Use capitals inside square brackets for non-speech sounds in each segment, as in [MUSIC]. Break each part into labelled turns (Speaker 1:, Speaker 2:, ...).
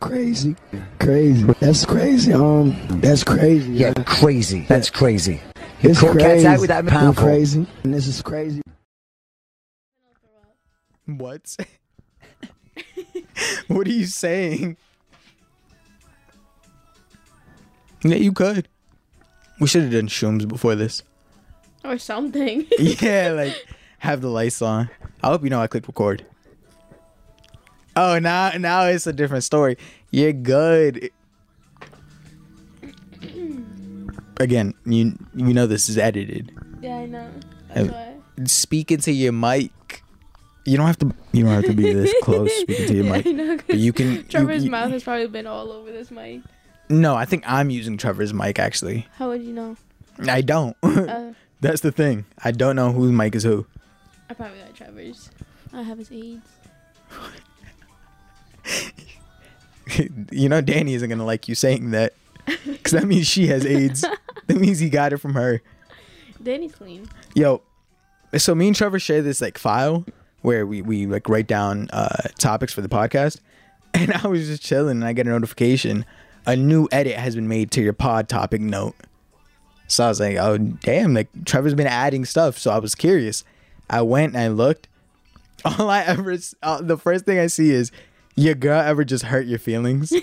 Speaker 1: Crazy, crazy. That's crazy. Um, that's crazy.
Speaker 2: Yeah, crazy. That's crazy. You
Speaker 1: It's
Speaker 2: caught
Speaker 1: crazy.
Speaker 2: cats out with that
Speaker 1: I'm
Speaker 2: powerful.
Speaker 1: crazy. And this is crazy.
Speaker 3: What? [LAUGHS] what are you saying? Yeah, you could. We should have done shrooms before this.
Speaker 4: Or something. [LAUGHS]
Speaker 3: yeah, like have the lights on. I hope you know I click record. Oh, now now it's a different story. You're good. Again, you you know this is edited.
Speaker 4: yeah, I know. That's why.
Speaker 3: Speak into your mic. You don't have to. You don't have to be this [LAUGHS] close. Speaking to your
Speaker 4: yeah,
Speaker 3: mic.
Speaker 4: Know.
Speaker 3: But you can. you-
Speaker 4: Trevor's
Speaker 3: you-
Speaker 4: mouth has probably been all over this mic.
Speaker 3: No, I think I'm using Trevor's mic actually.
Speaker 4: How would you know?
Speaker 3: I don't.
Speaker 4: Uh, [LAUGHS]
Speaker 3: That's the thing. I don't know whose mic is who.
Speaker 4: I probably got Trevor's. I have his AIDS. [LAUGHS] [LAUGHS]
Speaker 3: you know, Danny isn't gonna like you saying that, because that means she has AIDS. [LAUGHS] that means he got it from her.
Speaker 4: Danny's clean.
Speaker 3: Yo, so me and Trevor share this like file where we we like write down uh topics for the podcast, [LAUGHS] and I was just chilling and I get a notification, a new edit has been made to your pod topic note. So I was like, oh damn, like Trevor's been adding stuff. So I was curious. I went and I looked. All I ever, uh, the first thing I see is, your girl ever just hurt your feelings? [LAUGHS]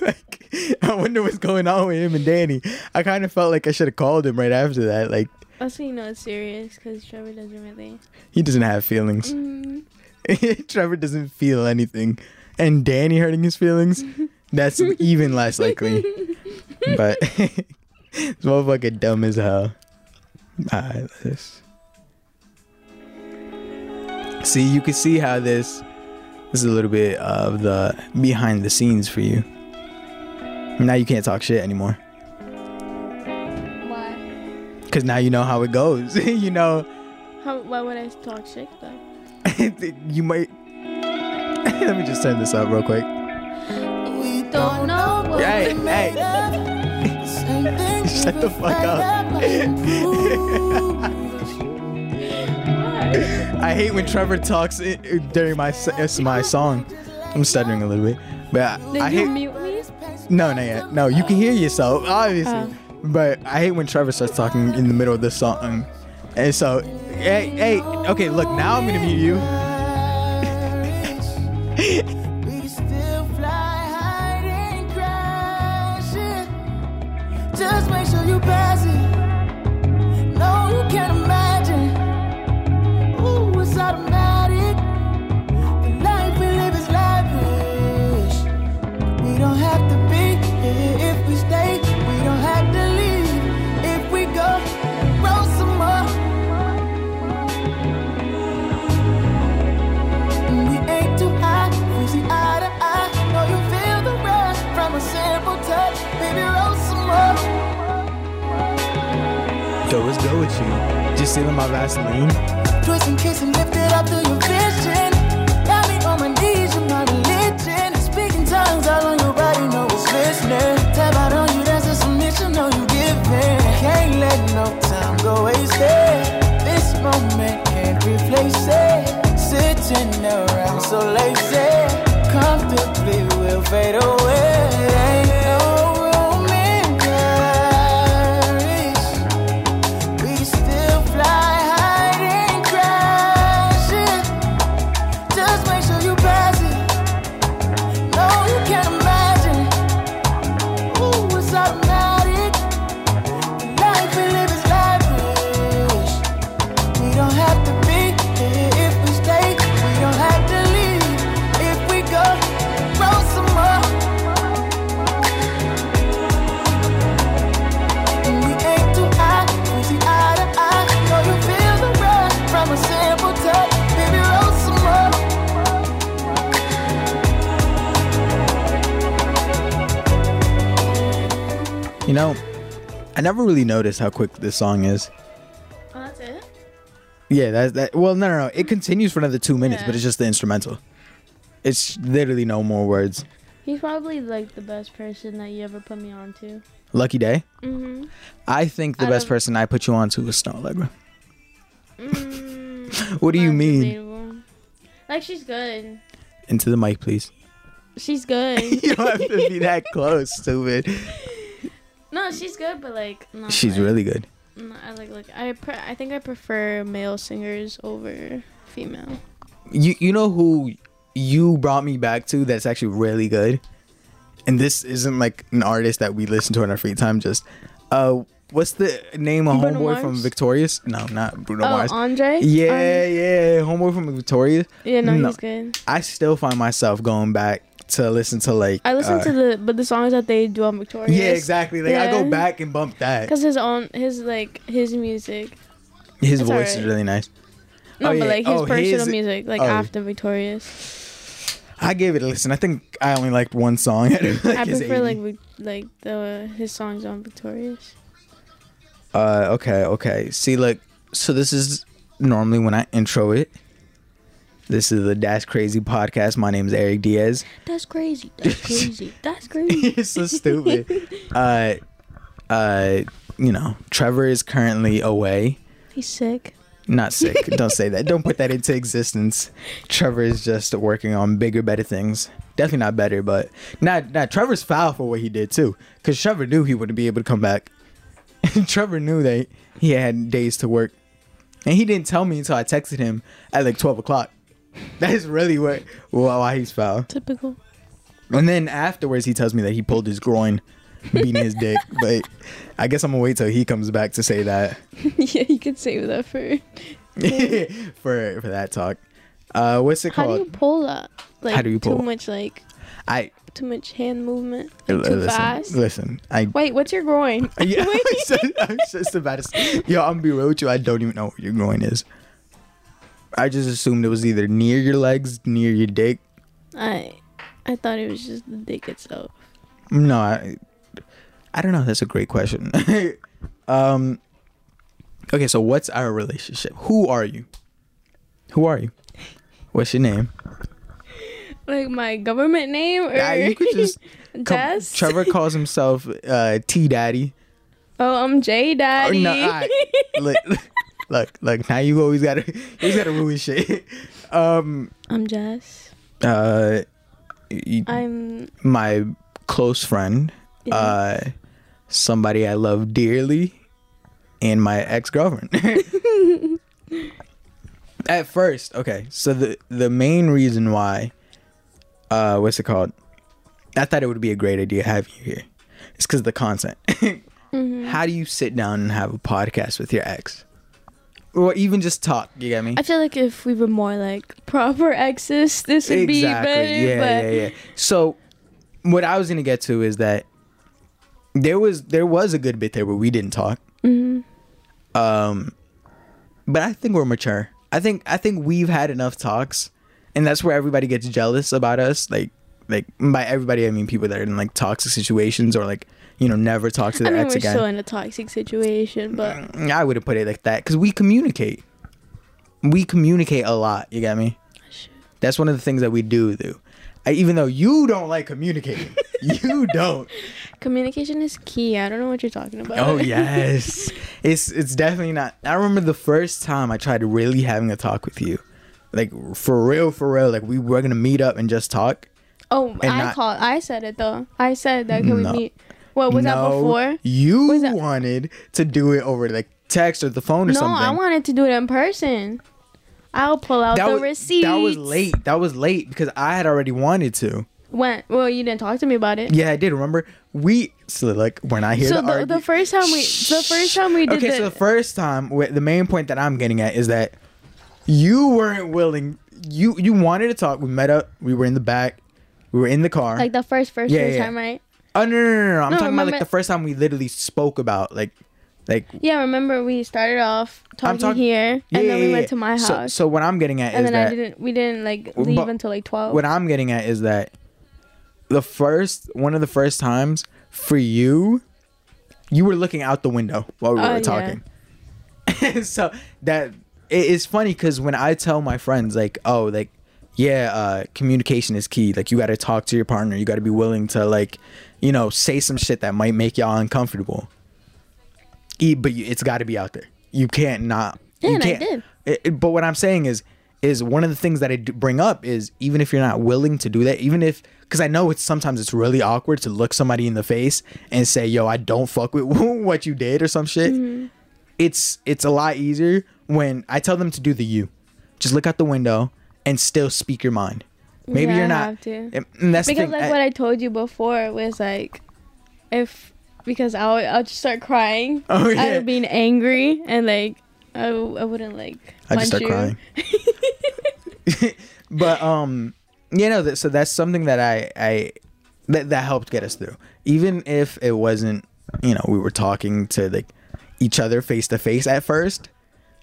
Speaker 3: like, I wonder what's going on with him and Danny. I kind of felt like I should have called him right after that. Like
Speaker 4: That's when you know it's serious because Trevor doesn't really.
Speaker 3: he doesn't have feelings.
Speaker 4: Mm, [LAUGHS]
Speaker 3: Trevor doesn't feel anything, and Danny hurting his feelings. [LAUGHS] That's even less likely. But this motherfucker dumb as hell. Alright, let's. See, you can see how this. This is a little bit of the behind the scenes for you. Now you can't talk shit anymore.
Speaker 4: why?
Speaker 3: Cause now you know how it goes. [LAUGHS] you know,
Speaker 4: How? Why would I talk shit though? [LAUGHS]
Speaker 3: you might. [LAUGHS] Let me just turn this up real quick.
Speaker 4: We don't know what
Speaker 3: Hey, hey. Shut the fuck up. I hate when Trevor talks during my it's my song. I'm stuttering a little bit, but I,
Speaker 4: Did
Speaker 3: I
Speaker 4: you
Speaker 3: hate.
Speaker 4: mute me?
Speaker 3: No, not yet. No, you can hear yourself, obviously.
Speaker 4: Oh.
Speaker 3: But I hate when Trevor starts talking in the middle of the song. And so, hey, hey, okay, look, now I'm gonna mute you.
Speaker 5: We can still fly high and crash it. Just make sure you pass it.
Speaker 3: Yo, what's good with you? Just stealing my Vaseline?
Speaker 5: Twist and kiss and lift it up to your vision. Got me on my knees, you're my religion. Speaking tongues all on your body, know it's listening. Tap out on you, that's a submission, know you giving. Can't let no time go wasted. This moment can't replace it. Sitting around so lazy, comfortably we'll fade away.
Speaker 3: I never really noticed how quick this song is.
Speaker 4: Oh, that's it.
Speaker 3: Yeah, that's that. Well, no, no, no. It continues for another two minutes,
Speaker 4: Yeah.
Speaker 3: but it's just the instrumental. It's literally no more words.
Speaker 4: He's probably like the best person that you ever put me on to.
Speaker 3: Lucky Daye.
Speaker 4: Mm-hmm.
Speaker 3: I think the best person I put you on to was Snoh Aalegra.
Speaker 4: Mm, [LAUGHS]
Speaker 3: What do you mean?
Speaker 4: debatable. Like she's good.
Speaker 3: into the mic, please.
Speaker 4: She's good. [LAUGHS]
Speaker 3: you don't have to be that [LAUGHS] close, stupid.
Speaker 4: No, she's good, but like, not
Speaker 3: She's
Speaker 4: like,
Speaker 3: really good.
Speaker 4: no, I like like I pre- I think I prefer male singers over female.
Speaker 3: You you know who you brought me back to that's actually really good, and this isn't like an artist that we listen to in our free time. Just uh, what's the name of
Speaker 4: Bruno
Speaker 3: homeboy from
Speaker 4: Mars?
Speaker 3: Victorious? No, not Bruno
Speaker 4: oh,
Speaker 3: Mars.
Speaker 4: Andre.
Speaker 3: Yeah,
Speaker 4: Um,
Speaker 3: yeah, homeboy from Victorious.
Speaker 4: yeah, no,
Speaker 3: No.
Speaker 4: he's good.
Speaker 3: I still find myself going back to listen to like.
Speaker 4: I listen
Speaker 3: uh,
Speaker 4: to the but the songs that they do on Victorious.
Speaker 3: Yeah, exactly. Like I go back and bump that.
Speaker 4: Cause his own his like his music.
Speaker 3: His
Speaker 4: it's
Speaker 3: voice is really nice.
Speaker 4: No,
Speaker 3: Oh, yeah.
Speaker 4: but like his
Speaker 3: Oh,
Speaker 4: personal
Speaker 3: his-
Speaker 4: music, like
Speaker 3: oh.
Speaker 4: after Victorious.
Speaker 3: I gave it a listen. I think I only liked one song. [LAUGHS] like,
Speaker 4: I prefer
Speaker 3: 80.
Speaker 4: like like the his songs on Victorious.
Speaker 3: Uh, okay, okay. See, like, so this is normally when I intro it. This is the Dash Crazy podcast. My name is Erick Diaz.
Speaker 4: That's crazy. That's [LAUGHS] crazy. That's [LAUGHS] crazy.
Speaker 3: You're so stupid. [LAUGHS] uh, uh, you know, Trevor is currently away.
Speaker 4: He's sick.
Speaker 3: Not sick. Don't say that. Don't put that into existence. Trevor is just working on bigger, better things. Definitely not better, but not. Not Trevor's foul for what he did too, because Trevor knew he wouldn't be able to come back. Trevor knew that he had days to work, and he didn't tell me until I texted him at like twelve o'clock. [LAUGHS] That is really what why he's foul.
Speaker 4: Typical.
Speaker 3: And then afterwards, he tells me that he pulled his groin, beating his dick. [LAUGHS] But I guess I'm gonna wait till he comes back to say that. [LAUGHS]
Speaker 4: yeah, you could save that for.
Speaker 3: for for that talk. Uh, what's it called?
Speaker 4: How do you pull that? Like
Speaker 3: do you pull?
Speaker 4: too much like
Speaker 3: I
Speaker 4: too much hand movement. Like, too
Speaker 3: listen,
Speaker 4: fast.
Speaker 3: listen. I
Speaker 4: Wait, what's your groin?
Speaker 3: yeah, I
Speaker 4: Wait.
Speaker 3: was, just, I was just about to. Say, yo, I'm gonna be real with you. I don't even know what your groin is. I just assumed it was either near your legs, near your dick.
Speaker 4: I I thought it was just the dick itself.
Speaker 3: No, I, I don't know. That's a great question. [LAUGHS] um, okay, so what's our relationship? Who are you? Who are you? What's your name?
Speaker 4: Like my government name or
Speaker 3: Yeah, you could just [LAUGHS] come-? Trevor calls himself uh, T Daddy.
Speaker 4: Oh, I'm J Daddy.
Speaker 3: no, alright. [LAUGHS] look, look, look. Now you always gotta, [LAUGHS] you always gotta ruin shit. Um,
Speaker 4: I'm Jess.
Speaker 3: uh, y-
Speaker 4: I'm
Speaker 3: my close friend,
Speaker 4: Yeah.
Speaker 3: uh, somebody I love dearly, and my ex girlfriend. [LAUGHS] At first, okay. So the the main reason why, uh, what's it called? I thought it would be a great idea having you here. It's because the content. [LAUGHS]
Speaker 4: Mm-hmm.
Speaker 3: How do you sit down and have a podcast with your ex, or even just talk? You get me?
Speaker 4: I feel like if we were more like proper exes, this would be better.
Speaker 3: Yeah,
Speaker 4: but
Speaker 3: yeah, yeah. So, what I was gonna get to is that there was there was a good bit there where we didn't talk.
Speaker 4: Mhm.
Speaker 3: Um, but I think we're mature. I think I think we've had enough talks, and that's where everybody gets jealous about us. Like, like by everybody I mean people that are in like toxic situations or like you know never talk to
Speaker 4: I
Speaker 3: their
Speaker 4: mean,
Speaker 3: ex
Speaker 4: we're
Speaker 3: again.
Speaker 4: still in a toxic situation, but
Speaker 3: Mm, I wouldn't put it like that because we communicate. We communicate a lot. You got me? That's one of the things that we do. Do I, even though you don't like communicating, [LAUGHS] you don't.
Speaker 4: communication is key. I don't know what you're talking about.
Speaker 3: Oh [LAUGHS] yes, it's it's definitely not. I remember the first time I tried really having a talk with you, like for real, for real. Like we were gonna meet up and just talk.
Speaker 4: oh, I
Speaker 3: not-
Speaker 4: called. I said it though. I said that. Can
Speaker 3: No.
Speaker 4: we meet? What was that before?
Speaker 3: You
Speaker 4: Was that-
Speaker 3: wanted to do it over like text or the phone or
Speaker 4: No,
Speaker 3: something.
Speaker 4: No, I wanted to do it in person. I'll pull out the
Speaker 3: was,
Speaker 4: receipts.
Speaker 3: That was late. That was late because I had already wanted to.
Speaker 4: When? Well, you didn't talk to me about it.
Speaker 3: Yeah, I did. Remember, we so like when I hear
Speaker 4: So
Speaker 3: the,
Speaker 4: the first time we, the first time we did
Speaker 3: okay,
Speaker 4: the,
Speaker 3: so the first time, the main point that I'm getting at is that you weren't willing. You you wanted to talk. We met up. We were in the back. We were in the car.
Speaker 4: like the first first
Speaker 3: Yeah,
Speaker 4: first
Speaker 3: yeah.
Speaker 4: time, right?
Speaker 3: Oh no no no no! I'm
Speaker 4: No,
Speaker 3: talking about like the first time we literally spoke about like like
Speaker 4: Yeah, remember we started off talking
Speaker 3: talk-
Speaker 4: here,
Speaker 3: yeah,
Speaker 4: and then
Speaker 3: yeah,
Speaker 4: we went
Speaker 3: yeah.
Speaker 4: to my house,
Speaker 3: So, so what I'm getting at
Speaker 4: and
Speaker 3: is
Speaker 4: then I
Speaker 3: that
Speaker 4: didn't. We didn't like leave until like twelve.
Speaker 3: what I'm getting at is that the first one of the first times for you, you were looking out the window while we
Speaker 4: Oh,
Speaker 3: were talking. [LAUGHS] so that it is funny because when I tell my friends like, oh, like yeah, uh, communication is key. Like you got to talk to your partner. You got to be willing to like, you know, say some shit that might make y'all uncomfortable. E- but you, it's got to be out there. You can't not.
Speaker 4: Yeah,
Speaker 3: you
Speaker 4: I
Speaker 3: can't,
Speaker 4: did.
Speaker 3: it- it- but what I'm saying is, is one of the things that I bring up is even if you're not willing to do that, even if because I know it's sometimes it's really awkward to look somebody in the face and say, "Yo, I don't fuck with [LAUGHS] what you did" or some shit. It's it's a lot easier when I tell them to do the you, just look out the window and still speak your mind. Maybe
Speaker 4: Yeah,
Speaker 3: you're not.
Speaker 4: I have to.
Speaker 3: and- that's
Speaker 4: because like
Speaker 3: I-
Speaker 4: what I told you before was like, if because I'll I'll just start crying [LAUGHS]
Speaker 3: Oh, yeah.
Speaker 4: of being angry and like I, I wouldn't like
Speaker 3: I just start
Speaker 4: you.
Speaker 3: crying. [LAUGHS] [LAUGHS] but um, you know, that, so that's something that I I that that helped get us through. Even if it wasn't, you know, we were talking to like each other face to face at first.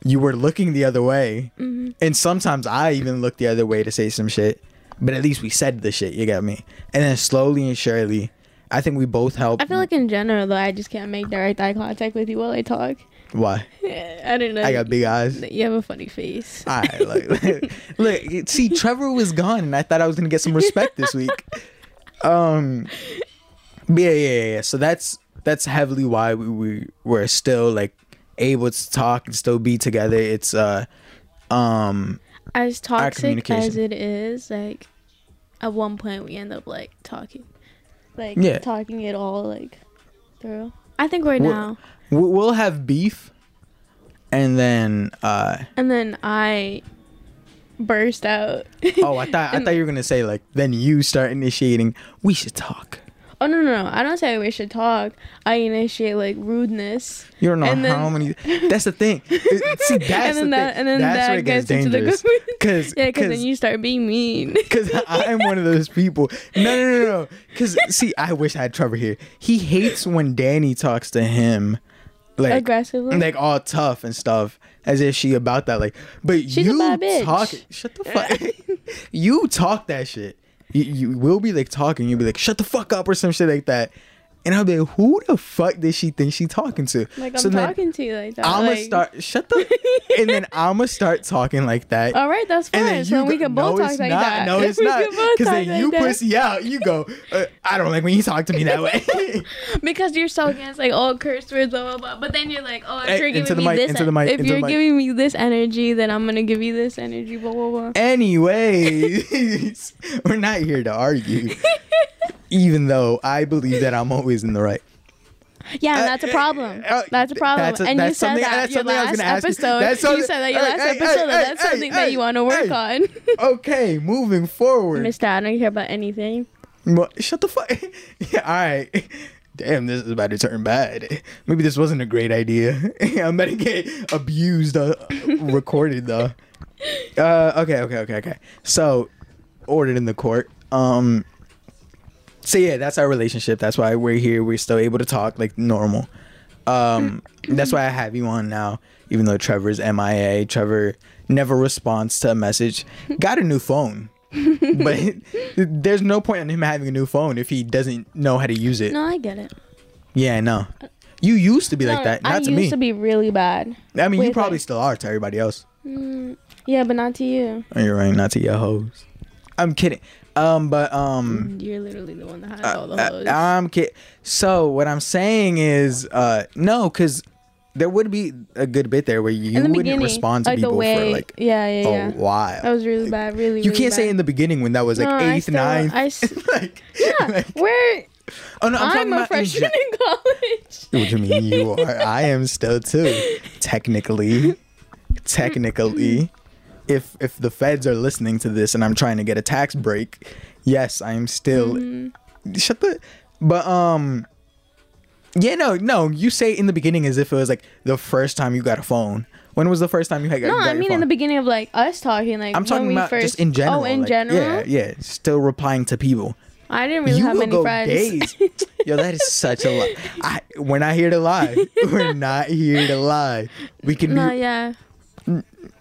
Speaker 3: You were looking the other way,
Speaker 4: Mm-hmm.
Speaker 3: and sometimes I even looked the other way to say some shit. But at least we said the shit. You got me. And then slowly and surely, I think we both helped.
Speaker 4: I feel like in general though, I just can't make direct eye contact with you while I talk.
Speaker 3: why [LAUGHS]
Speaker 4: I don't know.
Speaker 3: I got big eyes.
Speaker 4: You have a funny face.
Speaker 3: All right, like, look, see, Trevor was gone, and I thought I was gonna get some respect this week. [LAUGHS] Um, but yeah, yeah, yeah. So that's that's heavily why we, we were still like able to talk and still be together. It's uh, um,
Speaker 4: As toxic as it is, like at one point we end up like talking, like
Speaker 3: Yeah.
Speaker 4: talking it all like through. I think right
Speaker 3: We're-
Speaker 4: now,
Speaker 3: we- we'll have beef, and then uh,
Speaker 4: and then I burst out.
Speaker 3: oh, I thought I [LAUGHS] thought you were gonna say like then you start initiating. We should talk.
Speaker 4: Oh no, no, no! I don't say we should talk. I initiate like rudeness,
Speaker 3: You don't know
Speaker 4: And then-
Speaker 3: how many. That's the thing. [LAUGHS] See, that's
Speaker 4: and then
Speaker 3: the
Speaker 4: that,
Speaker 3: thing.
Speaker 4: and then
Speaker 3: that's
Speaker 4: that
Speaker 3: gets,
Speaker 4: gets into the
Speaker 3: dangerous.
Speaker 4: good.
Speaker 3: Because [LAUGHS]
Speaker 4: yeah, because then [LAUGHS] you start being mean.
Speaker 3: Because I'm one of those people. No, no, no, no. Because see, I wish I had Trevor here. He hates when Danny talks to him, like
Speaker 4: Aggressively?
Speaker 3: like all tough and stuff, as if she about that. Like, but
Speaker 4: She's
Speaker 3: you talk. Shut the fuck. you talk that shit. You, you will be like talking. You'll be like, shut the fuck up or some shit like that. And I'll be like, who the fuck does she think she talking to?
Speaker 4: Like I'm talking to you like that.
Speaker 3: I'ma
Speaker 4: like,
Speaker 3: start shut the [LAUGHS] and then I'ma start talking like that.
Speaker 4: All right, that's fine. So
Speaker 3: you
Speaker 4: then we can both
Speaker 3: no,
Speaker 4: talk like
Speaker 3: not.
Speaker 4: that.
Speaker 3: No, [LAUGHS] it's
Speaker 4: We
Speaker 3: not. Because then you
Speaker 4: like that.
Speaker 3: pussy out. You go, uh, I don't like when you talk to me that way. [LAUGHS]
Speaker 4: because you're so against like all curse words, blah blah blah. But then you're like, oh, if
Speaker 3: Hey,
Speaker 4: you're
Speaker 3: into
Speaker 4: giving
Speaker 3: the
Speaker 4: me
Speaker 3: mic,
Speaker 4: this,
Speaker 3: into the mic,
Speaker 4: if you're giving me this energy, then I'm gonna give you this energy, blah blah blah.
Speaker 3: Anyways, we're not here to argue. Even though I believe that I'm always in the right.
Speaker 4: Yeah,
Speaker 3: Uh,
Speaker 4: and that's a problem.
Speaker 3: uh,
Speaker 4: That's a problem.
Speaker 3: that's a-
Speaker 4: and you said that
Speaker 3: that's
Speaker 4: your
Speaker 3: something I was
Speaker 4: last
Speaker 3: gonna you.
Speaker 4: episode.
Speaker 3: That's
Speaker 4: you
Speaker 3: something-
Speaker 4: said that your last
Speaker 3: hey,
Speaker 4: episode.
Speaker 3: hey,
Speaker 4: that that's
Speaker 3: hey,
Speaker 4: something that you want to work on. [LAUGHS]
Speaker 3: Okay, moving forward.
Speaker 4: Mister, I don't care about anything.
Speaker 3: Well, Shut the fuck. [LAUGHS] yeah, all right. Damn, this is about to turn bad. Maybe this wasn't a great idea. I'm about to get abused, uh, recorded though. [LAUGHS] Uh, okay, okay, okay, okay. So, ordered in the court. Um, so yeah, that's our relationship. That's why we're here. We're still able to talk like normal. Um, that's why I have you on now, even though Trevor's MIA. Trevor never responds to a message. Got a new phone. [LAUGHS] but there's no point in him having a new phone if he doesn't know how to use it.
Speaker 4: No, I get it.
Speaker 3: Yeah, no. You used to be like that, not
Speaker 4: I
Speaker 3: to
Speaker 4: used to be really bad.
Speaker 3: I mean, you probably
Speaker 4: like-
Speaker 3: still are to everybody else.
Speaker 4: Mm, yeah, but not to you.
Speaker 3: Oh, you're right, not to your hoes. I'm kidding. Um, but um,
Speaker 4: You're literally the one that has all the
Speaker 3: uh,
Speaker 4: hoes.
Speaker 3: I'm kidding. So what I'm saying is, uh, no, because there would be a good bit there where you wouldn't respond to
Speaker 4: like
Speaker 3: people
Speaker 4: way,
Speaker 3: for like
Speaker 4: yeah, yeah,
Speaker 3: a while.
Speaker 4: That was really bad. Really,
Speaker 3: you
Speaker 4: really
Speaker 3: can't say in the beginning when that was like
Speaker 4: No, I
Speaker 3: eighth,
Speaker 4: still-
Speaker 3: ninth.
Speaker 4: I [LAUGHS] s-
Speaker 3: like,
Speaker 4: Yeah,
Speaker 3: like-
Speaker 4: we're.
Speaker 3: oh no, I'm,
Speaker 4: I'm, a
Speaker 3: about in
Speaker 4: freshman
Speaker 3: gen-
Speaker 4: in college. [LAUGHS]
Speaker 3: What do you mean you are? I am still too. Technically, [LAUGHS] technically, if if the feds are listening to this and I'm trying to get a tax break, yes, I am still.
Speaker 4: Mm-hmm.
Speaker 3: Shut the. But um. Yeah, no, no. You say in the beginning as if it was like the first time you got a phone. When was the first time you had? Got a phone?
Speaker 4: No,
Speaker 3: got
Speaker 4: I mean in the beginning of like us talking, like
Speaker 3: I'm talking about
Speaker 4: first,
Speaker 3: just in general.
Speaker 4: Oh, in
Speaker 3: like,
Speaker 4: general.
Speaker 3: Yeah, yeah. Still replying to people.
Speaker 4: I didn't really
Speaker 3: you
Speaker 4: have many
Speaker 3: go
Speaker 4: friends.
Speaker 3: days. [LAUGHS] Yo, that is such a lie. I, we're not here to lie. [LAUGHS] We're not here to lie. We can
Speaker 4: no,
Speaker 3: be.
Speaker 4: yeah,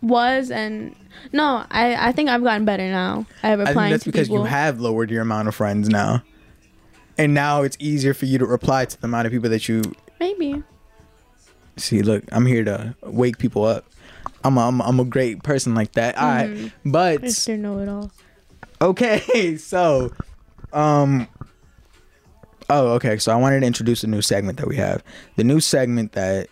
Speaker 4: was and no, I I think I've gotten better now. I have
Speaker 3: I think
Speaker 4: replying
Speaker 3: that's because
Speaker 4: people.
Speaker 3: you have lowered your amount of friends now, and now it's easier for you to reply to the amount of people that you
Speaker 4: Maybe.
Speaker 3: see. Look, I'm here to wake people up. I'm a, I'm, a- I'm a great person like that. All right,
Speaker 4: Mm-hmm.
Speaker 3: but
Speaker 4: Mr. Know It All.
Speaker 3: Okay, [LAUGHS] so, um, oh, okay. So I wanted to introduce a new segment that we have. The new segment that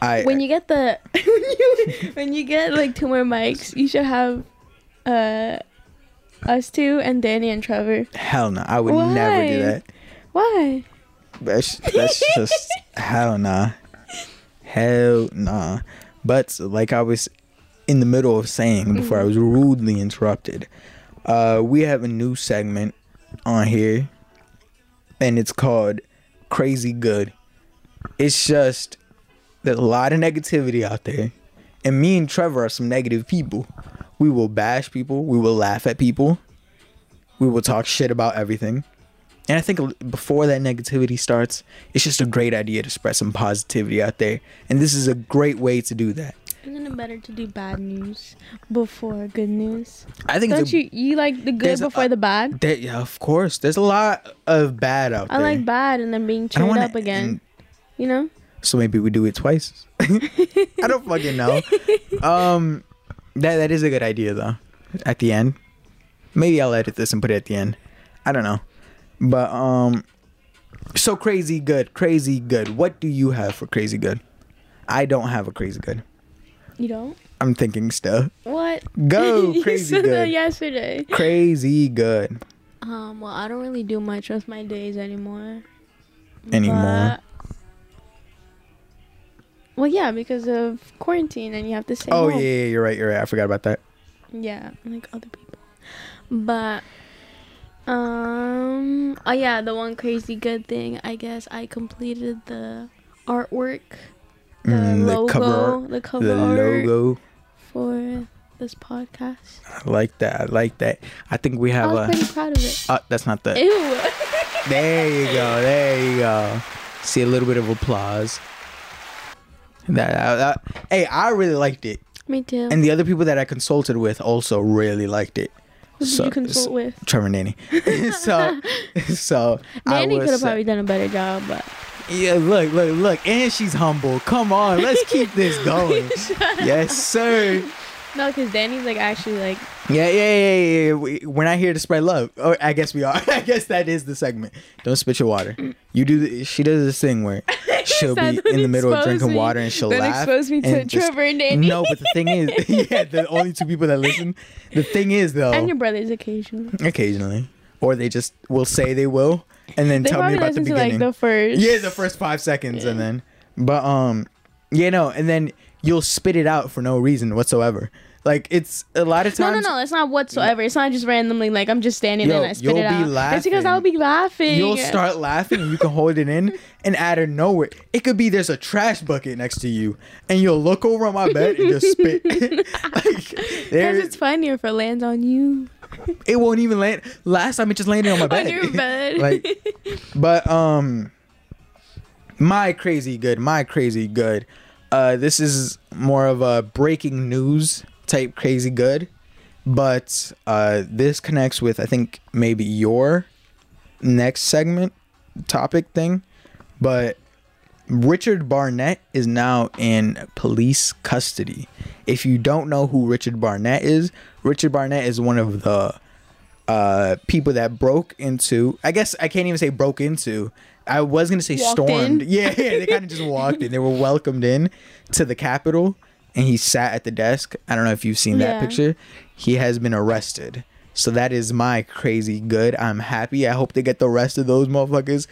Speaker 3: I
Speaker 4: when you get the [LAUGHS] when you when you get like two more mics, you should have uh us two and Danny and Trevor.
Speaker 3: hell no, I would never do that.
Speaker 4: Why?
Speaker 3: That's that's just [LAUGHS] hell nah, hell nah. But like I was in the middle of saying before, I was rudely interrupted. Uh, we have a new segment on here, and it's called "Crazy Good." It's just there's a lot of negativity out there, and me and Trevor are some negative people. We will bash people. We will laugh at people. We will talk shit about everything. And I think before that negativity starts, it's just a great idea to spread some positivity out there. And this is a great way to do that.
Speaker 4: Isn't it better to do bad news before good news?
Speaker 3: I think
Speaker 4: Don't
Speaker 3: a,
Speaker 4: you you like the good
Speaker 3: there's a-
Speaker 4: before the bad?
Speaker 3: there- yeah, of course. There's a lot of bad out
Speaker 4: I
Speaker 3: there.
Speaker 4: I like bad and then being cheered
Speaker 3: wanna
Speaker 4: up again.
Speaker 3: end-
Speaker 4: You know?
Speaker 3: So maybe we do it twice. [LAUGHS] I don't fucking know. Um, that that is a good idea though. At the end, maybe I'll edit this and put it at the end. I don't know, but um, so crazy good, crazy good. What do you have for crazy good? I don't have a crazy good.
Speaker 4: You don't?
Speaker 3: I'm thinking still.
Speaker 4: What?
Speaker 3: Go [LAUGHS]
Speaker 4: you
Speaker 3: crazy
Speaker 4: said that
Speaker 3: good.
Speaker 4: yesterday.
Speaker 3: Crazy good
Speaker 4: Um, well, I don't really do much with my days anymore.
Speaker 3: anymore.
Speaker 4: Well, yeah, because of quarantine and you have to stay
Speaker 3: Oh
Speaker 4: home.
Speaker 3: yeah, yeah, you're right. You're right. I forgot about that.
Speaker 4: Yeah, like other people. But um oh yeah, the one crazy good thing, I guess I completed the artwork. The
Speaker 3: Mm, the
Speaker 4: logo,
Speaker 3: cover
Speaker 4: the cover
Speaker 3: the logo.
Speaker 4: for this podcast.
Speaker 3: I like that. I like that. I think we
Speaker 4: I
Speaker 3: have
Speaker 4: was
Speaker 3: a.
Speaker 4: pretty proud of it.
Speaker 3: Uh, that's not the.
Speaker 4: Ew.
Speaker 3: There you go. There you go. See a little bit of applause. That, that- that- hey, I really liked it,
Speaker 4: Me too.
Speaker 3: and the other people that I consulted with also really liked it.
Speaker 4: Who did
Speaker 3: so-
Speaker 4: you consult with?
Speaker 3: Trevor and Danny. [LAUGHS] so, [LAUGHS] so I
Speaker 4: Danny could have probably done a better job, but
Speaker 3: Yeah, look, look, look, and she's humble. Come on, let's keep this [LAUGHS] going. yes, sir.
Speaker 4: No, because Danny's like actually like
Speaker 3: Yeah, yeah, yeah, yeah. yeah. We, we're not here to spread love. Or I guess we are. [LAUGHS] I guess that is the segment. Don't spit your water. You do. The, she does this thing where [LAUGHS] she'll be in the middle of drinking
Speaker 4: me.
Speaker 3: water and she'll
Speaker 4: Don't
Speaker 3: laugh.
Speaker 4: expose me to
Speaker 3: and just-
Speaker 4: Trevor and Danny.
Speaker 3: No, but the thing is, [LAUGHS] yeah, the only two people that listen. The thing is, though,
Speaker 4: and your brothers occasionally.
Speaker 3: occasionally, or they just will say they will, and then
Speaker 4: They
Speaker 3: tell me about the
Speaker 4: listen to like
Speaker 3: beginning.
Speaker 4: the first.
Speaker 3: yeah, the first five seconds, and then, but um, yeah, no, and then you'll spit it out for no reason whatsoever. Like it's a lot of times.
Speaker 4: no, no. No. It's not whatsoever. It's not just randomly like I'm just standing
Speaker 3: Yo,
Speaker 4: there and I spit
Speaker 3: you'll
Speaker 4: it
Speaker 3: be
Speaker 4: out. It's because I'll be laughing.
Speaker 3: You'll start laughing and you can hold it in, and out of nowhere, it could be there's a trash bucket next to you, and you'll look over on my bed and just spit. [LAUGHS] like, [LAUGHS]
Speaker 4: Because
Speaker 3: there,
Speaker 4: it's funnier if it lands on you.
Speaker 3: it won't even land. Last time it just landed on my [LAUGHS] bed.
Speaker 4: On your bed.
Speaker 3: like, but um, my crazy good, my crazy good. Uh, this is more of a breaking news type crazy good, but uh, this connects with I think maybe your next segment topic thing, but Richard Barnett is now in police custody. If you don't know who Richard Barnett is, Richard Barnett is one of the uh, people that broke into. I guess I can't even say broke into. I was gonna say
Speaker 4: Walked
Speaker 3: stormed.
Speaker 4: in.
Speaker 3: Yeah, yeah, they kind of just walked in. They were welcomed in to the Capitol, and he sat at the desk. I don't know if you've seen that
Speaker 4: Yeah.
Speaker 3: picture. He has been arrested. So that is my crazy good. I'm happy. I hope they get the rest of those motherfuckers.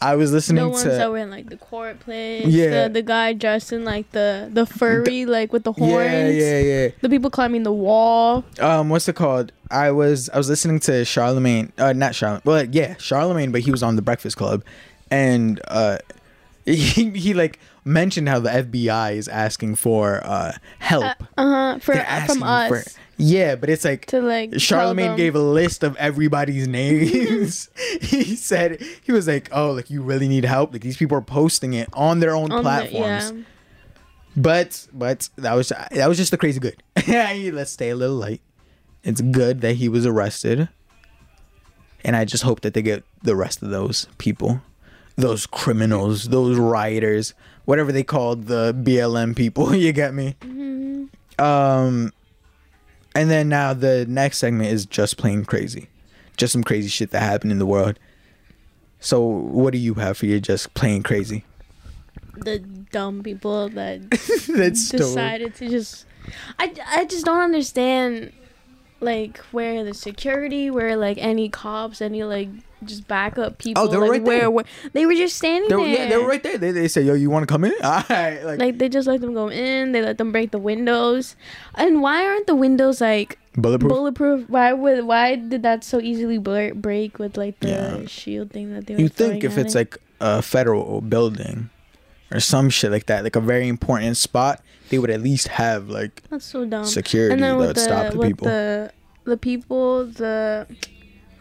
Speaker 3: I was listening
Speaker 4: The ones
Speaker 3: to
Speaker 4: that were in like the court place.
Speaker 3: Yeah.
Speaker 4: The, the guy dressed in like the the furry like with the horns.
Speaker 3: yeah, yeah, yeah.
Speaker 4: The people climbing the wall.
Speaker 3: um what's it called i was i was listening to charlemagne uh not charlemagne well yeah charlemagne but he was on the breakfast club and uh [LAUGHS] he, he like mentioned how the fbi is asking for uh help
Speaker 4: Uh huh. For from us
Speaker 3: for- yeah but it's like
Speaker 4: to like.
Speaker 3: Charlemagne gave a list of everybody's names. [LAUGHS] [LAUGHS] he said he was like, "Oh, like you really need help. Like these people are posting it on their own
Speaker 4: on the-
Speaker 3: platforms."
Speaker 4: yeah.
Speaker 3: But but that was that was just the crazy good. Let's stay a little light. It's good that he was arrested, and I just hope that they get the rest of those people, those criminals, those rioters, whatever they called the BLM people. [LAUGHS] You get me? Um, and then now the next segment is just plain crazy, just some crazy shit that happened in the world. So what do you have for your just plain crazy?
Speaker 4: the dumb people that [LAUGHS] decided to just I, I just don't understand like where the security where like any cops any like just backup people
Speaker 3: Oh, they were
Speaker 4: like
Speaker 3: right
Speaker 4: where,
Speaker 3: there.
Speaker 4: where they were just standing
Speaker 3: They were,
Speaker 4: there
Speaker 3: yeah, they were right there. They, they say, "Yo, you want to come in?" [LAUGHS] All right, like,
Speaker 4: like they just let them go in they let them break the windows and why aren't the windows like
Speaker 3: bulletproof.
Speaker 4: bulletproof why would why did that so easily blur- break with like the
Speaker 3: Yeah.
Speaker 4: shield thing that they were
Speaker 3: you think if it's
Speaker 4: it?
Speaker 3: like a federal building or some shit like that, like a very important spot, they would at least have like
Speaker 4: that's so dumb
Speaker 3: security that would
Speaker 4: the
Speaker 3: stop the
Speaker 4: with
Speaker 3: people.
Speaker 4: the the people the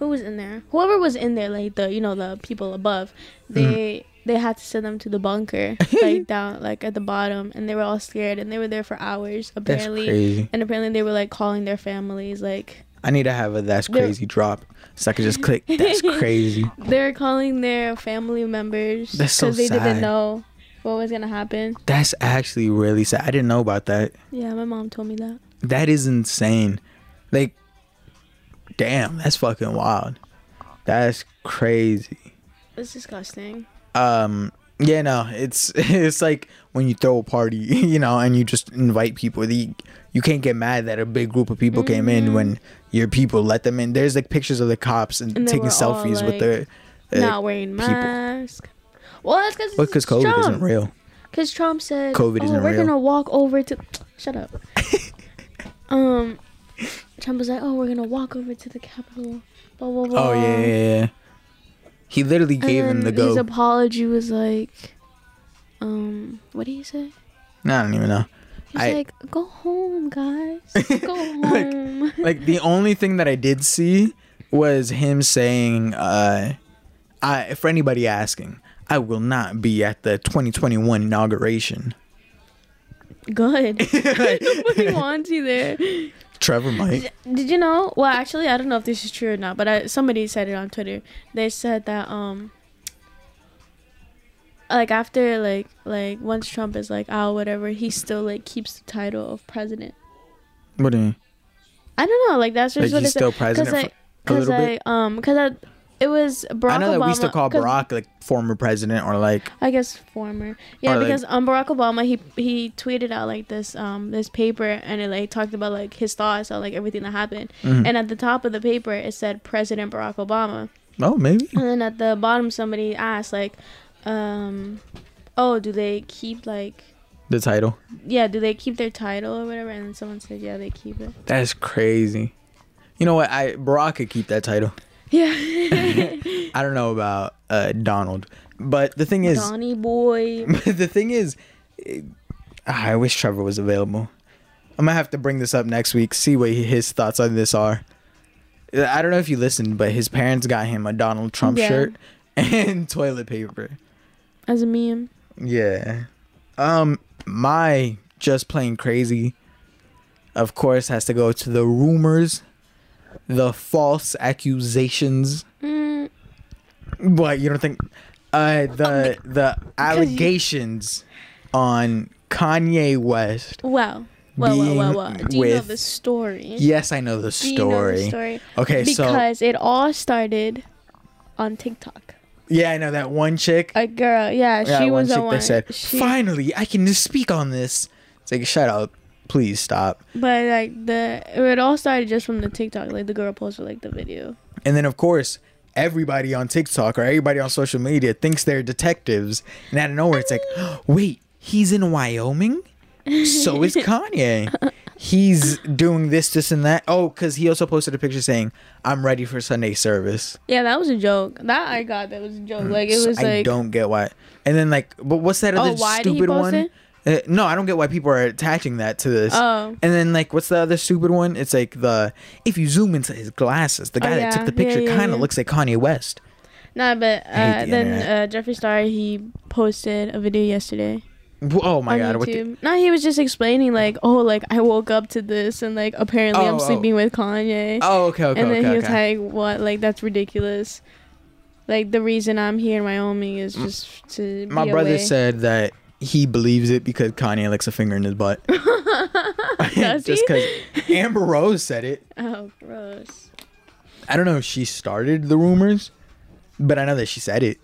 Speaker 4: who was in there whoever was in there like the you know the people above
Speaker 3: Mm.
Speaker 4: they they had to send them to the bunker [LAUGHS] like down like at the bottom and they were all scared and they were there for hours
Speaker 3: That's
Speaker 4: apparently
Speaker 3: crazy.
Speaker 4: and apparently they were like calling their families like
Speaker 3: I need to have a that's
Speaker 4: They're-
Speaker 3: crazy drop so I could just click. That's [LAUGHS] crazy.
Speaker 4: They're calling their family members
Speaker 3: because so
Speaker 4: they
Speaker 3: sad.
Speaker 4: didn't know what was gonna happen
Speaker 3: That's actually really sad. I didn't know about that.
Speaker 4: yeah my mom told me that
Speaker 3: That is insane. Like, damn, that's fucking wild. That's crazy.
Speaker 4: That's disgusting
Speaker 3: Um, yeah, no, it's [LAUGHS] it's like when you throw a party, [LAUGHS] you know, and you just invite people. The you can't get mad that a big group of people came in when your people let them in. There's like pictures of the cops and,
Speaker 4: Mm-hmm. And
Speaker 3: taking
Speaker 4: were
Speaker 3: selfies with the. uh,
Speaker 4: not wearing
Speaker 3: people.
Speaker 4: mask well that's because
Speaker 3: Well, because COVID isn't real.
Speaker 4: Because Trump said,
Speaker 3: COVID
Speaker 4: "Oh,
Speaker 3: isn't
Speaker 4: we're
Speaker 3: real."
Speaker 4: gonna walk over to." Shut up. [LAUGHS] um, Trump was like, "Oh, we're gonna walk over to the Capitol." Blah blah blah.
Speaker 3: Oh yeah, yeah, yeah. He literally gave him the
Speaker 4: then His apology was like, um, what did he say?
Speaker 3: Nah, I don't even know.
Speaker 4: He's
Speaker 3: I-
Speaker 4: like, "Go home, guys. [LAUGHS] Go
Speaker 3: Like-
Speaker 4: home." [LAUGHS]
Speaker 3: like the only thing that I did see was him saying, uh, "I for anybody asking, I will not be at the 2021 inauguration."
Speaker 4: Good. [LAUGHS] Nobody wants you want to there.
Speaker 3: Trevor might.
Speaker 4: Did you know? Well, actually, I don't know if this is true or not, but I, somebody said it on Twitter. They said that um, like after like like once Trump is like out, whatever, he still like keeps the title of president.
Speaker 3: What do you mean?
Speaker 4: I don't know, like that's just
Speaker 3: Like
Speaker 4: what
Speaker 3: he's
Speaker 4: it said.
Speaker 3: still president
Speaker 4: Cause
Speaker 3: for
Speaker 4: I,
Speaker 3: a
Speaker 4: cause I,
Speaker 3: bit.
Speaker 4: um, cause I, it was Barack
Speaker 3: I know that
Speaker 4: Obama.
Speaker 3: we still call Barack like former president or like
Speaker 4: I guess former. Yeah,
Speaker 3: Or, like-
Speaker 4: because um Barack Obama he he tweeted out like this um this paper and it like talked about like his thoughts on like everything that happened.
Speaker 3: Mhm.
Speaker 4: And at the top of the paper it said President Barack Obama.
Speaker 3: oh maybe
Speaker 4: And then at the bottom somebody asked like um oh do they keep like
Speaker 3: the title.
Speaker 4: yeah, do they keep their title or whatever? And then someone said yeah, they keep it.
Speaker 3: That's crazy. You know what? I Barack could keep that title.
Speaker 4: Yeah. [LAUGHS]
Speaker 3: I don't know about uh, Donald, but the thing is,
Speaker 4: Donnie boy. [LAUGHS]
Speaker 3: the thing is, I wish Trevor was available. I'm gonna have to bring this up next week. See what his thoughts on this are. I don't know if you listened, but his parents got him a Donald Trump
Speaker 4: Yeah.
Speaker 3: shirt [LAUGHS] and toilet paper.
Speaker 4: As a meme.
Speaker 3: Yeah. Um, my just plain crazy, of course, has to go to the rumors, the false accusations.
Speaker 4: Mm,
Speaker 3: What you don't think? Uh, the the allegations on Kanye West.
Speaker 4: well. Well, well, well, well. Do you know the story?
Speaker 3: Yes, I know the story.
Speaker 4: Do you know the
Speaker 3: story. Okay, so
Speaker 4: because it all started on TikTok.
Speaker 3: yeah, I know that one chick.
Speaker 4: A girl, yeah,
Speaker 3: yeah,
Speaker 4: she was the one.
Speaker 3: that said,
Speaker 4: she,
Speaker 3: "Finally, I can just speak on this." It's like, shut up, please stop.
Speaker 4: but like the it all started just from the TikTok. Like the girl posted like the video.
Speaker 3: And then, of course, everybody on TikTok or everybody on social media thinks they're detectives. And out of nowhere, it's like, [GASPS] wait, he's in Wyoming? So is [LAUGHS] Kanye. He's doing this, this, and that. Oh, because he also posted a picture saying, I'm ready for Sunday service.
Speaker 4: Yeah, that was a joke. That I got. That was a joke. Mm. Like it was
Speaker 3: I
Speaker 4: like
Speaker 3: don't get why. And then, like, but what's that
Speaker 4: Oh,
Speaker 3: other
Speaker 4: he
Speaker 3: stupid one?
Speaker 4: it?
Speaker 3: Uh, no, I don't get why people are attaching that to this.
Speaker 4: Oh.
Speaker 3: And then like what's the other stupid one? It's like the if you zoom into his glasses, the
Speaker 4: Oh,
Speaker 3: guy that took the picture
Speaker 4: Yeah, yeah,
Speaker 3: kind of
Speaker 4: yeah.
Speaker 3: looks like Kanye West.
Speaker 4: Nah, but uh,
Speaker 3: the
Speaker 4: then uh, Jeffree Star he posted a video yesterday
Speaker 3: Oh my god! What the,
Speaker 4: no, he was just explaining like, oh, like I woke up to this and like apparently
Speaker 3: Oh,
Speaker 4: I'm
Speaker 3: oh.
Speaker 4: sleeping with Kanye.
Speaker 3: oh, okay, okay,
Speaker 4: and then
Speaker 3: okay.
Speaker 4: he was
Speaker 3: okay.
Speaker 4: like, "What? Like that's ridiculous. Like the reason I'm here in Wyoming is just to
Speaker 3: My brother
Speaker 4: away.
Speaker 3: said that he believes it because Kanye licks a finger in his butt. [LAUGHS]
Speaker 4: Does [LAUGHS]
Speaker 3: Just because Amber Rose said it.
Speaker 4: Oh, gross.
Speaker 3: I don't know if she started the rumors, but I know that she said it.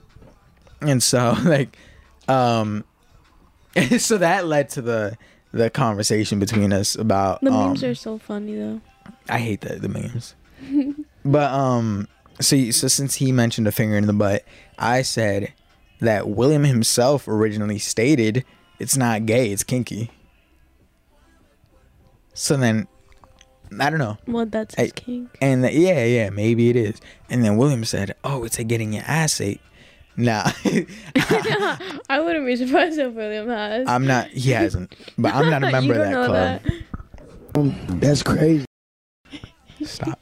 Speaker 3: And so, [LAUGHS] like, um, so that led to the the conversation between us about
Speaker 4: The
Speaker 3: um,
Speaker 4: memes are so funny though.
Speaker 3: I hate the the memes. but um, so so since he mentioned a finger in the butt, I said that William himself originally stated it's not gay, it's kinky. So then, I don't know,
Speaker 4: Well, that's
Speaker 3: Hey.
Speaker 4: his kink.
Speaker 3: and the, yeah, yeah, maybe it is. And then William said, "Oh, it's like getting your ass ate." Nah, [LAUGHS] [LAUGHS]
Speaker 4: I wouldn't be surprised if William has.
Speaker 3: I'm not. He hasn't, but I'm not a [LAUGHS] member
Speaker 4: you
Speaker 3: of that club.
Speaker 4: that.
Speaker 1: That's crazy.
Speaker 3: Stop.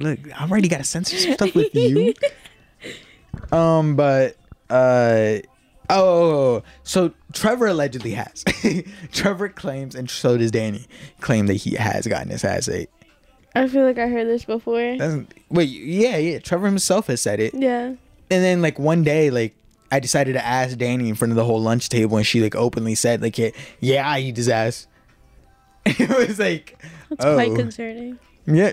Speaker 3: Look, I already got to censor some stuff with you. Um, but uh, oh, so Trevor allegedly has. [LAUGHS] Trevor claims, and so does Danny, claim that he has gotten his ass ate.
Speaker 4: I feel like I heard this before.
Speaker 3: Doesn't wait? Yeah, yeah. Trevor himself has said it,
Speaker 4: Yeah.
Speaker 3: and then like one day, like I decided to ask Danny in front of the whole lunch table, and she like openly said, like, yeah, yeah I eat his ass. [LAUGHS] it was like,
Speaker 4: That's
Speaker 3: oh,
Speaker 4: quite concerning.
Speaker 3: yeah,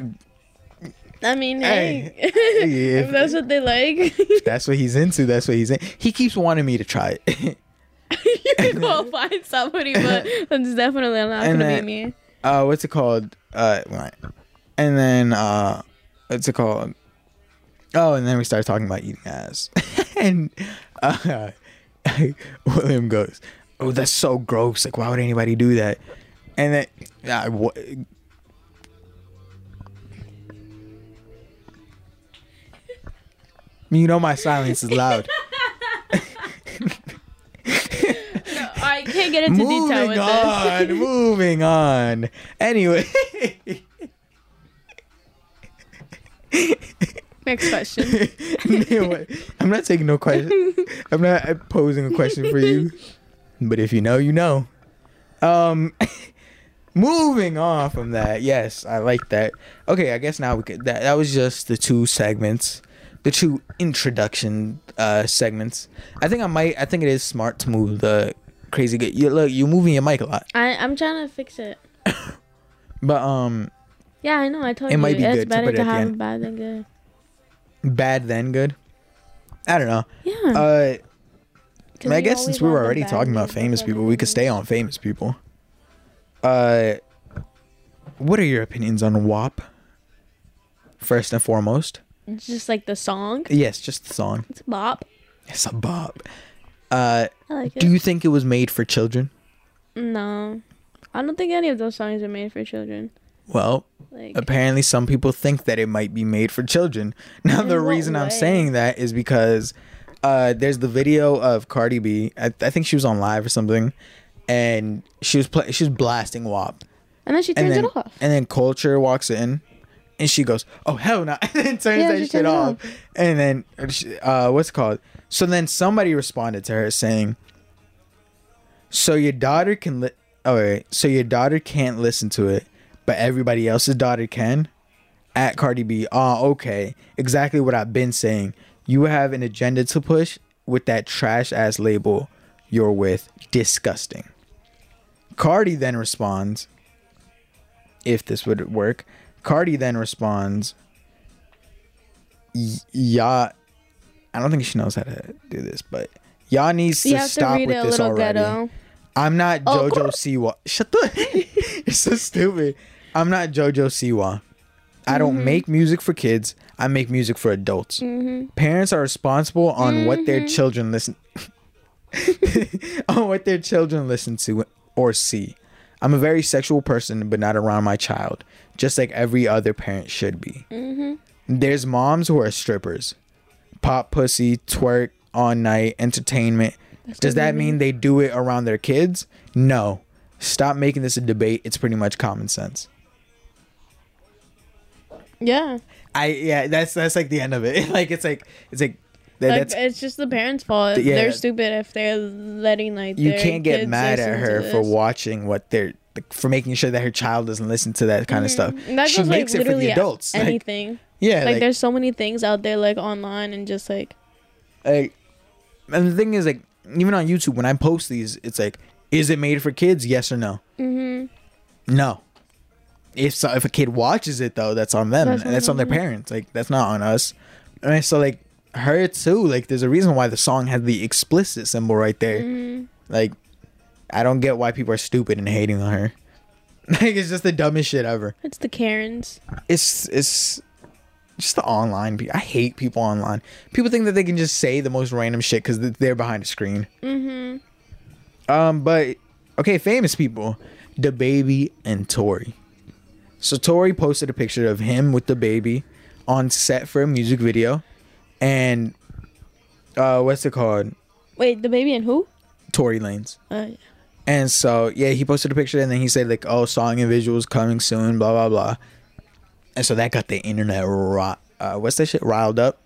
Speaker 4: I mean,
Speaker 3: Hey.
Speaker 4: hey,
Speaker 3: Yeah, [LAUGHS]
Speaker 4: if that's what they like,
Speaker 3: that's what he's into. That's what he's in. He keeps wanting me to try it. [LAUGHS]
Speaker 4: you can go find somebody, but that's definitely not
Speaker 3: And
Speaker 4: gonna
Speaker 3: then-
Speaker 4: be me.
Speaker 3: uh, what's it called? Uh, and then uh, what's it called? Oh, and then we started talking about eating ass, [LAUGHS] and uh, William goes, "Oh, that's so gross! Like, why would anybody do that?" And then, uh, You know my silence is loud.
Speaker 4: no, I can't get into detail
Speaker 3: moving
Speaker 4: with
Speaker 3: on,
Speaker 4: this.
Speaker 3: moving on. Anyway,
Speaker 4: Next question.
Speaker 3: Anyway, I'm not taking no question. I'm not posing a question for you, but if you know, you know. Um, [LAUGHS] moving on from that. Yes, I like that. Okay, I guess now we could. That that was just the two segments, the two introduction uh segments. I think I might. I think it is smart to move the crazy good. You look, you're moving your mic a lot,
Speaker 4: I I'm trying to fix it. [COUGHS]
Speaker 3: but um,
Speaker 4: Yeah, I know. I told
Speaker 3: It
Speaker 4: you It
Speaker 3: might be
Speaker 4: it's
Speaker 3: good to
Speaker 4: better
Speaker 3: it
Speaker 4: to, have bad than good.
Speaker 3: bad then good. I don't know.
Speaker 4: Yeah.
Speaker 3: Uh. I
Speaker 4: we
Speaker 3: guess since we were already talking about famous people, we could stay on famous people. Uh, what are your opinions on WAP? First and foremost,
Speaker 4: Just like the song.
Speaker 3: yes, just the song.
Speaker 4: It's a bop.
Speaker 3: It's a bop. Uh,
Speaker 4: I like it.
Speaker 3: do you think it was made for children?
Speaker 4: no, I don't think any of those songs are made for children.
Speaker 3: Well,
Speaker 4: Like
Speaker 3: apparently some people think that it might be made for children. [LAUGHS] Now the reason I'm saying that is because uh, there's the video of Cardi B. I, I think she was on live or something, and she was play, she was blasting WAP.
Speaker 4: and then she turns
Speaker 3: then
Speaker 4: it off.
Speaker 3: and then Kulture walks in and she goes oh hell no. [LAUGHS] And then turns
Speaker 4: Yeah,
Speaker 3: that shit off. and then uh what's it called? So then somebody responded to her saying so your daughter can li- oh wait so your daughter can't listen to it but everybody else's daughter can? At cardi b. Oh okay. Exactly what i've been saying. You have an agenda to push with that trash ass label you're with. Disgusting. Cardi then responds if this would work. Cardi then responds, "Y- "Y'all, I don't think she knows how to do this, but y'all needs to
Speaker 4: have to
Speaker 3: stop with this already.
Speaker 4: ghetto.
Speaker 3: I'm not
Speaker 4: Oh,
Speaker 3: JoJo Siwa. Shut the. [LAUGHS] You're so stupid. I'm not JoJo Siwa. I don't
Speaker 4: Mm-hmm.
Speaker 3: make music for kids. I make music for adults.
Speaker 4: Mm-hmm.
Speaker 3: Parents are responsible on what their children listen [LAUGHS] on what their children listen to or see. I'm a very sexual person, but not around my child, just like every other parent should be.
Speaker 4: Mm-hmm.
Speaker 3: There's moms who are strippers, pop pussy, twerk all night, entertainment. Does that mean they do it around their kids? No. Stop making this a debate. It's pretty much common sense.
Speaker 4: Yeah,
Speaker 3: I yeah, that's that's like the end of it. [LAUGHS] like it's like it's like
Speaker 4: like
Speaker 3: that's
Speaker 4: it's just the parents' fault.
Speaker 3: Yeah.
Speaker 4: They're stupid if they're letting like
Speaker 3: you can't get mad at her for watching what they're like, for making sure that her child doesn't listen to that kind of stuff.
Speaker 4: That
Speaker 3: she
Speaker 4: goes,
Speaker 3: makes
Speaker 4: like,
Speaker 3: it for the adults. Like,
Speaker 4: Anything.
Speaker 3: yeah,
Speaker 4: like,
Speaker 3: like,
Speaker 4: there's so many things out there like online and just like
Speaker 3: like, and the thing is like even on YouTube when I post these, it's like, is it made for kids? Yes or no?
Speaker 4: mm-hmm.
Speaker 3: No. If so, if a kid watches it though, that's on them.
Speaker 4: That's
Speaker 3: and that's
Speaker 4: on
Speaker 3: their parents. Like that's not on us. And so like her too. Like there's a reason why the song had the explicit symbol right there.
Speaker 4: Mm-hmm.
Speaker 3: Like I don't get why people are stupid and hating on her. [LAUGHS] Like it's just the dumbest shit ever.
Speaker 4: It's the Karens.
Speaker 3: It's it's just the online. pe- I hate people online. People think that they can just say the most random shit because they're behind a screen. Mm-hmm. Um, but okay, famous people, DaBaby and Tory. So Tory posted a picture of him with DaBaby on set for a music video, and uh, what's it called?
Speaker 4: Wait, DaBaby and who?
Speaker 3: Tory Lanez.
Speaker 4: Uh,
Speaker 3: And so yeah, he posted a picture and then he said like, "Oh, song and visuals coming soon." Blah blah blah. And so that got the internet ri- uh, what's that shit riled up.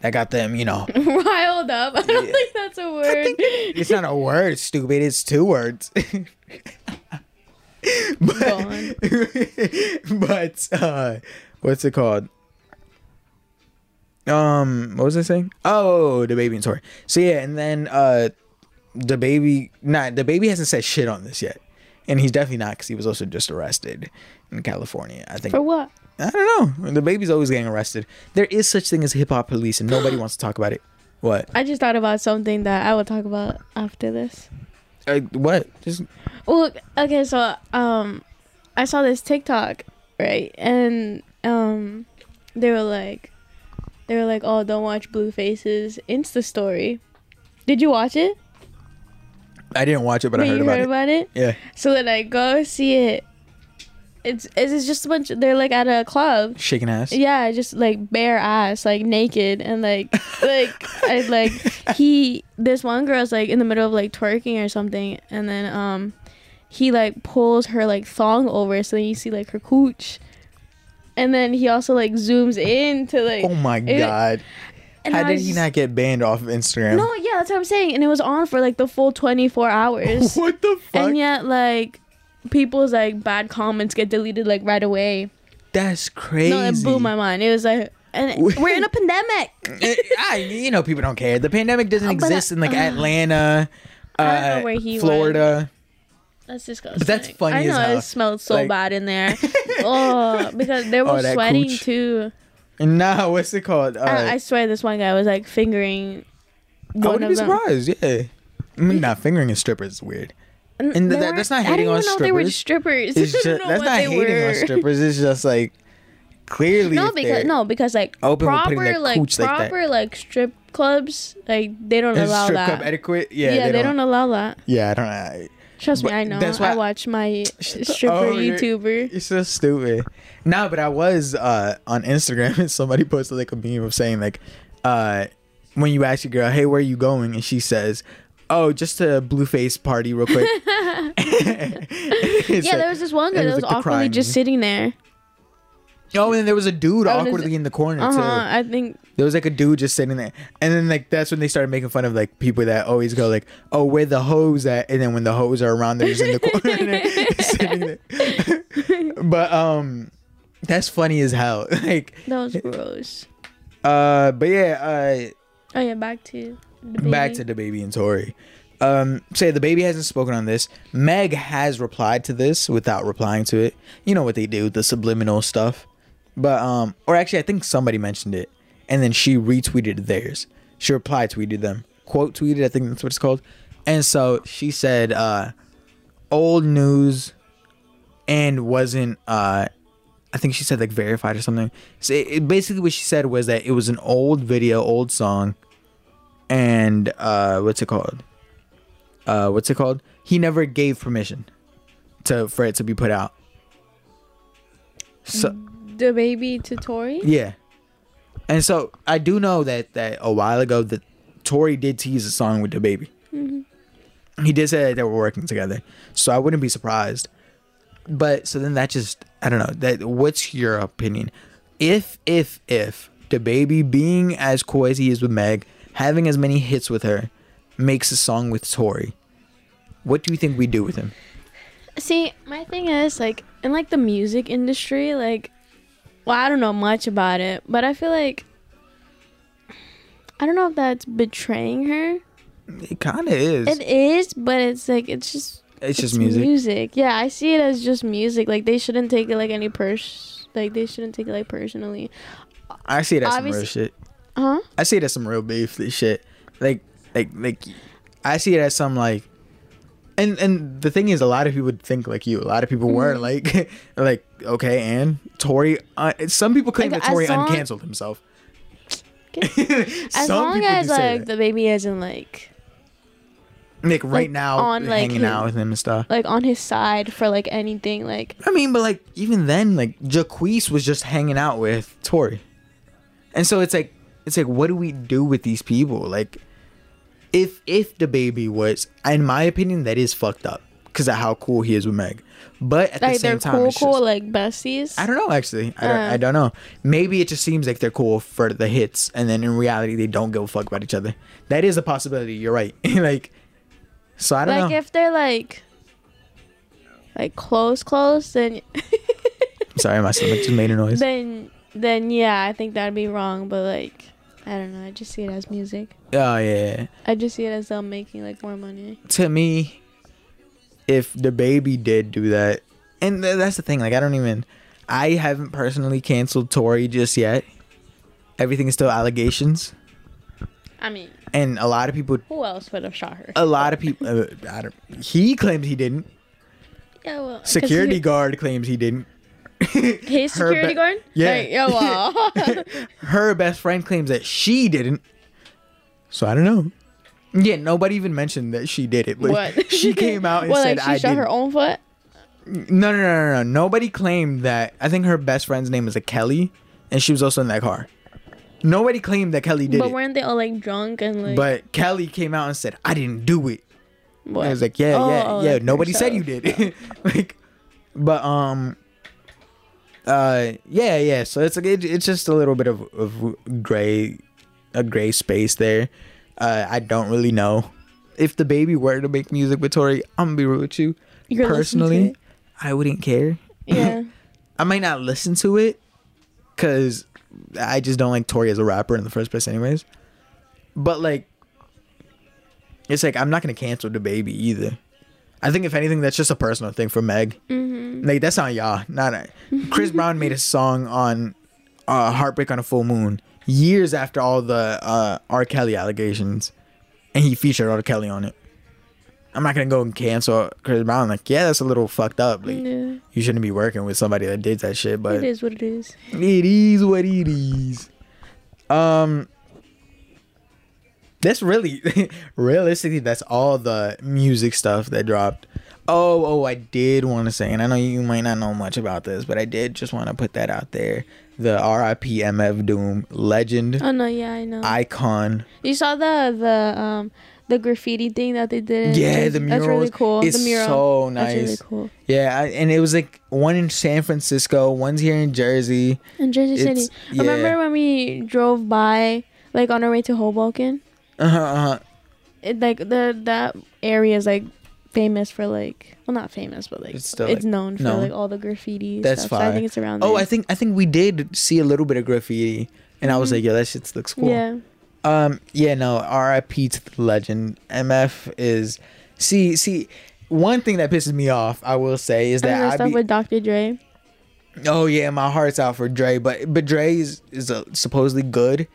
Speaker 3: That got them, you know. [LAUGHS]
Speaker 4: riled up. [LAUGHS] I don't think that's a word.
Speaker 3: It's not a word, stupid. It's two words. [LAUGHS] but, but uh, what's it called? Um, what was I saying? Oh, DaBaby and Tory. So yeah, and then uh, DaBaby. Not DaBaby hasn't said shit on this yet, and he's definitely not because he was also just arrested in California. I think
Speaker 4: For what?
Speaker 3: I don't know. DaBaby's always getting arrested. There is such thing as hip hop police, and nobody [GASPS] wants to talk about it. What?
Speaker 4: I just thought about something that I will talk about after this.
Speaker 3: Uh, what? Just
Speaker 4: Well, okay, so um, I saw this TikTok, right, and um, they were like, they were like, oh, don't watch Blueface's Insta story. Did you watch it?
Speaker 3: I didn't watch it, but I heard
Speaker 4: you
Speaker 3: about
Speaker 4: heard
Speaker 3: it.
Speaker 4: about it?
Speaker 3: Yeah.
Speaker 4: So then I go see it. It's it's just a bunch. They're like at a club.
Speaker 3: Shaking ass.
Speaker 4: Yeah, just like bare ass, like naked, and like like I like he. This one girl's like in the middle of like twerking or something, and then um, he like pulls her like thong over, so then you see like her cooch, and then he also like zooms in to like.
Speaker 3: Oh my
Speaker 4: it-
Speaker 3: god.
Speaker 4: And
Speaker 3: How
Speaker 4: I
Speaker 3: did
Speaker 4: was
Speaker 3: he not get banned off of Instagram?
Speaker 4: No, yeah, that's what I'm saying, and it was on for like the full 24 hours. [LAUGHS]
Speaker 3: what the fuck?
Speaker 4: and yet like people's like bad comments get deleted like right away
Speaker 3: That's crazy.
Speaker 4: no it blew my mind it was like and [LAUGHS] we're in a pandemic
Speaker 3: Eh, I, you know, people don't care. The pandemic doesn't
Speaker 4: Oh,
Speaker 3: exist in like
Speaker 4: uh,
Speaker 3: Atlanta, uh,
Speaker 4: I don't know where he
Speaker 3: Florida.
Speaker 4: that's disgusting
Speaker 3: But that's funny
Speaker 4: i
Speaker 3: as
Speaker 4: know
Speaker 3: hell.
Speaker 4: it smelled so
Speaker 3: Like-
Speaker 4: bad in there [LAUGHS] oh because they were
Speaker 3: Oh,
Speaker 4: sweating
Speaker 3: cooch.
Speaker 4: too
Speaker 3: Nah, what's it called? Uh,
Speaker 4: I, I swear this one guy was like fingering
Speaker 3: I wouldn't be
Speaker 4: them
Speaker 3: surprised. Yeah. I mean, not fingering a stripper is weird.
Speaker 4: And they
Speaker 3: that- that's not
Speaker 4: I
Speaker 3: hating
Speaker 4: didn't
Speaker 3: on
Speaker 4: even know they were
Speaker 3: strippers.
Speaker 4: strippers
Speaker 3: It's [LAUGHS] just, that's not
Speaker 4: they
Speaker 3: hating on strippers. It's just like clearly.
Speaker 4: No, because no, because like
Speaker 3: open
Speaker 4: proper like
Speaker 3: cooch like
Speaker 4: proper like strip clubs like they don't
Speaker 3: It's
Speaker 4: allow
Speaker 3: strip
Speaker 4: that.
Speaker 3: club etiquette. Yeah,
Speaker 4: yeah, they, don't, allow that.
Speaker 3: Yeah, I don't know.
Speaker 4: Trust me, I know.
Speaker 3: that's why-
Speaker 4: I watch my stripper
Speaker 3: oh,
Speaker 4: YouTuber.
Speaker 3: You're so stupid. No, but I was uh, on Instagram [LAUGHS] and somebody posted like a meme of saying like, uh, when you ask your girl, "Hey, where are you going?" and she says, "Oh, just a blueface party, real quick." [LAUGHS] [LAUGHS]
Speaker 4: Yeah, there was this one guy that
Speaker 3: was
Speaker 4: was
Speaker 3: like the
Speaker 4: awkwardly just sitting there.
Speaker 3: Oh, and then there was a dude awkwardly in the corner
Speaker 4: Uh huh.
Speaker 3: too.
Speaker 4: I think
Speaker 3: There was like a dude just sitting there, and then like that's when they started making fun of like people that always go like, "Oh, where the hoes at?" And then when the hoes are around, they're just in the corner [LAUGHS] [LAUGHS] sitting there. [LAUGHS] but um, that's funny as hell. like,
Speaker 4: that was gross.
Speaker 3: uh, but yeah,
Speaker 4: Oh yeah, back to the
Speaker 3: uh, back to DaBaby and Tory. Um, say DaBaby hasn't spoken on this. Meg has replied to this without replying to it. You know what they do, the subliminal stuff. But um, or actually, I think somebody mentioned it, and then she retweeted theirs. She replied tweeted them, quote tweeted. I think that's what it's called. And so she said, uh, "Old news," and wasn't. Uh, I think she said like verified or something. So it, it- basically, what she said was that it was an old video, old song, and uh, what's it called? Uh, what's it called? He never gave permission to for it to be put out. So
Speaker 4: DaBaby to Tory.
Speaker 3: yeah, and so I do know that that a while ago that Tory did tease a song with DaBaby. Mm-hmm. He did say that they were working together, so I wouldn't be surprised. But so then that just I don't know that. What's your opinion? If if if DaBaby being as cool as he is with Meg, having as many hits with her, makes a song with Tory, what do you think we do with him?
Speaker 4: See, my thing is like in like the music industry, like well, I don't know much about it, but I feel like I don't know if that's betraying her.
Speaker 3: It kind of is.
Speaker 4: It is, but it's like it's just
Speaker 3: it's just music.
Speaker 4: Music, yeah, I see it as just music. Like they shouldn't take it like any pers. Like they shouldn't take it like personally.
Speaker 3: I see it as some real shit.
Speaker 4: Huh?
Speaker 3: I see it as some real beef this shit. Like like like I see it as some like And and the thing is, a lot of people would think like you. A lot of people weren't like [LAUGHS] like okay. And Tory, uh, some people claim
Speaker 4: Like,
Speaker 3: that
Speaker 4: Tory long-
Speaker 3: uncanceled himself. [LAUGHS]
Speaker 4: as long as like DaBaby isn't like
Speaker 3: like right
Speaker 4: like,
Speaker 3: now
Speaker 4: on, like,
Speaker 3: hanging
Speaker 4: his-
Speaker 3: out with him and stuff.
Speaker 4: like on his side for like anything like
Speaker 3: I mean, but like even then, like Jacquees was just hanging out with Tory, and so it's like it's like what do we do with these people? Like, if if DaBaby was, in my opinion, that is fucked up because of how cool he is with Meg. But at the same time,
Speaker 4: cool cool like besties.
Speaker 3: I don't know actually. I don't,
Speaker 4: Uh.
Speaker 3: I don't know. Maybe it just seems like they're cool for the hits, and then in reality they don't give a fuck about each other. That is a possibility. You're right. [LAUGHS] like, so I don't
Speaker 4: like
Speaker 3: know.
Speaker 4: if they're like like close close then [LAUGHS]
Speaker 3: Sorry, my stomach just made a noise.
Speaker 4: then then yeah i think that'd be wrong but like i don't know i just see it as music
Speaker 3: Oh yeah.
Speaker 4: i just see it as them making like more money
Speaker 3: to me, if DaBaby did do that, and th- that's the thing, like I don't even, I haven't personally canceled Tory just yet. Everything is still allegations,
Speaker 4: i mean
Speaker 3: and a lot of people,
Speaker 4: who else would have shot her
Speaker 3: a lot of people, uh, I don't, he claims he didn't.
Speaker 4: yeah well
Speaker 3: Security
Speaker 4: he-
Speaker 3: guard claims he didn't. [LAUGHS]
Speaker 4: his security
Speaker 3: be-
Speaker 4: guard
Speaker 3: Yeah.
Speaker 4: Like, yeah well [LAUGHS]
Speaker 3: Her best friend claims that she didn't. So I don't know. Yeah, nobody even mentioned that she did it, but
Speaker 4: what [LAUGHS]
Speaker 3: she came out and
Speaker 4: well,
Speaker 3: said
Speaker 4: like she
Speaker 3: I
Speaker 4: shot
Speaker 3: did.
Speaker 4: her own foot
Speaker 3: No, no, no, no, no. Nobody claimed that. I think her best friend's name is a Kelly, and she was also in that car. Nobody claimed that Kelly did
Speaker 4: but
Speaker 3: it, But
Speaker 4: weren't they all like drunk and like
Speaker 3: but Kelly came out and said, "I didn't do it."
Speaker 4: what?
Speaker 3: I was like, "Yeah,
Speaker 4: Oh,
Speaker 3: yeah, yeah." Nobody said you did. like, but um, uh, yeah, yeah. So it's like it, it's just a little bit of of gray, a gray space there. Uh, I don't really know if DaBaby were to make music with Tory. I'm gonna be real with you.
Speaker 4: You're
Speaker 3: Personally? I wouldn't care.
Speaker 4: yeah [LAUGHS]
Speaker 3: I might not listen to it because I just don't like Tory as a rapper in the first place, anyways. But like, it's like I'm not gonna cancel DaBaby either. I think if anything, that's just a personal thing for Meg.
Speaker 4: mm-hmm.
Speaker 3: Like that's not y'all. Not a, Chris Brown made a song on uh, "Heartbreak on a Full Moon" years after all the uh, R. Kelly allegations, and he featured R. Kelly on it. I'm not gonna go and cancel Chris Brown. Like, yeah, that's a little fucked up. Like,
Speaker 4: yeah
Speaker 3: you shouldn't be working with somebody that did that shit, but
Speaker 4: it is what it is
Speaker 3: it is what it is. Um that's really [LAUGHS] realistically that's all the music stuff that dropped. Oh, oh, I did want to say, and I know you might not know much about this, but I did just want to put that out there. The RIP MF Doom legend
Speaker 4: oh no yeah i know
Speaker 3: icon.
Speaker 4: You saw the the um the graffiti thing that they did.
Speaker 3: Yeah, the
Speaker 4: That's really cool.
Speaker 3: It's
Speaker 4: the mural.
Speaker 3: so nice.
Speaker 4: That's really cool.
Speaker 3: Yeah, I, and it was like one in San Francisco, one's here in Jersey.
Speaker 4: In Jersey City.
Speaker 3: It's- yeah.
Speaker 4: Remember when we drove by, like on our way to Hoboken?
Speaker 3: Uh-huh, uh-huh.
Speaker 4: It, like the that area is like famous for like well not famous but like
Speaker 3: It's
Speaker 4: it's,
Speaker 3: like,
Speaker 4: known for like all the graffiti
Speaker 3: That's
Speaker 4: stuff. So I think it's around.
Speaker 3: Oh,
Speaker 4: there.
Speaker 3: I think I think we did see a little bit of graffiti, and I was
Speaker 4: Mhm.
Speaker 3: like, "Yo, that shit looks cool."
Speaker 4: Yeah.
Speaker 3: Um. Yeah. No. R.I.P. to the legend. MF is. See. See. One thing that pisses me off, I will say, is that I
Speaker 4: stuff
Speaker 3: be,
Speaker 4: with Dr. Dre.
Speaker 3: oh yeah, my heart's out for Dre, but but Dre is is uh, supposedly good.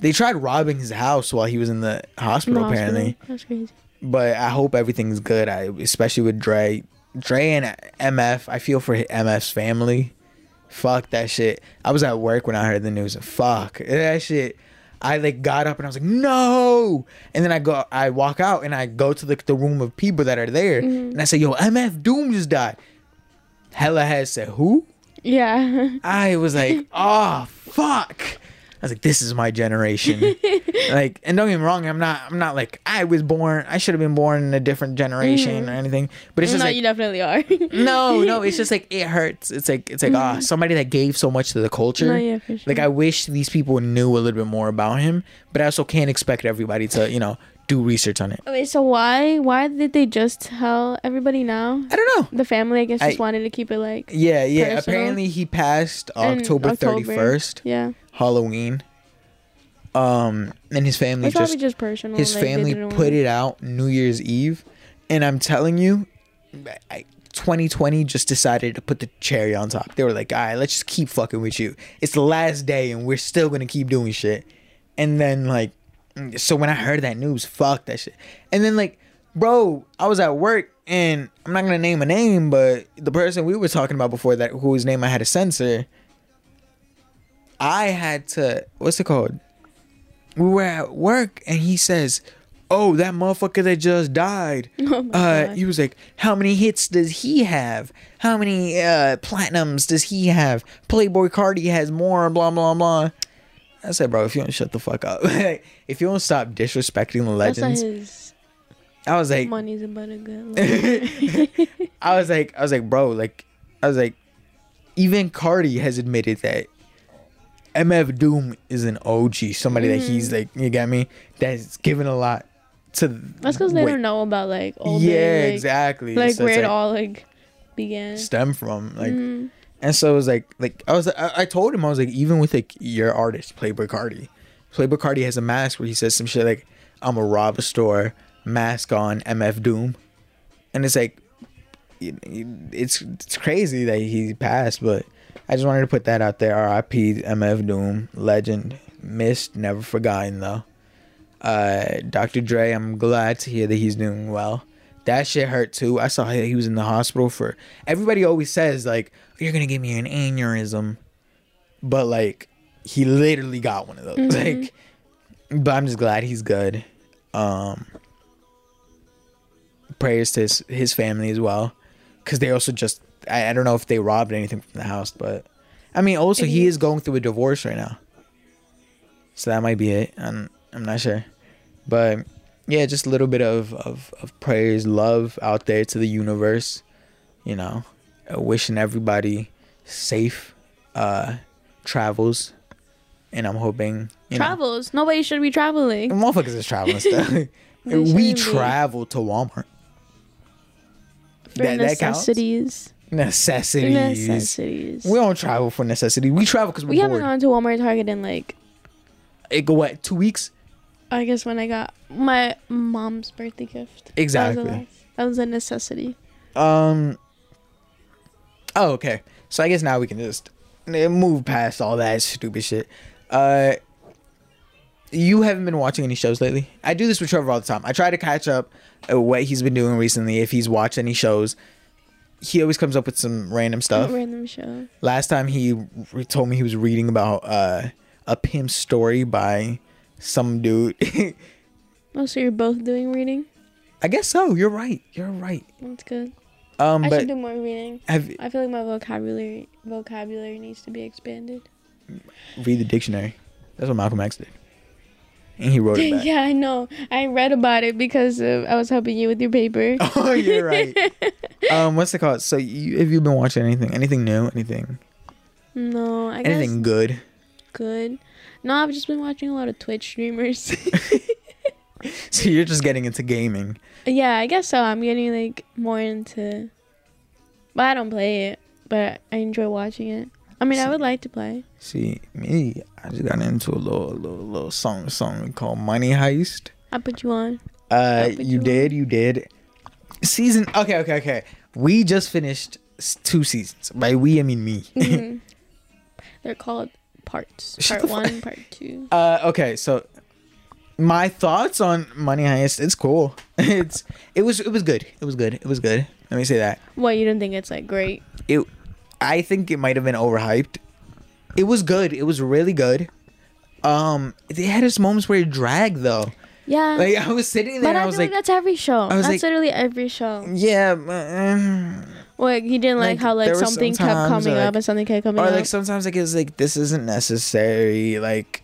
Speaker 3: They tried robbing his house while he was in the
Speaker 4: in the
Speaker 3: hospital,
Speaker 4: hospital.
Speaker 3: apparently.
Speaker 4: That's crazy.
Speaker 3: But I hope everything's good. I especially with Dre, Dre and MF. I feel for MF's family. Fuck that shit. I was at work when I heard the news. Fuck that shit. I like got up and I was like, no. And then I go, I walk out and I go to the, the room of people that are there, mm-hmm. and I say, yo, MF Doom just died. Hella has said who?
Speaker 4: Yeah. [LAUGHS]
Speaker 3: I was like, oh fuck. I was like, this is my generation. [LAUGHS] like, and don't get me wrong, I'm not, I'm not like I was born. I should have been born in a different generation or anything. But it's just
Speaker 4: no,
Speaker 3: like,
Speaker 4: you definitely are. [LAUGHS]
Speaker 3: no, no, it's just like it hurts. It's like, it's like ah, somebody that gave so much to the culture.
Speaker 4: No, yeah, for sure.
Speaker 3: Like I wish these people knew a little bit more about him, but I also can't expect everybody to, you know, do research on it.
Speaker 4: Okay, so why why did they just tell everybody now?
Speaker 3: I don't know.
Speaker 4: The family, I guess, just
Speaker 3: I-
Speaker 4: wanted to keep it like
Speaker 3: Yeah, yeah.
Speaker 4: Personal.
Speaker 3: Apparently, he passed October thirty first,
Speaker 4: Yeah,
Speaker 3: Halloween. Um, and his family
Speaker 4: it's
Speaker 3: just
Speaker 4: just personal.
Speaker 3: his
Speaker 4: like,
Speaker 3: family put it out New Year's Eve, and I'm telling you, I, 2020 just decided to put the cherry on top. They were like, "All right, let's just keep fucking with you. It's the last day, and we're still gonna keep doing shit." And then like, so when I heard that news, fuck that shit. And then like, bro, I was at work And I'm not gonna name a name, but the person we were talking about before that, whose name I had to censor, I had to. What's it called? We were at work, and he says, "Oh, that motherfucker that just died." [LAUGHS]
Speaker 4: Oh
Speaker 3: uh,
Speaker 4: God.
Speaker 3: he was like, "How many hits does he have? How many uh, platinums does he have? Playboi Carti has more." Blah blah blah. I said, "Bro, if you don't shut the fuck up, [LAUGHS] if you don't stop disrespecting the legends,"
Speaker 4: his
Speaker 3: I was like,
Speaker 4: money's about a good. [LAUGHS] Lord.
Speaker 3: I was like, I was like, bro, like, I was like, even Carti has admitted that MF Doom is an OG, somebody that he's like, you get me, that's given a lot to.
Speaker 4: That's because they don't know about like older,
Speaker 3: Yeah,
Speaker 4: like,
Speaker 3: exactly.
Speaker 4: Like
Speaker 3: So
Speaker 4: where it
Speaker 3: like,
Speaker 4: all like began.
Speaker 3: stem from, like,
Speaker 4: Mhm.
Speaker 3: and so it was like, like I was, I, I told him I was like, even with like your artist, Playboi Carti, Playboi Carti has a mask where he says some shit like, "I'm a rob a store, mask on, MF Doom," and it's like, it- it- it's it's crazy that he passed, but I just wanted to put that out there. R.I.P. MF Doom, legend, missed, never forgotten though. Uh, Dr. Dre, I'm glad to hear that he's doing well. That shit hurt too. I saw he was in the hospital for. Everybody always says like, "You're gonna give me an aneurysm," but like, he literally got one of those. Like, but I'm just glad he's good. Um, prayers to his, his family as well, because they also just. I, I don't know if they robbed anything from the house, but I mean, also he is going through a divorce right now, so that might be it. I'm I'm not sure, but yeah, just a little bit of of, of prayers, love out there to the universe. You know, uh, wishing everybody safe uh travels, and I'm hoping you know
Speaker 4: Travels. Nobody should be traveling. [LAUGHS]
Speaker 3: motherfuckers is traveling. [LAUGHS]
Speaker 4: They
Speaker 3: we travel to Walmart.
Speaker 4: For
Speaker 3: that- that counts?
Speaker 4: Necessities.
Speaker 3: Necessities. We don't travel for necessity. We travel because we're
Speaker 4: we haven't gone to Walmart Target in like
Speaker 3: It go what two weeks?
Speaker 4: I guess when I got my mom's birthday gift. That was,
Speaker 3: Exactly.
Speaker 4: that was a necessity.
Speaker 3: Um. Oh, okay. So I guess now we can just move past all that stupid shit. Uh, you haven't been watching any shows lately. I do this with Trevor all the time. I try to catch up uh, what he's been doing recently. If he's watched any shows, he always comes up with some random stuff.
Speaker 4: Random show.
Speaker 3: Last time he re- told me he was reading about uh, a pimp story by some dude. [LAUGHS]
Speaker 4: Oh, so you're both doing reading?
Speaker 3: I guess so. You're right. You're right.
Speaker 4: That's good.
Speaker 3: Um,
Speaker 4: I should do more reading.
Speaker 3: have
Speaker 4: I feel like my vocabulary vocabulary needs to be expanded.
Speaker 3: read the dictionary. That's what Malcolm X did, and he wrote it back.
Speaker 4: yeah, I know. I read about it because uh, I was helping you with your paper. [LAUGHS]
Speaker 3: Oh, you're right. [LAUGHS] um, what's it called? So, you, have you been watching anything? Anything new? Anything?
Speaker 4: No, I guess.
Speaker 3: Anything
Speaker 4: guess
Speaker 3: good?
Speaker 4: good. No, I've just been watching a lot of Twitch streamers. [LAUGHS]
Speaker 3: So you're just getting into gaming.
Speaker 4: yeah, I guess so. I'm getting like more into. But I don't play it, but I enjoy watching it. I mean, I would like to play.
Speaker 3: See, me, I just got into a little, little, little song, song called "Money Heist."
Speaker 4: I put you on.
Speaker 3: Uh, you
Speaker 4: you
Speaker 3: did, you did. Season. Okay, okay, okay. We just finished two seasons. By we, I mean me. [LAUGHS]
Speaker 4: Mhm. [LAUGHS] They're called parts. Part one, part two.
Speaker 3: Uh, okay, so my thoughts on Money Heist. It's cool. [LAUGHS] It's it was it was good. It was good. It was good. Let me say that.
Speaker 4: What you didn't think it's like great?
Speaker 3: It, I think it might have been overhyped. It was good. It was really good. Um, they had its moments where it dragged though.
Speaker 4: Yeah.
Speaker 3: Like I was sitting there,
Speaker 4: but
Speaker 3: and
Speaker 4: I,
Speaker 3: I was
Speaker 4: feel like, that's every show.
Speaker 3: I was
Speaker 4: That's
Speaker 3: like-
Speaker 4: literally every show.
Speaker 3: yeah, but, uh,
Speaker 4: Like you didn't like,
Speaker 3: Like,
Speaker 4: how like something kept coming
Speaker 3: like-
Speaker 4: up and something kept coming
Speaker 3: or
Speaker 4: up.
Speaker 3: Or like sometimes like it's like this isn't necessary. Like,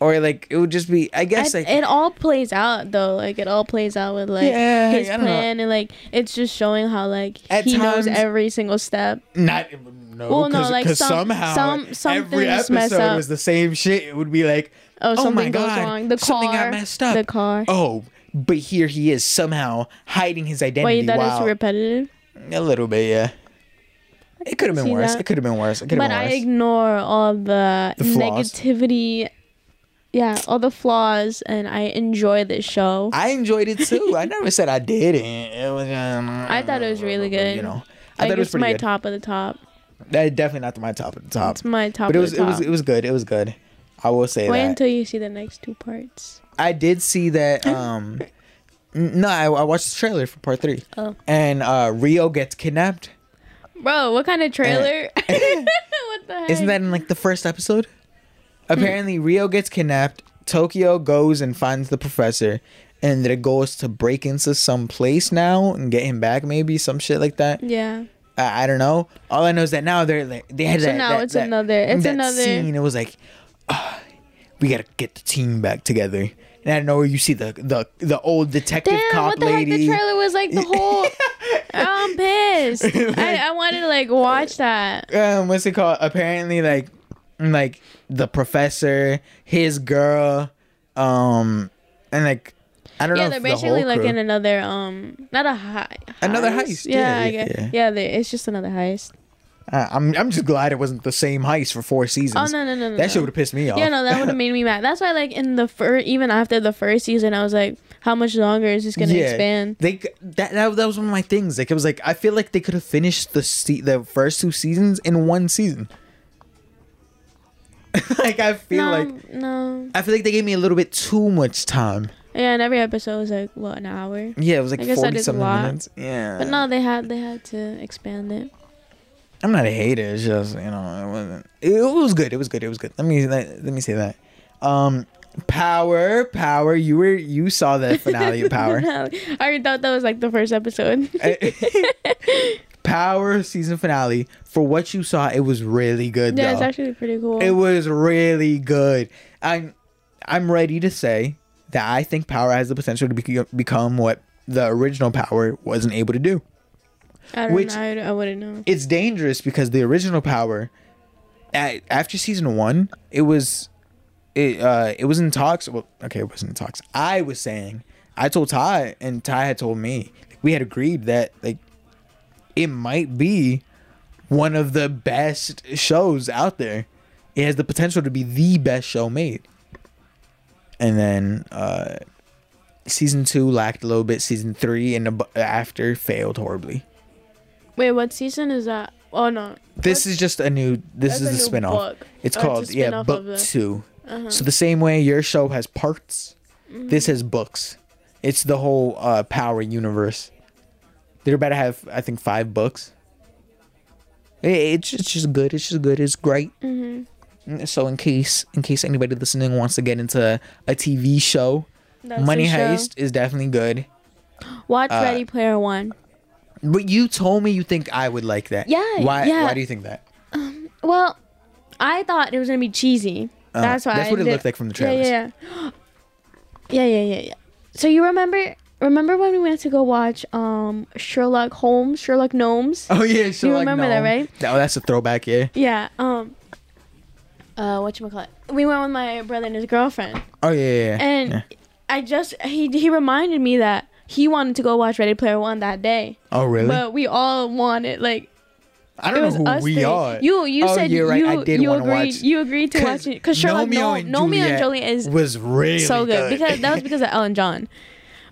Speaker 3: or like it would just be. I guess
Speaker 4: I-
Speaker 3: like
Speaker 4: it all plays out though. Like it all plays out with like
Speaker 3: Yeah,
Speaker 4: his
Speaker 3: I know.
Speaker 4: plan and like it's just showing how like
Speaker 3: At
Speaker 4: he knows every single step.
Speaker 3: not no
Speaker 4: Well, no, like, some-
Speaker 3: somehow
Speaker 4: some- some every
Speaker 3: episode
Speaker 4: up.
Speaker 3: was the same shit. It would be like
Speaker 4: Oh,
Speaker 3: Oh
Speaker 4: something
Speaker 3: my
Speaker 4: goes
Speaker 3: God,
Speaker 4: wrong. The
Speaker 3: something
Speaker 4: car
Speaker 3: got messed up.
Speaker 4: The car.
Speaker 3: oh, but here he is somehow hiding his identity.
Speaker 4: Wait, that is
Speaker 3: while
Speaker 4: repetitive.
Speaker 3: a little bit, yeah. It could have been
Speaker 4: see
Speaker 3: worse.
Speaker 4: that.
Speaker 3: It could have been worse. It could have
Speaker 4: But
Speaker 3: been
Speaker 4: I
Speaker 3: worse.
Speaker 4: ignore all the,
Speaker 3: The
Speaker 4: negativity. Yeah, all the flaws, and I enjoy this show.
Speaker 3: I enjoyed it too. I [LAUGHS] never said I didn't. It was. Um,
Speaker 4: I thought it was really good.
Speaker 3: You know, I
Speaker 4: like
Speaker 3: thought it was pretty
Speaker 4: my
Speaker 3: good.
Speaker 4: top of the top.
Speaker 3: That definitely not my top of the top.
Speaker 4: It's my top
Speaker 3: but it
Speaker 4: of
Speaker 3: was it was it was good. It was good. I will say
Speaker 4: Wait
Speaker 3: that.
Speaker 4: until you see the next two parts.
Speaker 3: I did see that [LAUGHS] um No, I, I watched the trailer for part three.
Speaker 4: Oh.
Speaker 3: And uh, Rio gets kidnapped.
Speaker 4: Bro, what kind of trailer? [LAUGHS] what the heck?
Speaker 3: Isn't that in like the first episode? Apparently, Rio gets kidnapped. Tokyo goes and finds the professor, and the goal is to break into some place now and get him back. Maybe some shit like that.
Speaker 4: Yeah.
Speaker 3: I, I don't know. All I know is that now they're like they had
Speaker 4: So
Speaker 3: that.
Speaker 4: now
Speaker 3: that-
Speaker 4: it's
Speaker 3: that-
Speaker 4: another- it's
Speaker 3: that
Speaker 4: another-
Speaker 3: scene. It was like, ah, we gotta get the team back together. And I don't know where you see the the the old detective
Speaker 4: Damn,
Speaker 3: cop
Speaker 4: what the
Speaker 3: lady.
Speaker 4: heck? The trailer was like the whole. [LAUGHS] I'm pissed. I, I wanted to like watch that.
Speaker 3: um, what's it called? Apparently, like, like the professor, his girl, um, and like, I don't
Speaker 4: Yeah,
Speaker 3: know.
Speaker 4: they're
Speaker 3: if the
Speaker 4: basically
Speaker 3: whole
Speaker 4: like
Speaker 3: crew-
Speaker 4: in another um, not a high.
Speaker 3: Another heist, yeah,
Speaker 4: Yeah, I
Speaker 3: yeah,
Speaker 4: guess.
Speaker 3: yeah.
Speaker 4: Yeah, they, it's just another heist.
Speaker 3: Uh, I'm I'm just glad it wasn't the same heist for four seasons.
Speaker 4: Oh no no no no.
Speaker 3: That
Speaker 4: no.
Speaker 3: shit would have pissed me off.
Speaker 4: Yeah, no, that would have made me mad. That's why, like, in the first, even after the first season, I was like, how much longer is this gonna expand?
Speaker 3: They that, that that was one of my things. Like it was like I feel like they could have finished the se- the first two seasons in one season. [LAUGHS] like I feel
Speaker 4: no,
Speaker 3: like
Speaker 4: no.
Speaker 3: I feel like they gave me a little bit too much time.
Speaker 4: Yeah, and every episode was like what an hour.
Speaker 3: Yeah, it was like
Speaker 4: I that
Speaker 3: forty something minutes. Yeah,
Speaker 4: But no, they had they had to expand it.
Speaker 3: I'm not a hater. It's just you know it wasn't. It was good. It was good. It was good. Let me let, let me say that. Um, Power, Power. You were you saw the finale of [LAUGHS] Power.
Speaker 4: I already thought that was like the first episode. [LAUGHS]
Speaker 3: Power season finale. For what you saw, it was really good.
Speaker 4: yeah, it's actually pretty cool.
Speaker 3: It was really good. I'm I'm ready to say that I think Power has the potential to be, become what the original Power wasn't able to do.
Speaker 4: I don't
Speaker 3: which-
Speaker 4: know. I, I wouldn't know.
Speaker 3: It's dangerous because the original Power, at, after season one, it was, it uh, it was in talks. Well, okay, it wasn't in talks. I was saying, I told Ty, and Ty had told me we had agreed that like, it might be one of the best shows out there. It has the potential to be the best show made. And then uh season 2 lacked a little bit, season 3 and ab- after failed horribly.
Speaker 4: Wait, what season is that? Oh no.
Speaker 3: This is just a new this is
Speaker 4: a
Speaker 3: the
Speaker 4: new
Speaker 3: spin-off.
Speaker 4: book.
Speaker 3: It's
Speaker 4: Oh, it's a
Speaker 3: called yeah,
Speaker 4: spin-off
Speaker 3: book
Speaker 4: the-
Speaker 3: 2.
Speaker 4: Uh-huh.
Speaker 3: So the same way your show has parts,
Speaker 4: Mm-hmm.
Speaker 3: this has books. It's the whole uh power universe. They're about to have I think 5 books. It- It's just, it's just good. It's just good. It's great.
Speaker 4: Mm-hmm.
Speaker 3: So in case in case anybody listening wants to get into a TV show,
Speaker 4: That's
Speaker 3: Money
Speaker 4: the show.
Speaker 3: Heist is definitely good.
Speaker 4: Watch
Speaker 3: uh,
Speaker 4: Ready Player One.
Speaker 3: But you told me you think I would like that.
Speaker 4: Yeah,
Speaker 3: Why
Speaker 4: yeah.
Speaker 3: why do you think that?
Speaker 4: Well, I thought it was gonna be cheesy.
Speaker 3: Uh,
Speaker 4: that's why.
Speaker 3: that's
Speaker 4: I
Speaker 3: what it
Speaker 4: did-
Speaker 3: looked like from the
Speaker 4: Yeah,
Speaker 3: trailers.
Speaker 4: yeah, yeah. [GASPS] Yeah, yeah, yeah, yeah. So you remember? Remember when we went to go watch um Sherlock Holmes, Sherlock Gnomes?
Speaker 3: Oh yeah, so
Speaker 4: You remember that, right?
Speaker 3: Oh, that's a throwback, yeah.
Speaker 4: Yeah. Um. Uh, what you call it? We went with my brother and his girlfriend,
Speaker 3: Oh yeah, yeah. yeah.
Speaker 4: and
Speaker 3: yeah.
Speaker 4: I just he he reminded me that he wanted to go watch Ready Player One that day,
Speaker 3: Oh really?
Speaker 4: but we all wanted like
Speaker 3: I don't know who we
Speaker 4: three.
Speaker 3: are.
Speaker 4: You you
Speaker 3: Oh,
Speaker 4: said
Speaker 3: you're right.
Speaker 4: you
Speaker 3: I did
Speaker 4: you agreed
Speaker 3: watch-
Speaker 4: you agreed to watch it because Sherlock
Speaker 3: Romeo
Speaker 4: no,
Speaker 3: and
Speaker 4: Gnomeo and
Speaker 3: Juliet
Speaker 4: is
Speaker 3: was really
Speaker 4: so good,
Speaker 3: good.
Speaker 4: because that was because of Elton John.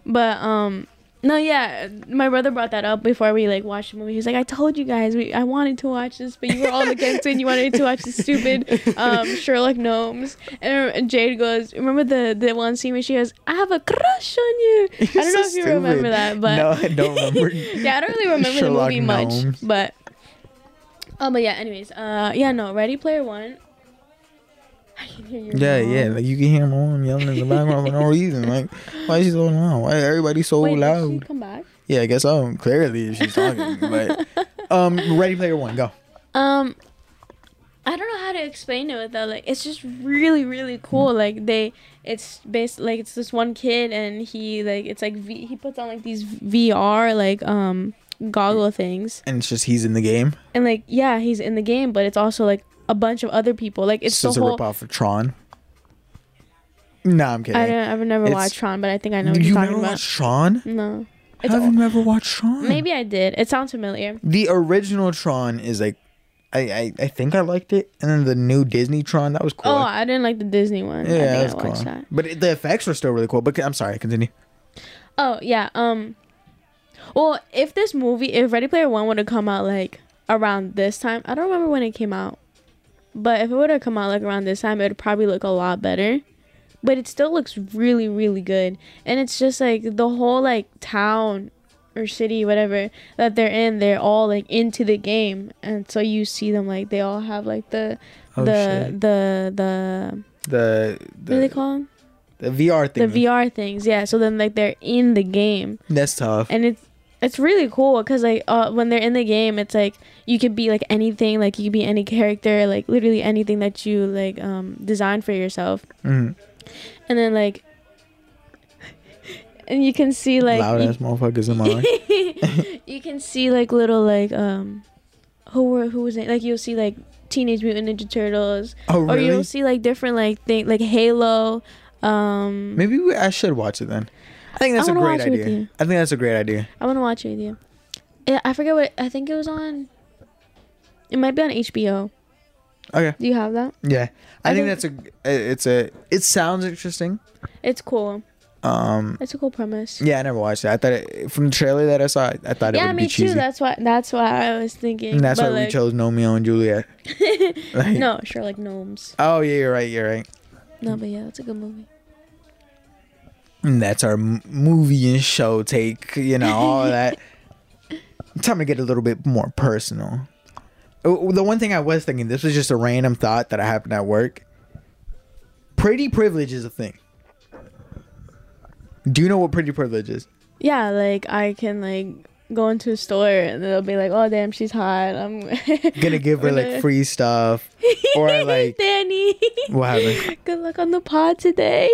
Speaker 4: But um no yeah, my brother brought that up before we like watched the movie. He's like, I told you guys we I wanted to watch this, but you were all against it. and You wanted to watch the stupid um [LAUGHS] Sherlock Gnomes. And Jade goes, remember the the one scene where she goes, I have a crush on you. [LAUGHS] I don't know if you remember that, but
Speaker 3: no, I don't remember. [LAUGHS]
Speaker 4: yeah, I don't really remember
Speaker 3: Sherlock
Speaker 4: the movie much, but oh, but yeah. Anyways, uh, yeah, no, Ready Player One. [LAUGHS] I can hear your
Speaker 3: yeah,
Speaker 4: mom.
Speaker 3: yeah. Like you can hear my mom yelling in the background for no [LAUGHS] reason. Like, why is she so loud? Why everybody so
Speaker 4: Wait, did she
Speaker 3: loud?
Speaker 4: come back?
Speaker 3: Yeah, I guess so. Clearly, she's talking. but [LAUGHS] um, Ready Player One, go.
Speaker 4: Um, I don't know how to explain it without like it's just really really cool. Like they, it's based like it's this one kid and he like it's like v, he puts on like these VR like um goggle things
Speaker 3: And it's just he's in the game.
Speaker 4: and like yeah he's in the game but it's also like a bunch of other people like it's
Speaker 3: It's
Speaker 4: the whole.
Speaker 3: rip off of Tron. Nah, I'm kidding.
Speaker 4: I don't I've never
Speaker 3: It's-
Speaker 4: watched Tron but I think I know what
Speaker 3: you
Speaker 4: you're
Speaker 3: never
Speaker 4: talking about.
Speaker 3: watched Tron?
Speaker 4: No, it's
Speaker 3: Have
Speaker 4: all-
Speaker 3: you never watched Tron?
Speaker 4: maybe I did. It sounds familiar.
Speaker 3: The original Tron is like, I, I I think I liked it, and then the new Disney Tron that was cool.
Speaker 4: Oh, I didn't like the Disney one.
Speaker 3: yeah,
Speaker 4: I
Speaker 3: that
Speaker 4: think
Speaker 3: was
Speaker 4: I
Speaker 3: cool.
Speaker 4: that.
Speaker 3: But it, the effects were still really cool. But I'm sorry, continue.
Speaker 4: Oh yeah. Um. Well, if this movie, if Ready Player One would have come out like around this time, I don't remember when it came out, but if it would have come out like around this time, it would probably look a lot better but it still looks really really good and it's just like the whole like town or city whatever that they're in they're all like into the game and so you see them like they all have like the
Speaker 3: Oh,
Speaker 4: the,
Speaker 3: shit.
Speaker 4: the the
Speaker 3: The
Speaker 4: what do they call them
Speaker 3: the VR thing.
Speaker 4: the VR things yeah so then like they're in the game
Speaker 3: That's tough.
Speaker 4: and it's it's really cool because like uh, when they're in the game it's like you could be like anything like you could be any character like literally anything that you like um design for yourself
Speaker 3: Mhm.
Speaker 4: and then like [LAUGHS] and you can see like
Speaker 3: Loud
Speaker 4: you,
Speaker 3: ass motherfuckers in my [LAUGHS] life. [LAUGHS]
Speaker 4: you can see like little like um who were who was it like you'll see like teenage mutant ninja turtles
Speaker 3: Oh
Speaker 4: or you'll see like different like thing like halo um
Speaker 3: Maybe we, I should watch it then. I think that's
Speaker 4: I
Speaker 3: a great
Speaker 4: it
Speaker 3: idea. I think that's a great idea.
Speaker 4: i want to watch it with you yeah i forget what i think it was on it might be on hbo
Speaker 3: Okay.
Speaker 4: do you have that
Speaker 3: Yeah, I,
Speaker 4: I
Speaker 3: think,
Speaker 4: think-
Speaker 3: that's a. It's a. It sounds interesting.
Speaker 4: it's cool
Speaker 3: Um.
Speaker 4: it's a cool premise
Speaker 3: Yeah, I never watched it. I thought it, from the trailer that I saw, I thought it
Speaker 4: yeah
Speaker 3: would
Speaker 4: me
Speaker 3: be cheesy.
Speaker 4: too that's why that's why i was thinking
Speaker 3: and that's
Speaker 4: but,
Speaker 3: why we chose Gnomeo and Juliet. [LAUGHS] Like-
Speaker 4: no sure like gnomes
Speaker 3: Oh yeah, you're right. You're right.
Speaker 4: no but yeah it's a good movie
Speaker 3: And that's our m- movie and show take. You know all of [LAUGHS] that. Time to get a little bit more personal. Oh, oh, The one thing I was thinking, this was just a random thought that I happened at work. Pretty privilege is a thing. Do you know what pretty privilege is?
Speaker 4: yeah like i can like go into a store and they'll be like oh damn she's hot i'm [LAUGHS]
Speaker 3: Gonna give her like [LAUGHS] free stuff, or like [LAUGHS]
Speaker 4: danny
Speaker 3: what happened?
Speaker 4: good luck on the pod today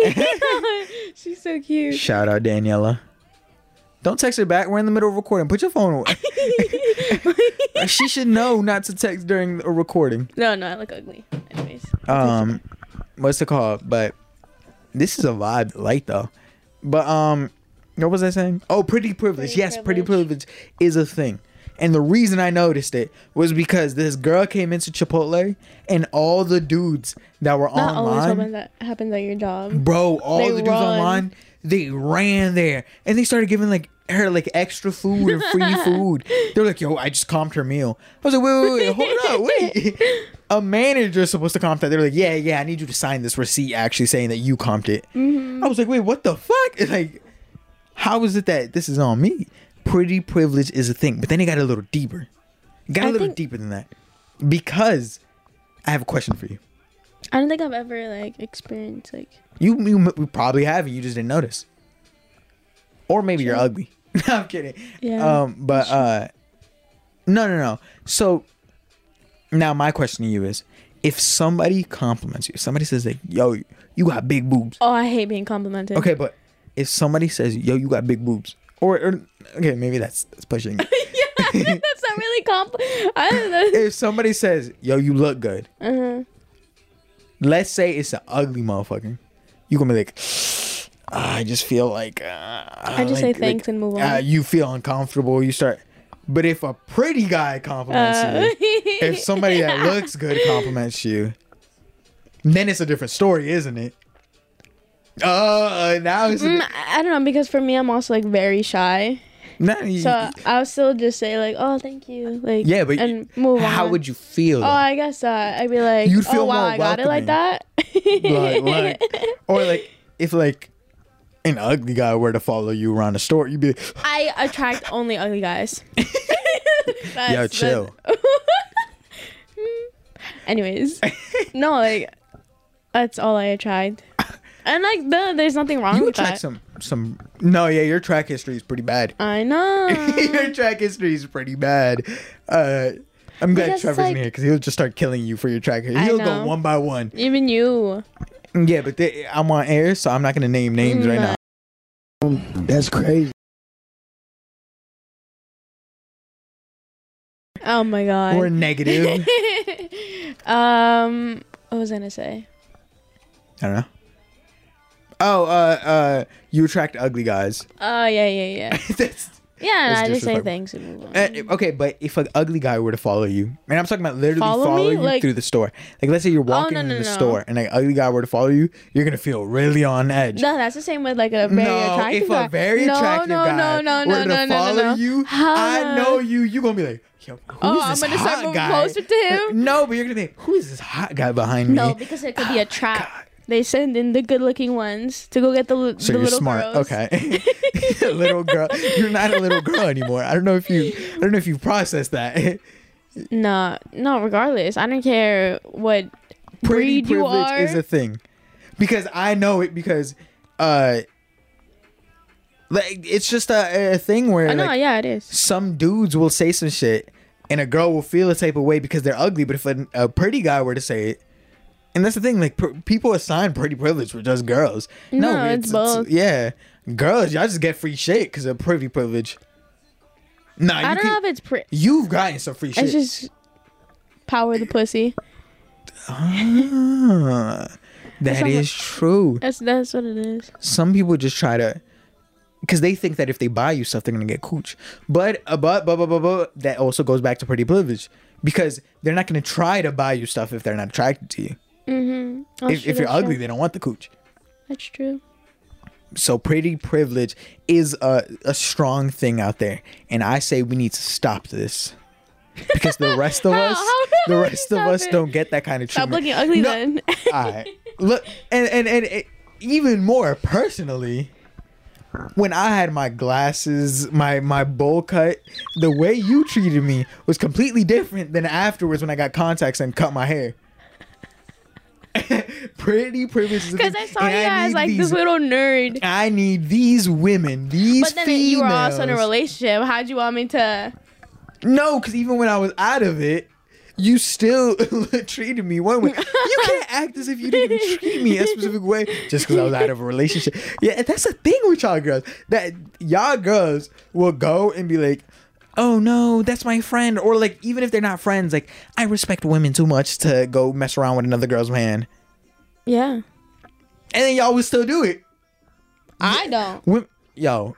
Speaker 4: she's so cute
Speaker 3: Shout out Daniela. Don't text her back. We're in the middle of recording. Put your phone away. she should know not to text during a recording.
Speaker 4: no no i look ugly anyways
Speaker 3: Um, what's it called? But this is a vibe light though. But um, what was I saying? Oh, pretty privilege.
Speaker 4: Pretty
Speaker 3: yes, pretty
Speaker 4: privilege.
Speaker 3: privilege is a thing. And the reason I noticed it was because this girl came into Chipotle and all the dudes that were
Speaker 4: not always
Speaker 3: online,
Speaker 4: happens that happens at your job
Speaker 3: bro, all
Speaker 4: They
Speaker 3: the dudes
Speaker 4: run.
Speaker 3: online, they ran there and they started giving like her like extra food and free [LAUGHS] food. They were like, "Yo, I just comped her meal." I was like, "Wait, wait, wait, hold up, wait." [LAUGHS] A manager's supposed to comp that. They're like, "Yeah, yeah, I need you to sign this receipt actually saying that you comped it." Mm-hmm. I was like, "Wait, what the fuck?" It's [LAUGHS] like, how is it that this is on me? Pretty privilege is a thing, but then it got a little deeper. It got a
Speaker 4: I
Speaker 3: little
Speaker 4: think-
Speaker 3: deeper than that because I have a question for you.
Speaker 4: i don't think i've ever like experienced like
Speaker 3: You, you m- probably have, and you just didn't notice. Or maybe you're ugly. [LAUGHS] no, I'm kidding.
Speaker 4: Yeah,
Speaker 3: Um, but uh, no, no, no. So now my question to you is: If somebody compliments you, somebody says like, "Yo, you got big boobs."
Speaker 4: oh i hate being complimented
Speaker 3: Okay, but if somebody says, "Yo, you got big boobs," or, or okay, maybe that's, that's pushing. [LAUGHS] it.
Speaker 4: that's not really compl I don't know.
Speaker 3: if somebody says, "Yo, you look good,"
Speaker 4: Uh-huh.
Speaker 3: let's say it's an ugly motherfucker, you gonna be like, "Ah, [SIGHS] I just feel like uh,
Speaker 4: I just say thanks
Speaker 3: like,
Speaker 4: and move on.
Speaker 3: Uh, you feel uncomfortable. You start. But if a pretty guy compliments
Speaker 4: Uh,
Speaker 3: you, if somebody that looks good compliments you, then it's a different story, isn't it? [LAUGHS] Uh, now it's
Speaker 4: Mm, I don't know because for me, I'm also like very shy.
Speaker 3: no,
Speaker 4: So I'll still just say like, "Oh, thank you," like
Speaker 3: yeah, but
Speaker 4: and move on.
Speaker 3: how would you feel?
Speaker 4: Oh, I guess uh, I'd be like,
Speaker 3: You'd feel
Speaker 4: "Oh wow, I got it like that."
Speaker 3: like, [LAUGHS] like, or like if like an ugly guy were to follow you around the store, you'd be like, [LAUGHS]
Speaker 4: I attract only ugly guys.
Speaker 3: "Yo,
Speaker 4: That's-
Speaker 3: chill."
Speaker 4: Anyways, no, like that's all I attract. And like, the, there's nothing wrong
Speaker 3: You
Speaker 4: with
Speaker 3: attract
Speaker 4: that.
Speaker 3: some some. No, yeah, your track history is pretty bad.
Speaker 4: I [LAUGHS] know.
Speaker 3: your track history is pretty bad. Uh, I'm glad
Speaker 4: Because,
Speaker 3: Trevor's
Speaker 4: like-
Speaker 3: in here because he'll just start killing you for your track.
Speaker 4: history.
Speaker 3: He'll go
Speaker 4: know.
Speaker 3: one by one.
Speaker 4: Even you.
Speaker 3: Yeah, but they, I'm on air, so I'm not gonna name names right now.
Speaker 1: That's crazy.
Speaker 4: Oh my god.
Speaker 3: Or negative. [LAUGHS]
Speaker 4: um, what was I gonna say?
Speaker 3: I don't know. Oh, uh, uh, you attract ugly guys.
Speaker 4: Oh yeah, yeah, yeah. [LAUGHS]
Speaker 3: That's,
Speaker 4: Yeah,
Speaker 3: That's
Speaker 4: I just say thanks and move on.
Speaker 3: uh, okay, but if an ugly guy were to follow you, and I'm talking about literally
Speaker 4: Follow
Speaker 3: follow,
Speaker 4: me?
Speaker 3: you
Speaker 4: Like- Oh,
Speaker 3: through the store. Like, let's say you're walking
Speaker 4: no,
Speaker 3: in
Speaker 4: no,
Speaker 3: the
Speaker 4: no.
Speaker 3: store, and an ugly guy were to follow you, you're gonna feel really on edge.
Speaker 4: No, that's the same with like a very
Speaker 3: no,
Speaker 4: attractive
Speaker 3: if
Speaker 4: guy.
Speaker 3: a very
Speaker 4: no,
Speaker 3: attractive
Speaker 4: no,
Speaker 3: guy
Speaker 4: no, no,
Speaker 3: were
Speaker 4: no,
Speaker 3: to
Speaker 4: no, no,
Speaker 3: follow
Speaker 4: no, no.
Speaker 3: you, I know you. You gonna be like, yo, who's
Speaker 4: Oh, I'm
Speaker 3: this
Speaker 4: gonna
Speaker 3: hot
Speaker 4: start moving
Speaker 3: guy?
Speaker 4: closer to him?
Speaker 3: No, but you're gonna be, like, who is this hot guy behind me?
Speaker 4: No, because it could be a trap. They send in the good-looking ones to go get the,
Speaker 3: So
Speaker 4: the
Speaker 3: you're
Speaker 4: little
Speaker 3: smart.
Speaker 4: girls.
Speaker 3: Okay. [LAUGHS] little girl. You're not a little girl anymore. I don't know if you I don't know if you processed that. [LAUGHS]
Speaker 4: No, no. Regardless, I don't care what
Speaker 3: Pretty
Speaker 4: breed you
Speaker 3: privilege
Speaker 4: are.
Speaker 3: is a thing. Because I know it because uh like it's just a, a thing where
Speaker 4: I know,
Speaker 3: like,
Speaker 4: yeah, it is.
Speaker 3: some dudes will say some shit and a girl will feel a type of way because they're ugly but if a, a pretty guy were to say it and that's the thing like pr- people assign pretty privilege for just girls
Speaker 4: No, it's both.
Speaker 3: yeah girls y'all just get free shit because of pretty privilege nah you
Speaker 4: I don't
Speaker 3: can-
Speaker 4: know if it's pretty.
Speaker 3: you've gotten some free shit
Speaker 4: It's just power the pussy.
Speaker 3: Ah, that is true
Speaker 4: That's that's what it is.
Speaker 3: some people just try to because they think that if they buy you stuff they're gonna get cooch but uh, but but but, but, but that also goes back to pretty privilege because they're not gonna try to buy you stuff if they're not attracted to you
Speaker 4: Mm-hmm.
Speaker 3: if, if you're ugly they don't want the cooch
Speaker 4: that's true.
Speaker 3: so pretty privilege is a, a strong thing out there and i say we need to stop this because the rest of [LAUGHS]
Speaker 4: How-
Speaker 3: us
Speaker 4: how
Speaker 3: the rest of us
Speaker 4: it?
Speaker 3: don't get that kind of treatment.
Speaker 4: Stop looking ugly
Speaker 3: No,
Speaker 4: then. [LAUGHS]
Speaker 3: all right look and and and it, even more personally when i had my glasses my my bowl cut the way you treated me was completely different than afterwards when i got contacts and cut my hair [LAUGHS] pretty privileged
Speaker 4: Because I saw you as like this little nerd.
Speaker 3: i need these women these
Speaker 4: But then
Speaker 3: females.
Speaker 4: you were also in a relationship. How'd you want me to?
Speaker 3: no because even when i was out of it you still [LAUGHS] treated me one way. You [LAUGHS] can't act as if you didn't treat me a specific way just because I was out of a relationship. Yeah, that's the thing with y'all girls. That y'all girls will go and be like, "Oh no, that's my friend," or like even if they're not friends, like I respect women too much to go mess around with another girl's man,
Speaker 4: Yeah,
Speaker 3: and then y'all will still do it.
Speaker 4: I don't.
Speaker 3: Wom- Yo,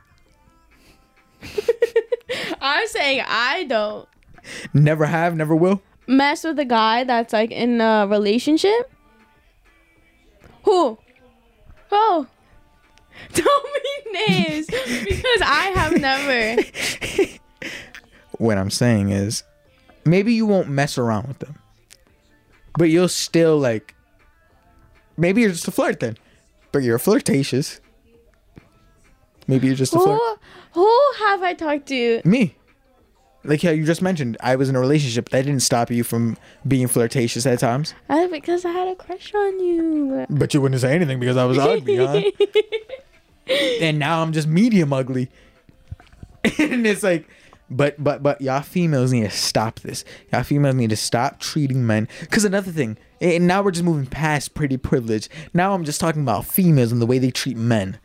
Speaker 3: [LAUGHS]
Speaker 4: I'm saying I don't
Speaker 3: never have, never will.
Speaker 4: mess with a guy that's like in a relationship. Who? Who? [LAUGHS] Don't mean names because I have never. [LAUGHS]
Speaker 3: what I'm saying is maybe you won't mess around with them. But you'll still like maybe you're just a flirt then. But you're flirtatious. Maybe you're just a flirt.
Speaker 4: Who? Who have I talked to?
Speaker 3: Me. Like how you just mentioned, I was in a relationship. That didn't stop you from being flirtatious at times.
Speaker 4: Uh, because I had a crush on you.
Speaker 3: But you wouldn't say anything because I was ugly, huh? [LAUGHS] and now I'm just medium ugly. [LAUGHS] and it's like, but but but y'all females need to stop this. Y'all females need to stop treating men. Cause another thing, and now we're just moving past pretty privilege. Now I'm just talking about females and the way they treat men.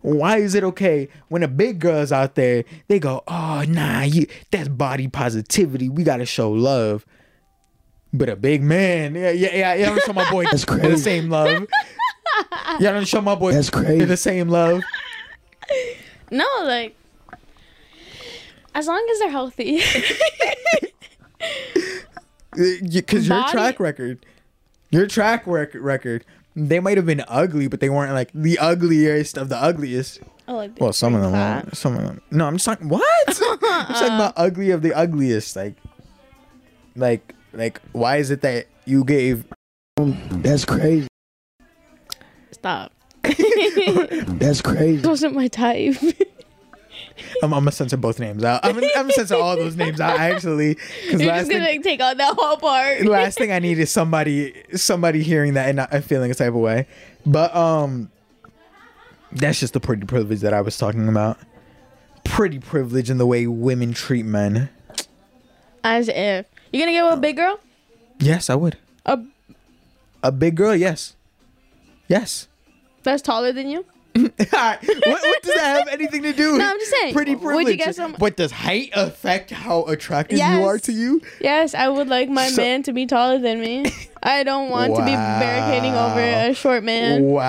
Speaker 3: Why is it okay when a big girl's out there? They go, oh nah, you that's body positivity. We gotta show love. But a big man, yeah, yeah, yeah, yeah. Don't show my boy [LAUGHS]
Speaker 1: That's
Speaker 3: the same love. [LAUGHS] Yeah, don't show my boy
Speaker 1: That's crazy.
Speaker 3: the same love.
Speaker 4: No, like as long as they're healthy. [LAUGHS]
Speaker 3: Because your
Speaker 4: Body-
Speaker 3: track record, your track rec- record, they might have been ugly, but they weren't like the ugliest of the ugliest.
Speaker 4: oh, like
Speaker 3: Well, some of them
Speaker 4: fat.
Speaker 3: were. Some of them. No, I'm just talking. What? [LAUGHS] I'm just talking about ugly of the ugliest. Like, like, like. Why is it that you gave?
Speaker 1: That's crazy.
Speaker 4: Stop. [LAUGHS]
Speaker 1: That's crazy.
Speaker 4: Wasn't my type.
Speaker 3: I'm, I'm gonna censor both names out. I'm gonna, I'm gonna censor all those names out actually. Because
Speaker 4: You're
Speaker 3: last
Speaker 4: just gonna take out that whole part.
Speaker 3: last thing I need is somebody somebody hearing that and not and feeling a type of way. But um that's just the pretty privilege that I was talking about. Pretty privilege in the way women treat men.
Speaker 4: As if you're gonna get with a big girl.
Speaker 3: Yes, I would.
Speaker 4: A
Speaker 3: A big girl, yes. Yes.
Speaker 4: that's taller than you. [LAUGHS]
Speaker 3: What, what does that have anything to do with
Speaker 4: No, I'm just saying.
Speaker 3: pretty
Speaker 4: Would you
Speaker 3: privilege?
Speaker 4: get some-
Speaker 3: But does height affect how attractive you are to you?
Speaker 4: Yes, I would like my
Speaker 3: So-
Speaker 4: man to be taller than me. [LAUGHS] I don't want to be barricading over a short man.
Speaker 3: Wow.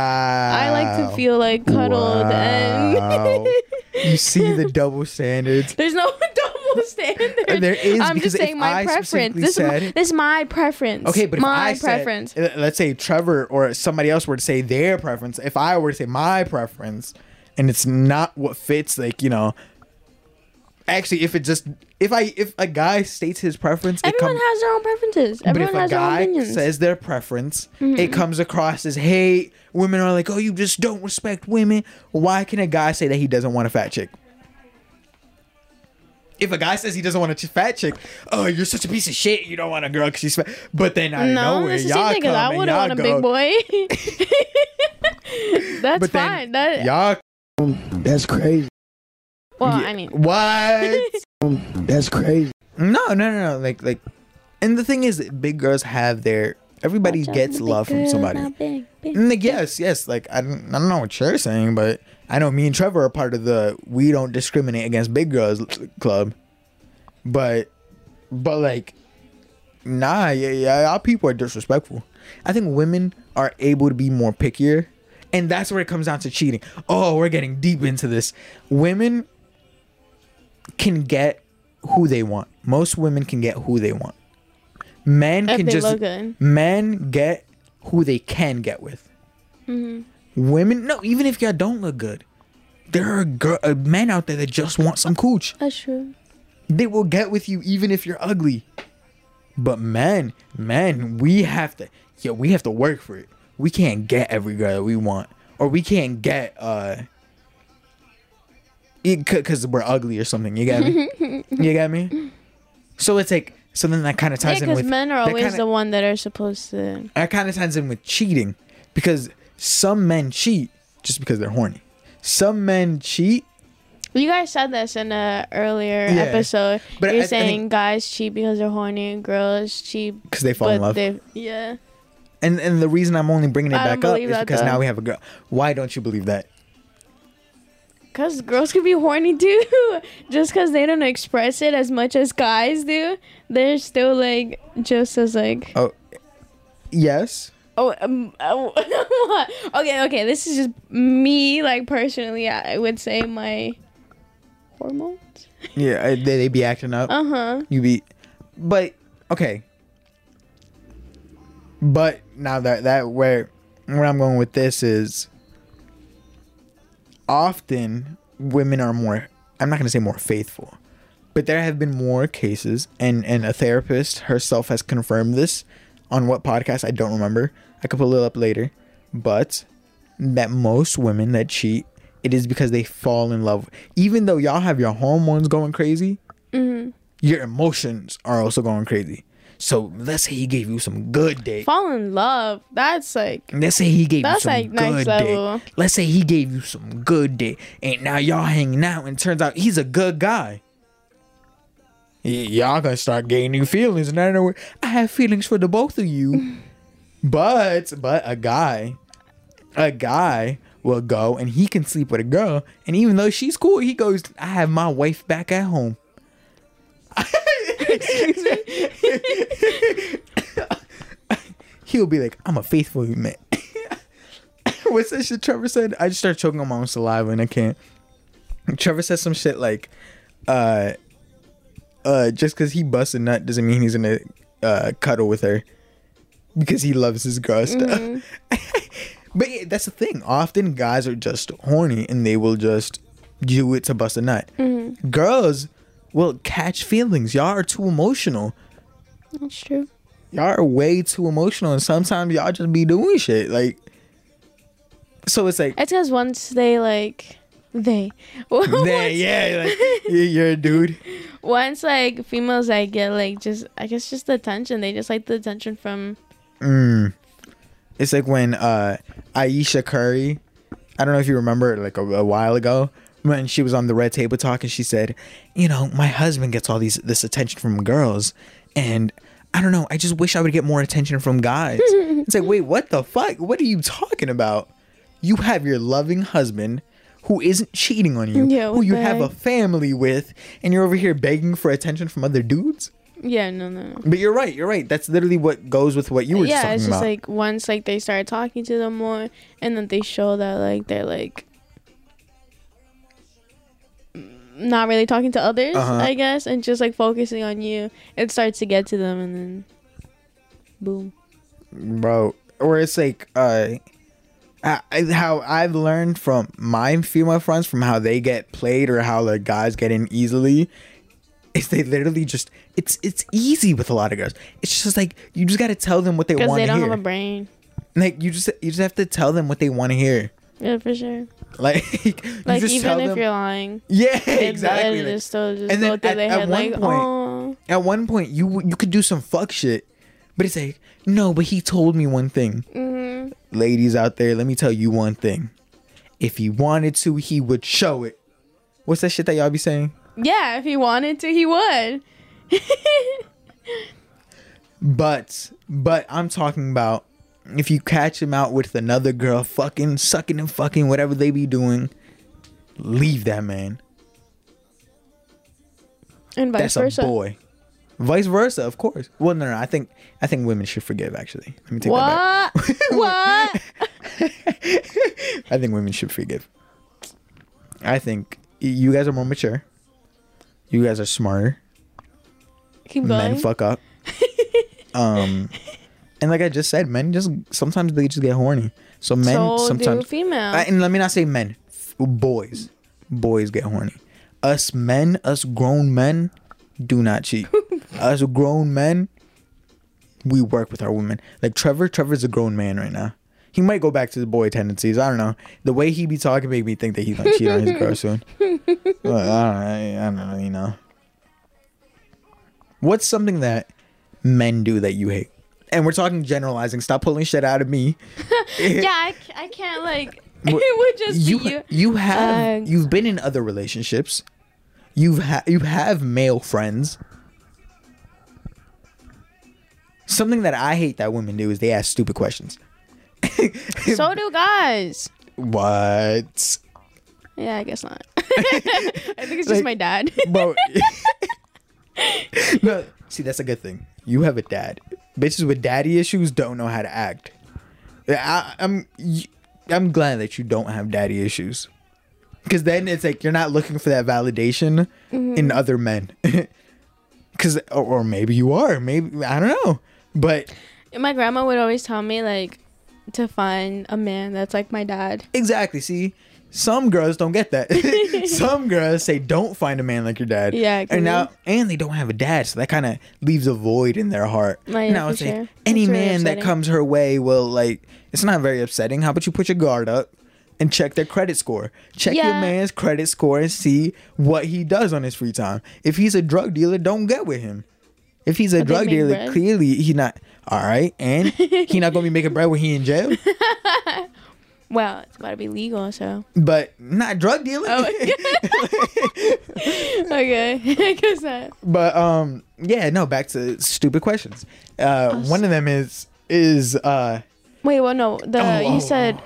Speaker 4: I like to feel like cuddled and
Speaker 3: Wow. [LAUGHS] you see the double standards.
Speaker 4: there's no double standard.
Speaker 3: There is,
Speaker 4: I'm
Speaker 3: because
Speaker 4: just saying my
Speaker 3: I
Speaker 4: preference. This is my,
Speaker 3: said-
Speaker 4: this is my preference.
Speaker 3: Okay, but if
Speaker 4: my
Speaker 3: I said-
Speaker 4: preference.
Speaker 3: uh, let's say Trevor or somebody else were to say their preference. If I were to say my preference, and it's not what fits, like you know, Actually, if it just if I if a guy states his preference, it
Speaker 4: Everyone
Speaker 3: comes.
Speaker 4: has their own preferences.
Speaker 3: But
Speaker 4: Everyone
Speaker 3: if a
Speaker 4: has their own
Speaker 3: guy
Speaker 4: opinions. Mm-hmm.
Speaker 3: says their preference, it comes across as hate. Women are like, "Oh, you just don't respect women." Why can a guy say that he doesn't want a fat chick? If a guy says he doesn't want a fat chick, oh, you're such a piece of shit. You don't want a girl because she's fat. But then out of
Speaker 4: no,
Speaker 3: nowhere,
Speaker 4: it's the
Speaker 3: y'all
Speaker 4: same thing because
Speaker 3: come
Speaker 4: I wouldn't
Speaker 3: y'all
Speaker 4: want a
Speaker 3: go-
Speaker 4: big boy. [LAUGHS] [LAUGHS] That's
Speaker 3: But then
Speaker 4: fine. That
Speaker 3: y'all
Speaker 1: That's crazy.
Speaker 4: well,
Speaker 3: Yeah.
Speaker 4: I mean,
Speaker 3: what? [LAUGHS]
Speaker 1: Um, that's crazy.
Speaker 3: no, no, no, no. Like, like, and the thing is, big girls have their. Everybody
Speaker 4: Watch
Speaker 3: gets love from
Speaker 4: big girl,
Speaker 3: somebody.
Speaker 4: not big, big.
Speaker 3: Like, yes, yes. Like I don't, I don't know what you're saying, but I know me and Trevor are part of the we don't discriminate against big girls club. But, but like, nah, yeah, yeah. Our people are disrespectful. I think women are able to be more pickier, and that's where it comes down to cheating. Oh, we're getting deep into this. Women can get who they want. Most women can get who they want. Men
Speaker 4: If
Speaker 3: can just men get who they can get with.
Speaker 4: Mm-hmm.
Speaker 3: Women, no, even if y'all don't look good, there are girl, uh, men out there that just want some cooch.
Speaker 4: That's true.
Speaker 3: They will get with you even if you're ugly. But men, men, we have to, yeah, we have to work for it. We can't get every girl that we want, or we can't get uh, because we're ugly or something. You get me? [LAUGHS] you get me? So it's like, so then that kind of
Speaker 4: Yeah,
Speaker 3: ties in
Speaker 4: because
Speaker 3: with
Speaker 4: men are always
Speaker 3: kinda-
Speaker 4: the one that are supposed to.
Speaker 3: that kind of ties in with cheating because some men cheat just because they're horny. Some men cheat.
Speaker 4: You guys said this in a earlier
Speaker 3: Yeah.
Speaker 4: episode.
Speaker 3: But
Speaker 4: You're
Speaker 3: I- I
Speaker 4: saying
Speaker 3: think-
Speaker 4: guys cheat because they're horny, and girls cheat
Speaker 3: because they fall in love.
Speaker 4: they yeah.
Speaker 3: And and the reason I'm only bringing it
Speaker 4: I
Speaker 3: back up is because
Speaker 4: though.
Speaker 3: now we have a girl. Why don't you believe that?
Speaker 4: Cause girls can be horny too. [LAUGHS] just cause they don't express it as much as guys do, they're still like just as like
Speaker 3: Oh, yes.
Speaker 4: Oh, um, oh [LAUGHS] okay okay. This is just me like personally. I would say my hormones. [LAUGHS]
Speaker 3: Yeah, I- they, they be acting up.
Speaker 4: Uh huh.
Speaker 3: You be, but okay. But now that that where where I'm going with this is often women are more I'm not going to say more faithful. But there have been more cases and and a therapist herself has confirmed this on what podcast I don't remember. I could pull it up later. But that most women that cheat it is because they fall in love. Even though y'all have your hormones going crazy, mm-hmm. your emotions are also going crazy. So let's say he gave you some good dick.
Speaker 4: Fall in love. That's like
Speaker 3: Let's say he gave you some
Speaker 4: like
Speaker 3: good
Speaker 4: level.
Speaker 3: dick. Let's say he gave you some good dick, and now y'all hanging out, and turns out he's a good guy. Y- y'all gonna start gaining feelings, and I know I have feelings for the both of you. [LAUGHS] but but a guy, a guy will go and he can sleep with a girl, and even though she's cool, he goes, "I have my wife back at home." Excuse me. [LAUGHS] He'll be like, "I'm a faithful man." [LAUGHS] What's that shit Trevor said? I just started choking on my own saliva and I can't. Trevor said some shit like, uh, uh, just because he busts a nut doesn't mean he's gonna uh, cuddle with her because he loves his girl stuff. [LAUGHS] Mm-hmm. but yeah, that's the thing. Often guys are just horny and they will just do it to bust a nut. Mm-hmm. Girls will catch feelings. Y'all are too emotional.
Speaker 4: that's true.
Speaker 3: Y'all are way too emotional, and sometimes y'all just be doing shit like. So it's like,
Speaker 4: It's because once they like they [LAUGHS]
Speaker 3: There, yeah, like [LAUGHS] you- you're a dude.
Speaker 4: once like females like get like just I guess just the attention. They just like the attention from
Speaker 3: Mm. It's like when uh Ayesha Curry, I don't know if you remember, like a, a while ago, when she was on the Red Table Talk, and she said, "You know, my husband gets all these this attention from girls, and I don't know. I just wish I would get more attention from guys." [LAUGHS] it's like, wait, what the fuck? What are you talking about? You have your loving husband. Who isn't cheating on you?
Speaker 4: Yeah,
Speaker 3: who you have a family with, and you're over here begging for attention from other dudes?
Speaker 4: Yeah no no. no.
Speaker 3: But you're right. You're right. That's literally what goes with what you were just
Speaker 4: yeah,
Speaker 3: talking
Speaker 4: it's just
Speaker 3: about.
Speaker 4: like once like they start talking to them more, and then they show that like they're like not really talking to others,
Speaker 3: Uh-huh.
Speaker 4: I guess, and just like focusing on you. It starts to get to them, and then boom.
Speaker 3: bro or it's like uh I, how I've learned from my female friends from how they get played or how like guys get in easily is they literally just it's it's easy with a lot of girls. It's just like you just got to tell them what they want
Speaker 4: Because
Speaker 3: want
Speaker 4: they
Speaker 3: to
Speaker 4: don't
Speaker 3: hear.
Speaker 4: have a brain.
Speaker 3: like you just you just have to tell them what they want to hear.
Speaker 4: Yeah, for sure.
Speaker 3: Like, [LAUGHS]
Speaker 4: Like even if
Speaker 3: them,
Speaker 4: you're lying,
Speaker 3: yeah, exactly. Like-
Speaker 4: still just
Speaker 3: and then at-
Speaker 4: their
Speaker 3: at one
Speaker 4: like,
Speaker 3: point-
Speaker 4: oh.
Speaker 3: at one point you you could do some fuck shit, but it's like no, but he told me one thing.
Speaker 4: hmm
Speaker 3: Ladies out there, let me tell you one thing. If he wanted to, he would show it. What's that shit that y'all be saying?
Speaker 4: Yeah, if he wanted to, he would.
Speaker 3: But but I'm talking about if you catch him out with another girl fucking sucking and fucking whatever they be doing, leave that man.
Speaker 4: and vice
Speaker 3: That's
Speaker 4: versa.
Speaker 3: a boy. Vice versa, of course. Well, no, no, I think I think women should forgive. Actually, let me take that
Speaker 4: What? [LAUGHS] what?
Speaker 3: back. [LAUGHS] I think women should forgive. I think you guys are more mature. You guys are smarter.
Speaker 4: Keep going.
Speaker 3: Men fuck up. [LAUGHS] um, and like I just said, men just sometimes they just get horny. So men
Speaker 4: so
Speaker 3: sometimes
Speaker 4: do female.
Speaker 3: Uh, and let me not say men, f- boys, boys get horny. Us men, us grown men, do not cheat. [LAUGHS] us grown men, we work with our women. Like Trevor, Trevor's a grown man right now. He might go back to the boy tendencies. I don't know. The way he be talking made me think that he's gonna cheat on his girl soon. But I don't, I, I don't know. You know, what's something that men do that you hate? And we're talking generalizing. Stop pulling shit out of me. [LAUGHS]
Speaker 4: yeah, I, I can't like. [LAUGHS] [LAUGHS] It would just
Speaker 3: you
Speaker 4: be you.
Speaker 3: you have
Speaker 4: Uh,
Speaker 3: you've been in other relationships. You've ha- you have male friends. Something that I hate that women do is they ask stupid questions.
Speaker 4: So do guys.
Speaker 3: What?
Speaker 4: Yeah, I guess not. I think it's just
Speaker 3: Like-
Speaker 4: my dad.
Speaker 3: Bro. [LAUGHS] no, see that's a good thing. You have a dad. Bitches with daddy issues don't know how to act. I, I'm y- I'm glad that you don't have daddy issues. Cause then it's like you're not looking for that validation in mm-hmm. other men. [LAUGHS] Cause or, or maybe you are. Maybe I don't know. But
Speaker 4: my grandma would always tell me like to find a man that's like my dad.
Speaker 3: exactly, see, some girls don't get that. [LAUGHS] [LAUGHS] some girls say don't find a man like your dad.
Speaker 4: Yeah,
Speaker 3: and now and they don't have a dad, so that kind of leaves a void in their heart.
Speaker 4: Oh, yeah,
Speaker 3: now
Speaker 4: for
Speaker 3: it's like
Speaker 4: sure.
Speaker 3: any
Speaker 4: really
Speaker 3: man that comes her way will like. It's not very upsetting. How about you put your guard up? And check their credit score. Check your man's credit score and see what he does on his free time. If he's a drug dealer, don't get with him. If he's a
Speaker 4: But
Speaker 3: drug dealer,
Speaker 4: bread.
Speaker 3: clearly he not all right, and he not gonna be making bread when he in jail. [LAUGHS]
Speaker 4: Well, it's about to be legal, so
Speaker 3: but not drug dealing.
Speaker 4: Oh, [LAUGHS] okay. [LAUGHS] I guess that.
Speaker 3: but um, yeah, no. Back to stupid questions. Uh,
Speaker 4: Oh,
Speaker 3: one of them is is uh,
Speaker 4: Wait, well, no. The
Speaker 3: Oh,
Speaker 4: you said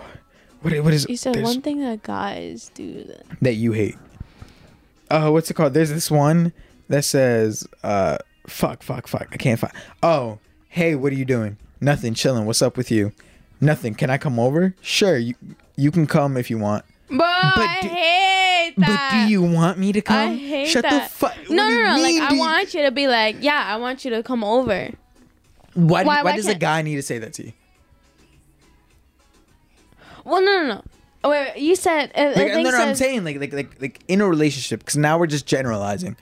Speaker 3: what what is
Speaker 4: you said one thing that guys do. That,
Speaker 3: that you hate. Uh, what's it called? There's this one that says uh, fuck, fuck, fuck. I can't find. Oh, hey, what are you doing? Nothing, chilling. What's up with you? Nothing. Can I come over? Sure, you you can come if you want.
Speaker 4: Bro, I
Speaker 3: do-
Speaker 4: hate
Speaker 3: But do you want me to come?
Speaker 4: I hate
Speaker 3: Shut
Speaker 4: that.
Speaker 3: the fuck.
Speaker 4: No, no, no. Like I want you to be like, yeah, I want you to come over.
Speaker 3: Why, do-
Speaker 4: why-
Speaker 3: why,
Speaker 4: why
Speaker 3: does a guy need to say that to you?
Speaker 4: Well, no, no, no. Oh, wait, you said. Uh,
Speaker 3: Like, no, no, I'm saying like like like like in a relationship because now we're just generalizing.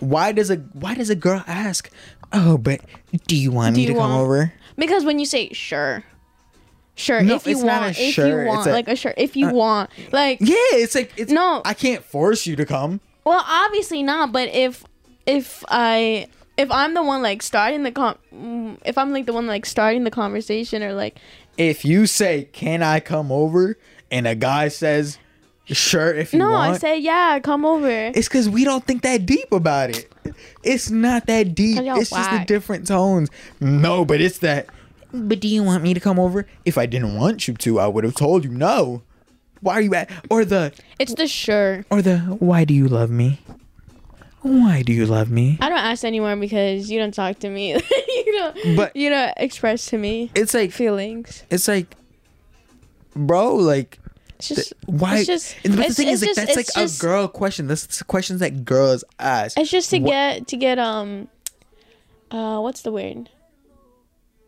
Speaker 3: Why does a why does a girl ask? Oh, but do you want
Speaker 4: Do
Speaker 3: me to
Speaker 4: you
Speaker 3: come
Speaker 4: want-
Speaker 3: over?
Speaker 4: because when you say sure, sure,
Speaker 3: No,
Speaker 4: if you
Speaker 3: it's not a
Speaker 4: want, if you want,
Speaker 3: a-
Speaker 4: like a sure, if you
Speaker 3: uh,
Speaker 4: want, like
Speaker 3: Yeah, it's like it's
Speaker 4: No.
Speaker 3: I can't force you to come.
Speaker 4: Well, obviously not. But if if I if I'm the one like starting the con, mm, if I'm like the one like starting the conversation or like
Speaker 3: If you say, "Can I come over?" and a guy says, "Sure," if you
Speaker 4: no,
Speaker 3: want,
Speaker 4: I say yeah, come over.
Speaker 3: it's because we don't think that deep about it. It's not that deep It's just the different tones. No, but it's that. But do you want me to come over? If I didn't want you to, I would have told you no. Why are you at? Or the
Speaker 4: It's the sure.
Speaker 3: or the why do you love me? Why do you love me?
Speaker 4: I don't ask anymore because you don't talk to me. [LAUGHS] you don't.
Speaker 3: But-
Speaker 4: you don't express to me
Speaker 3: It's like
Speaker 4: feelings.
Speaker 3: it's like, bro, like
Speaker 4: It's just
Speaker 3: why?
Speaker 4: It's just.
Speaker 3: but the thing is, like,
Speaker 4: just-
Speaker 3: that's like
Speaker 4: it's
Speaker 3: a girl question. That's questions that girls ask.
Speaker 4: It's just to
Speaker 3: Wha-
Speaker 4: get to get um. Uh, what's the word?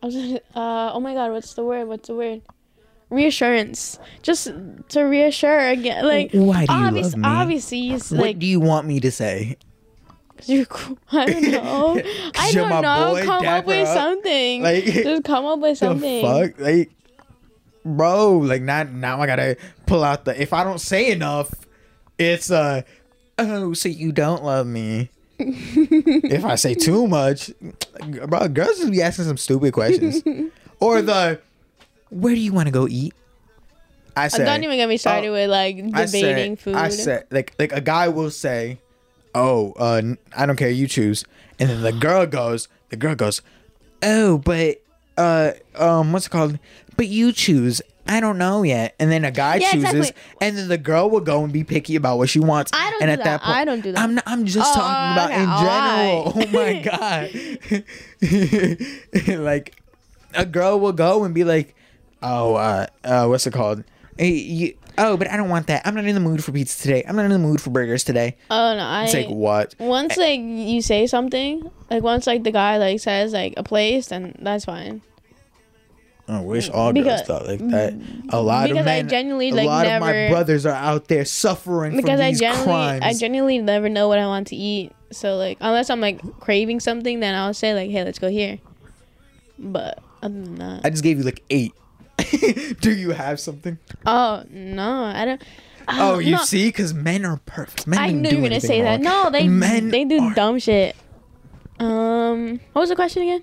Speaker 4: I was. [LAUGHS] Uh, oh my god, what's the word? What's the word? reassurance, just to reassure again. Like
Speaker 3: Why do you
Speaker 4: obvious,
Speaker 3: love me?
Speaker 4: obviously, it's
Speaker 3: what
Speaker 4: like
Speaker 3: do you want me to say? [LAUGHS]
Speaker 4: 'cause you're cool. [LAUGHS] I don't know. I don't know.
Speaker 3: boy,
Speaker 4: come
Speaker 3: dap
Speaker 4: up with
Speaker 3: up.
Speaker 4: something.
Speaker 3: Like-
Speaker 4: just come up with something.
Speaker 3: The fuck, like, bro, like now, now I gotta pull out the. If I don't say enough, it's uh, oh, so you don't love me. If I say too much, bro, girls just be asking some stupid questions, [LAUGHS] or the, where do you want to go eat? I say,
Speaker 4: Don't even get me started
Speaker 3: oh,
Speaker 4: with like
Speaker 3: I
Speaker 4: debating food.
Speaker 3: I said, like, like a guy will say, "Oh, uh, I don't care, you choose," and then the girl goes, the girl goes, "Oh, but uh, um, what's it called? But you choose." I don't know yet, and then a guy
Speaker 4: Yeah,
Speaker 3: chooses,
Speaker 4: exactly.
Speaker 3: and then the girl will go and be picky about what she wants.
Speaker 4: I don't
Speaker 3: and
Speaker 4: do
Speaker 3: at that,
Speaker 4: that.
Speaker 3: point,
Speaker 4: I don't do that.
Speaker 3: I'm not, I'm just
Speaker 4: Oh,
Speaker 3: talking about
Speaker 4: okay.
Speaker 3: in general. [LAUGHS] Oh my [LAUGHS] god, [LAUGHS] like a girl will go and be like, "Oh, uh, uh what's it called? Hey, you, oh, but I don't want that. I'm not in the mood for pizza today. I'm not in the mood for burgers today."
Speaker 4: oh no, I
Speaker 3: It's like what?
Speaker 4: once like you say something, like once like the guy like says like a place, then that's fine.
Speaker 3: I wish mm. all
Speaker 4: Because-
Speaker 3: girls thought like that. A mm. lot
Speaker 4: because
Speaker 3: of
Speaker 4: I
Speaker 3: men,
Speaker 4: genuinely,
Speaker 3: a
Speaker 4: like,
Speaker 3: lot of my
Speaker 4: never-
Speaker 3: brothers are out there suffering
Speaker 4: Because
Speaker 3: from
Speaker 4: I genuinely,
Speaker 3: crimes.
Speaker 4: I genuinely never know what I want to eat. So like, unless I'm like craving something, then I'll say like, "Hey, let's go here." But other than that,
Speaker 3: I just gave you like eight. [LAUGHS] Do you have something?
Speaker 4: oh no, I don't.
Speaker 3: Oh, uh, you
Speaker 4: no,
Speaker 3: see, because men are perfect. Men
Speaker 4: I knew you were gonna say that. No, they
Speaker 3: men
Speaker 4: they do dumb shit. Um, what was the question again?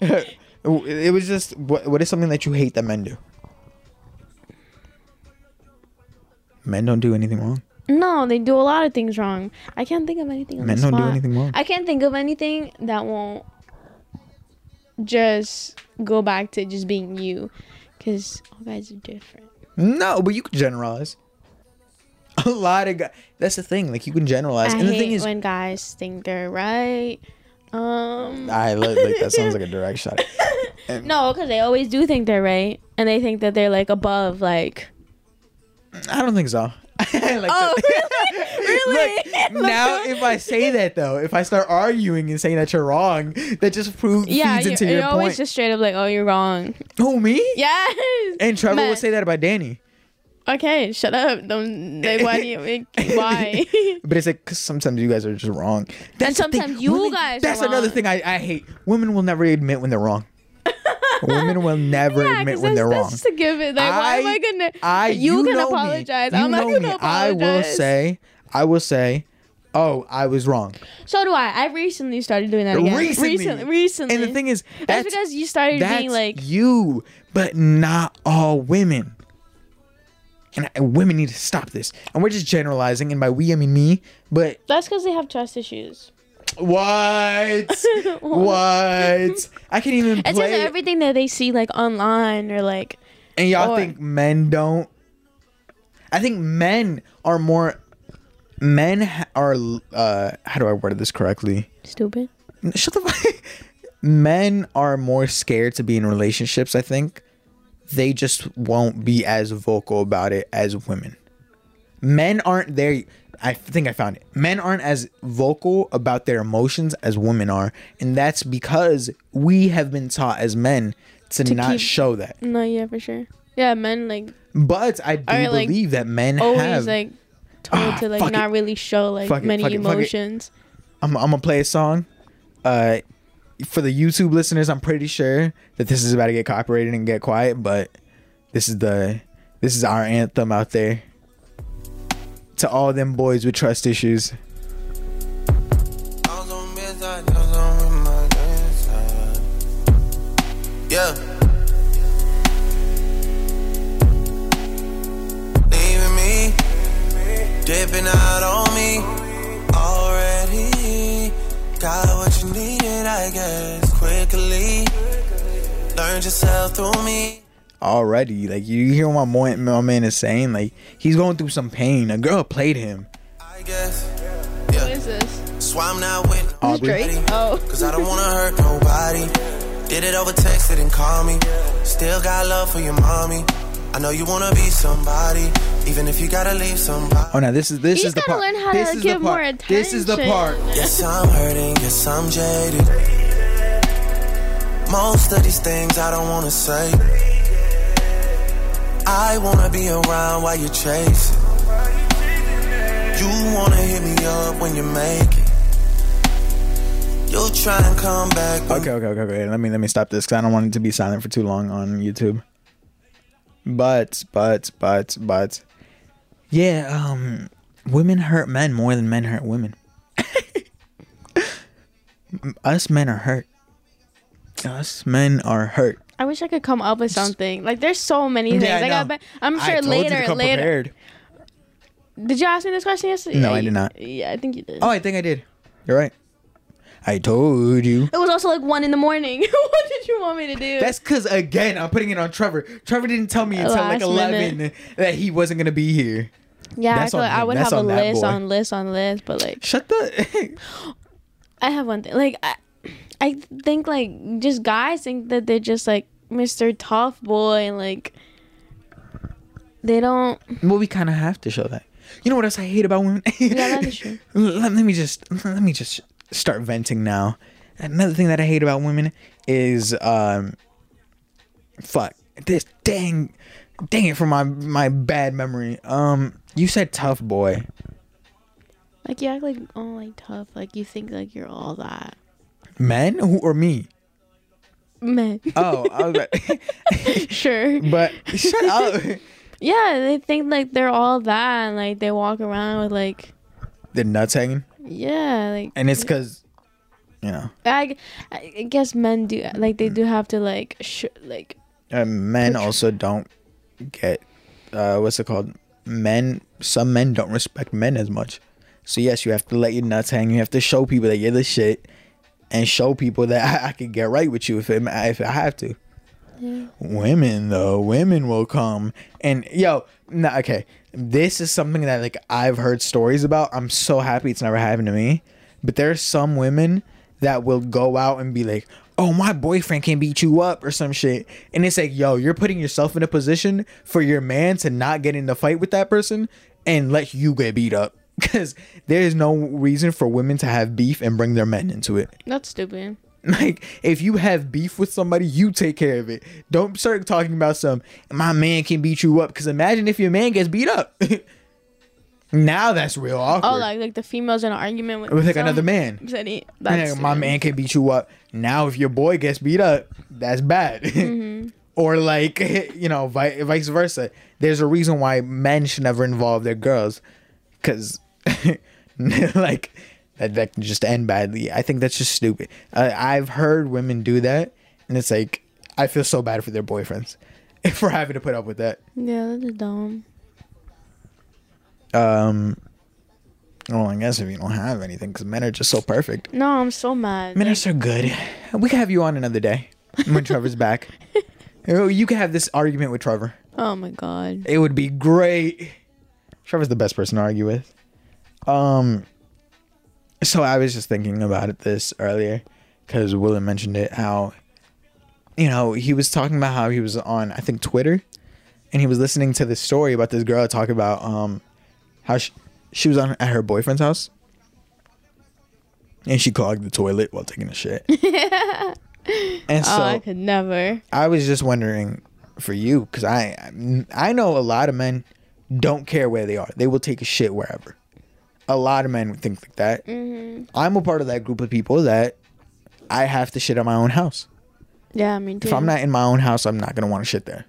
Speaker 4: [LAUGHS] [LAUGHS]
Speaker 3: It was just what? What is something that you hate that men do? Men don't do anything wrong.
Speaker 4: no, they do a lot of things wrong. I can't think of anything.
Speaker 3: Men don't do anything wrong.
Speaker 4: I can't think of anything that won't just go back to just being you, because all guys are different.
Speaker 3: No, but you can generalize. A lot of guys. That's the thing. Like you can generalize,
Speaker 4: I
Speaker 3: and the
Speaker 4: hate
Speaker 3: thing is,
Speaker 4: when guys think they're right. Um,
Speaker 3: I like, like that sounds like a direct [LAUGHS] shot.
Speaker 4: no, because they always do think they're right, and they think that they're like above, like.
Speaker 3: I don't think so. [LAUGHS] Like
Speaker 4: Oh,
Speaker 3: that. [LAUGHS]
Speaker 4: really?
Speaker 3: Look, now if I say that though, if I start arguing and saying that you're wrong, that just proves
Speaker 4: Yeah,
Speaker 3: feeds
Speaker 4: you're,
Speaker 3: into
Speaker 4: you're
Speaker 3: your
Speaker 4: always just straight up like, oh, you're wrong.
Speaker 3: Who me?
Speaker 4: Yes.
Speaker 3: And Trevor
Speaker 4: Man.
Speaker 3: would say that about Danny.
Speaker 4: Okay, shut up. Don't like why do you [LAUGHS] make why? [LAUGHS]
Speaker 3: But it's like, cause sometimes you guys are just wrong. That's the thing.
Speaker 4: sometimes you
Speaker 3: Women-
Speaker 4: guys are
Speaker 3: That's another
Speaker 4: wrong.
Speaker 3: thing I, I hate. Women will never admit when they're wrong. Women will [LAUGHS] never
Speaker 4: yeah,
Speaker 3: admit
Speaker 4: 'cause
Speaker 3: when they're
Speaker 4: that's
Speaker 3: wrong.
Speaker 4: just a given. Like, why am
Speaker 3: I-
Speaker 4: I gonna?
Speaker 3: I
Speaker 4: you, can
Speaker 3: know me.
Speaker 4: apologize.
Speaker 3: You
Speaker 4: I'm not
Speaker 3: know
Speaker 4: gonna
Speaker 3: me.
Speaker 4: apologize.
Speaker 3: I will say, I will say, oh, I was wrong.
Speaker 4: So do I. I recently started doing that again.
Speaker 3: Recently.
Speaker 4: recently, recently.
Speaker 3: And the thing is,
Speaker 4: that's,
Speaker 3: that's
Speaker 4: because you started
Speaker 3: that's
Speaker 4: being like,
Speaker 3: you, but not all women. And women need to stop this. And we're just generalizing, and by we I mean me. But
Speaker 4: that's because they have trust issues.
Speaker 3: what? [LAUGHS] what? I can't even
Speaker 4: It's just
Speaker 3: play.
Speaker 4: everything that they see like online or like.
Speaker 3: and y'all
Speaker 4: or-
Speaker 3: think men don't? I think men are more. Men ha- are. Uh, how do I word this correctly?
Speaker 4: Stupid.
Speaker 3: Shut the [LAUGHS] fuck. Men are more scared to be in relationships. I think they just won't be as vocal about it as women. Men aren't there. I think I found it. Men aren't as vocal about their emotions as women are, and that's because we have been taught as men to,
Speaker 4: To
Speaker 3: not
Speaker 4: keep-
Speaker 3: show that.
Speaker 4: No, yeah, for sure. Yeah, men like
Speaker 3: But I do
Speaker 4: Are, like,
Speaker 3: believe that men
Speaker 4: always
Speaker 3: have.
Speaker 4: like told
Speaker 3: Ah,
Speaker 4: to like not
Speaker 3: it.
Speaker 4: really show like
Speaker 3: Fuck
Speaker 4: many
Speaker 3: it, fuck it.
Speaker 4: emotions.
Speaker 3: I'm, I'm gonna play a song. Uh, for the YouTube listeners, I'm pretty sure that this is about to get copyrighted and get quiet, but this is the this is our anthem out there. To all them boys with trust issues.
Speaker 6: Yeah. Leaving me, dipping out on me already. Got what you guess, quickly. Learned yourself through me.
Speaker 3: Already, like you hear what my, boy, my man is saying, like he's going through some pain. A girl played him.
Speaker 6: I guess.
Speaker 4: What
Speaker 6: Yeah.
Speaker 4: is this?
Speaker 6: So I'm not with
Speaker 3: Aubrey.
Speaker 4: Drake? Oh.
Speaker 6: Cause I don't wanna hurt nobody. Did it over text, didn't call me. Still got love for your mommy. I know you wanna be somebody, even if you gotta leave somebody.
Speaker 3: Oh, now this is this
Speaker 4: He's
Speaker 3: is the
Speaker 4: gotta
Speaker 3: part.
Speaker 4: learn how
Speaker 3: this
Speaker 4: to
Speaker 3: is
Speaker 4: give
Speaker 3: the part.
Speaker 4: more
Speaker 3: This is the part.
Speaker 6: Yes, I'm hurting, yes, I'm jaded. Most of these things I don't wanna say. I wanna be around while you're chasing. You wanna hit me up when you make it. You'll try and come back.
Speaker 3: Okay, okay, okay, okay. Let me let me stop this because I don't want it to be silent for too long on YouTube. But, but, but, but, yeah. Um, women hurt men more than men hurt women. [LAUGHS] Us men are hurt. Us men are hurt.
Speaker 4: I wish I could come up with something. Like there's so many things.
Speaker 3: Yeah, I
Speaker 4: I bet I'm
Speaker 3: I
Speaker 4: sure
Speaker 3: to
Speaker 4: later later.
Speaker 3: prepared.
Speaker 4: Did you ask me this question yesterday?
Speaker 3: No, I did not.
Speaker 4: Yeah, I think you did.
Speaker 3: Oh, I think I did. You're right. I told you.
Speaker 4: It was also like one in the morning. [LAUGHS] what did you want me to do?
Speaker 3: That's because again, I'm putting it on Trevor. Trevor didn't tell me until like 11
Speaker 4: minute.
Speaker 3: that he wasn't gonna be here.
Speaker 4: yeah, I
Speaker 3: that's
Speaker 4: feel like I would
Speaker 3: That's
Speaker 4: have a list
Speaker 3: boy.
Speaker 4: on list on list, but like
Speaker 3: Shut the.
Speaker 4: I have one thing. Like I, I think like just guys think that they're just like Mr. Tough Boy and like they don't.
Speaker 3: well, we kind of have to show that. You know what else I hate about women?
Speaker 4: Yeah, that is [LAUGHS] true.
Speaker 3: let, let me just let me just start venting now. Another thing that I hate about women is um, fuck this dang, dang it for my my bad memory. Um, you said tough boy.
Speaker 4: Like you act like oh like tough. Like you think like you're all that.
Speaker 3: Men who or me?
Speaker 4: Men.
Speaker 3: Oh, was [LAUGHS] [LAUGHS]
Speaker 4: sure.
Speaker 3: but shut up.
Speaker 4: Yeah, they think like they're all that, and like they walk around with like
Speaker 3: The nuts hanging,
Speaker 4: yeah, like
Speaker 3: and it's because, you know,
Speaker 4: I, I guess men do like they do have to like sh- like
Speaker 3: uh, men also don't get uh, what's it called? Men. Some men don't respect men as much. So yes, you have to let your nuts hang. You have to show people that you're the shit, and show people that [LAUGHS] I, I could get right with you if it, if I have to. Women though, women will come and yo, no, okay. This is something that like I've heard stories about. I'm so happy it's never happened to me. But there's some women that will go out and be like, "Oh, my boyfriend can beat you up" or some shit, and it's like, yo, you're putting yourself in a position for your man to not get in the fight with that person and let you get beat up. [LAUGHS] Because there is no reason for women to have beef and bring their men into it.
Speaker 4: that's stupid. [LAUGHS]
Speaker 3: Like, if you have beef with somebody, you take care of it. Don't start talking about some, my man can beat you up. Because imagine if your man gets beat up. [LAUGHS] now that's real awkward.
Speaker 4: Oh, like like the females in an argument with
Speaker 3: With like
Speaker 4: some-
Speaker 3: another man.
Speaker 4: said he-
Speaker 3: Yeah, my man can beat you up. Now, if your boy gets beat up, that's bad. [LAUGHS]
Speaker 4: Mm-hmm.
Speaker 3: or like, you know, vi- vice versa. There's a reason why men should never involve their girls, because like that that can just end badly. I think that's just stupid. Uh, I've heard women do that, and it's like I feel so bad for their boyfriends [LAUGHS] for having to put up with that.
Speaker 4: Yeah, that's dumb.
Speaker 3: Um. Well, I guess if you don't have anything, because men are just so perfect.
Speaker 4: No, I'm so mad.
Speaker 3: Men are so good. We can have you on another day when Trevor's back. [LAUGHS] Oh, You can have this argument with Trevor.
Speaker 4: oh my god.
Speaker 3: It would be great. Trevor's the best person to argue with. Um. So I was just thinking about it this earlier because Willem mentioned it. How, you know, he was talking about how he was on I think Twitter, and he was listening to this story about this girl talk about um how she, she was on at her boyfriend's house. And she clogged the toilet while taking a shit. [LAUGHS] and so
Speaker 4: oh, I could never.
Speaker 3: I was just wondering for you because I I know a lot of men don't care where they are. They will take a shit wherever. A lot of men think like that.
Speaker 4: Mm-hmm.
Speaker 3: I'm a part of that group of people that I have to shit at my own house.
Speaker 4: Yeah, I mean,
Speaker 3: If I'm not in my own house, I'm not gonna want to shit there.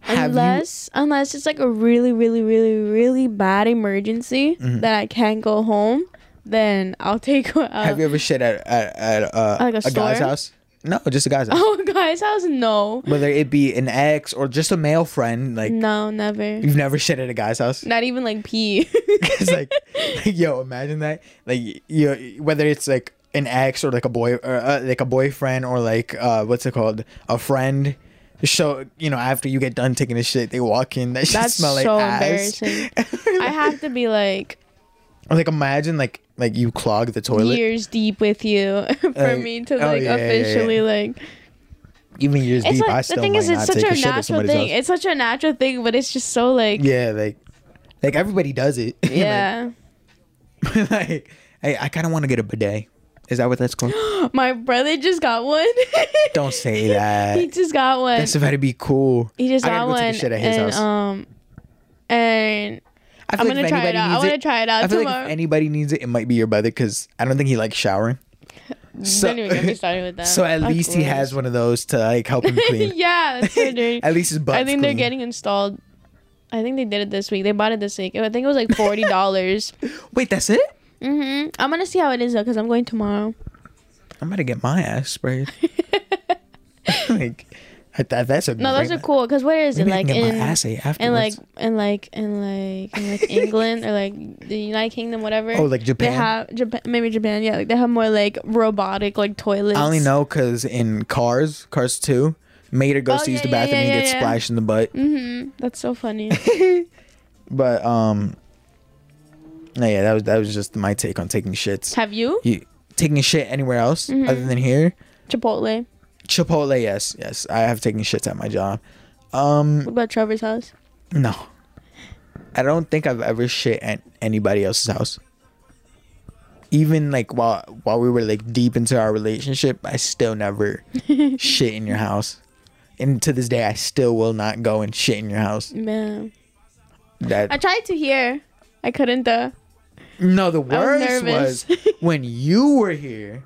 Speaker 3: Have you-
Speaker 4: unless unless it's like a really really really really bad emergency
Speaker 3: Mm-hmm.
Speaker 4: that I can't go home, then I'll [LAUGHS] take. Uh,
Speaker 3: have you ever shit at at, at uh,
Speaker 4: Like a
Speaker 3: a, guy's house? No, just a guy's house. [LAUGHS]
Speaker 4: Oh, guy's house? No,
Speaker 3: Whether it be an ex or just a male friend, like
Speaker 4: no, never.
Speaker 3: you've never shit at a guy's house.
Speaker 4: Not even like pee. [LAUGHS] [LAUGHS]
Speaker 3: it's like, like, yo, imagine that. Like, you whether it's like an ex or like a boy or uh, like a boyfriend or like uh, what's it called, a friend. So you know, after you get done taking a shit, they walk in. That shit
Speaker 4: That's
Speaker 3: smell like
Speaker 4: so
Speaker 3: ass.
Speaker 4: embarrassing. I have to be like
Speaker 3: Like imagine like like you clog the toilet.
Speaker 4: years deep with you [LAUGHS] for
Speaker 3: Uh,
Speaker 4: me to
Speaker 3: oh,
Speaker 4: like
Speaker 3: yeah, yeah, yeah.
Speaker 4: officially like.
Speaker 3: Even years
Speaker 4: It's
Speaker 3: deep, I
Speaker 4: like
Speaker 3: still
Speaker 4: the thing is, it's such a
Speaker 3: a
Speaker 4: natural thing.
Speaker 3: house.
Speaker 4: It's such a natural thing, but it's just so like
Speaker 3: Yeah, like like everybody does it. [LAUGHS]
Speaker 4: Yeah. [LAUGHS]
Speaker 3: like I, I kind of want to get a bidet. Is that what that's called? [GASPS]
Speaker 4: My brother just got one.
Speaker 3: Don't say that.
Speaker 4: he just got one.
Speaker 3: That's about to be cool.
Speaker 4: he just
Speaker 3: I
Speaker 4: got
Speaker 3: go take a
Speaker 4: one.
Speaker 3: shit at his
Speaker 4: and
Speaker 3: house.
Speaker 4: um, and
Speaker 3: I
Speaker 4: I'm gonna
Speaker 3: if
Speaker 4: try it out. I want to try it out
Speaker 3: I feel
Speaker 4: tomorrow.
Speaker 3: like if anybody needs it, it might be your brother because I don't think he likes showering. So,
Speaker 4: Don't even get me started with that. [LAUGHS]
Speaker 3: so at
Speaker 4: That's
Speaker 3: least he has one of those to like help him [LAUGHS] clean.
Speaker 4: yeah, that's so dirty. [LAUGHS]
Speaker 3: At least his butt's
Speaker 4: I think they're getting installed. I think they did it this week. They bought it this week. I think it was like forty dollars.
Speaker 3: Wait, that's it?
Speaker 4: Mm-hmm. I'm gonna see how it is though, cause I'm going tomorrow.
Speaker 3: I'm gonna get my ass sprayed. like, that, that's a
Speaker 4: No, those are cool. Cause where is it? Like in
Speaker 3: my ass afterwards.
Speaker 4: and like and like and like in like England or like the United Kingdom, whatever.
Speaker 3: Oh, like Japan.
Speaker 4: They have Japan, maybe Japan. Yeah, like they have more like robotic like toilets.
Speaker 3: I only know because in Cars, Cars 2, Mater goes
Speaker 4: Oh,
Speaker 3: to use the
Speaker 4: yeah,
Speaker 3: bathroom
Speaker 4: yeah,
Speaker 3: and
Speaker 4: yeah,
Speaker 3: gets
Speaker 4: yeah.
Speaker 3: splashed in the butt.
Speaker 4: hmm That's so funny. [LAUGHS]
Speaker 3: But, um, no, yeah, that was that was just my take on taking shits.
Speaker 4: have you
Speaker 3: You taking a shit anywhere else
Speaker 4: Mm-hmm.
Speaker 3: other than here?
Speaker 4: Chipotle?
Speaker 3: Chipotle, yes, yes. I have taken shits at my job. Um,
Speaker 4: What about Trevor's house?
Speaker 3: no. I don't think I've ever shit at anybody else's house. Even like while while we were like deep into our relationship, I still never [LAUGHS] shit in your house. And to this day I still will not go and shit in your house.
Speaker 4: Man,
Speaker 3: That
Speaker 4: I tried to hear. I couldn't. Uh,
Speaker 3: No, the
Speaker 4: was
Speaker 3: worst
Speaker 4: nervous.
Speaker 3: was [LAUGHS] when you were here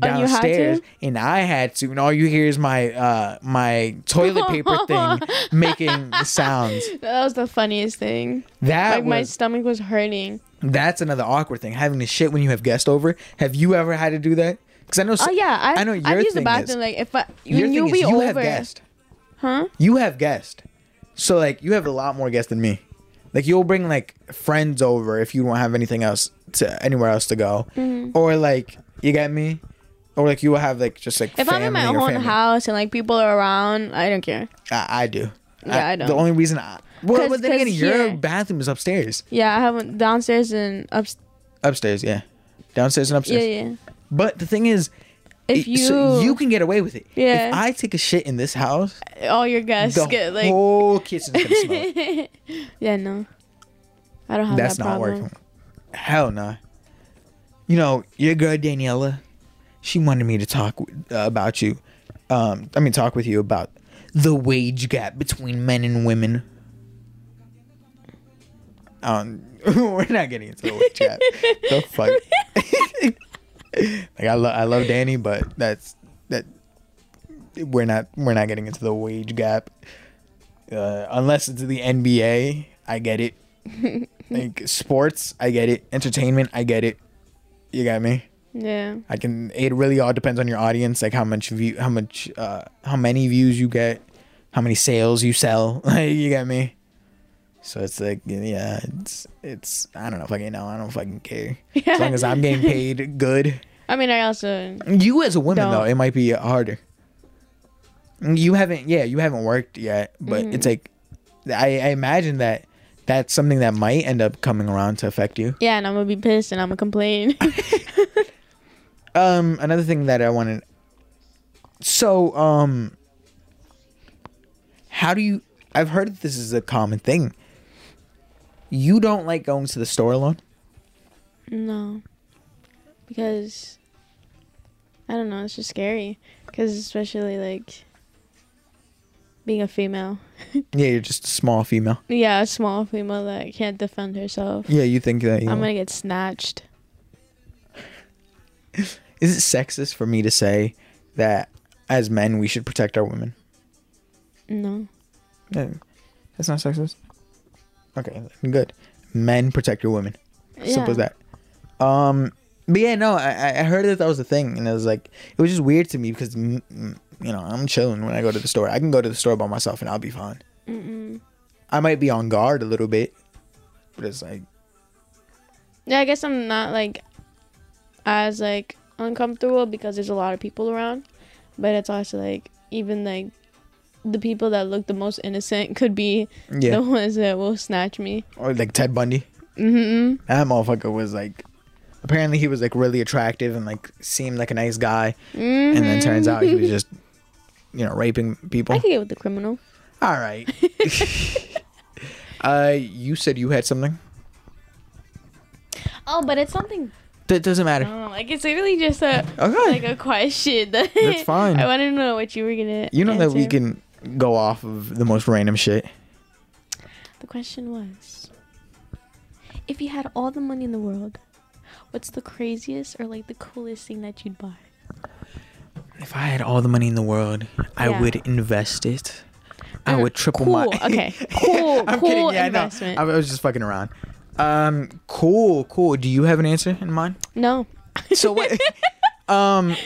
Speaker 3: downstairs
Speaker 4: to?
Speaker 3: and I had to, and all you hear is my uh my toilet paper [LAUGHS] thing making sounds. [LAUGHS]
Speaker 4: that was the funniest thing.
Speaker 3: That
Speaker 4: Like my stomach was hurting.
Speaker 3: that's another awkward thing. Having to shit when you have guests over. Have you ever had to do that? Because I know.
Speaker 4: Oh yeah, I
Speaker 3: I know
Speaker 4: I use the bathroom
Speaker 3: is-
Speaker 4: like if I when you be
Speaker 3: you
Speaker 4: over,
Speaker 3: have guests.
Speaker 4: huh?
Speaker 3: You have guests, so like you have a lot more guests than me. Like you'll bring like friends over if you don't have anything else to anywhere else to go,
Speaker 4: Mm-hmm.
Speaker 3: or like you get me, or like you will have like just like
Speaker 4: If I'm in my own
Speaker 3: family.
Speaker 4: house and like people are around, I don't care.
Speaker 3: I, I do.
Speaker 4: Yeah, I
Speaker 3: The
Speaker 4: don't.
Speaker 3: The only reason I well, but then again, your bathroom is upstairs,
Speaker 4: Yeah, I have one downstairs and upstairs.
Speaker 3: upstairs, yeah, downstairs and upstairs.
Speaker 4: yeah. yeah.
Speaker 3: But the thing is,
Speaker 4: If
Speaker 3: it- so
Speaker 4: you-
Speaker 3: you can get away with it.
Speaker 4: Yeah.
Speaker 3: If I take a shit in this house,
Speaker 4: All your guests get like.
Speaker 3: whole kitchen's gonna [LAUGHS] smell.
Speaker 4: yeah, no. I don't have
Speaker 3: That's
Speaker 4: that
Speaker 3: not
Speaker 4: problem.
Speaker 3: working. Hell no. You know, your girl Daniela, she wanted me to talk uh, about you. Um, I mean, talk with you about the wage gap between men and women. Um, [LAUGHS] we're not getting into the wage gap. the fuck. [LAUGHS] like I love, I love Danny, but that's that. We're not, we're not getting into the wage gap. Uh, unless it's the NBA, I get it [LAUGHS] like sports, I get it. Entertainment, I get it. You got me.
Speaker 4: Yeah.
Speaker 3: I can. It really all depends on your audience, like how much view, how much, uh, how many views you get, how many sales you sell. [LAUGHS] you get me. So it's like, yeah, it's it's. I don't know if I can. No, I don't fucking care. Yeah. [LAUGHS] As long as I'm getting paid good.
Speaker 4: I mean, I also.
Speaker 3: You as a woman though,
Speaker 4: Don't.
Speaker 3: it might be harder. You haven't, yeah, you haven't worked yet, but it's like, I, I imagine that that's something that might end up coming around to affect you.
Speaker 4: Yeah, and I'm gonna be pissed and I'm gonna complain. [LAUGHS]
Speaker 3: Um, another thing that I wanted. So, um, how do you? I've heard that this is a common thing. You don't like going to the store alone.
Speaker 4: no. Because. I don't know, it's just scary. Because especially like. Being a female. [LAUGHS]
Speaker 3: Yeah, you're just a small female.
Speaker 4: Yeah, a small female that can't defend herself.
Speaker 3: Yeah, you think that. You
Speaker 4: I'm
Speaker 3: know.
Speaker 4: gonna get snatched. [LAUGHS]
Speaker 3: Is it sexist for me to say that as men we should protect our women?
Speaker 4: No.
Speaker 3: Yeah, that's not sexist. Okay, good. Men protect your women. Simple as that. Um, but yeah, no, I I heard that that was a thing, and it was like it was just weird to me because you know I'm chilling when I go to the store. I can go to the store by myself and I'll be fine.
Speaker 4: Mm-mm.
Speaker 3: I might be on guard a little bit, but it's like
Speaker 4: Yeah, I guess I'm not like as like uncomfortable because there's a lot of people around, but it's also like even like the people that look the most innocent could be
Speaker 3: yeah,
Speaker 4: the [LAUGHS] ones that will snatch me.
Speaker 3: or like Ted Bundy.
Speaker 4: Mm-hmm.
Speaker 3: That motherfucker was like. Apparently, he was like really attractive and like seemed like a nice guy, and then turns out he was just, [LAUGHS] you know, raping people.
Speaker 4: I could get with the criminal.
Speaker 3: All right. [LAUGHS] uh, you said you had something.
Speaker 4: Oh, but it's something
Speaker 3: That doesn't matter.
Speaker 4: Oh, like it's really just a
Speaker 3: Okay.
Speaker 4: like a question. [LAUGHS] That
Speaker 3: That's fine.
Speaker 4: I want to know what you were gonna.
Speaker 3: You know that we can go off of the most random shit.
Speaker 4: The question was, if you had all the money in the world, what's the craziest or like the coolest thing that you'd buy?
Speaker 3: If I had all the money in the world, I would invest it. I
Speaker 4: Mm,
Speaker 3: would triple
Speaker 4: cool,
Speaker 3: my.
Speaker 4: okay. [LAUGHS] Cool,
Speaker 3: I'm
Speaker 4: cool
Speaker 3: kidding. Yeah,
Speaker 4: investment.
Speaker 3: No, I was just fucking around. Um, cool, cool. Do you have an answer in mind?
Speaker 4: No.
Speaker 3: So what? [LAUGHS] um,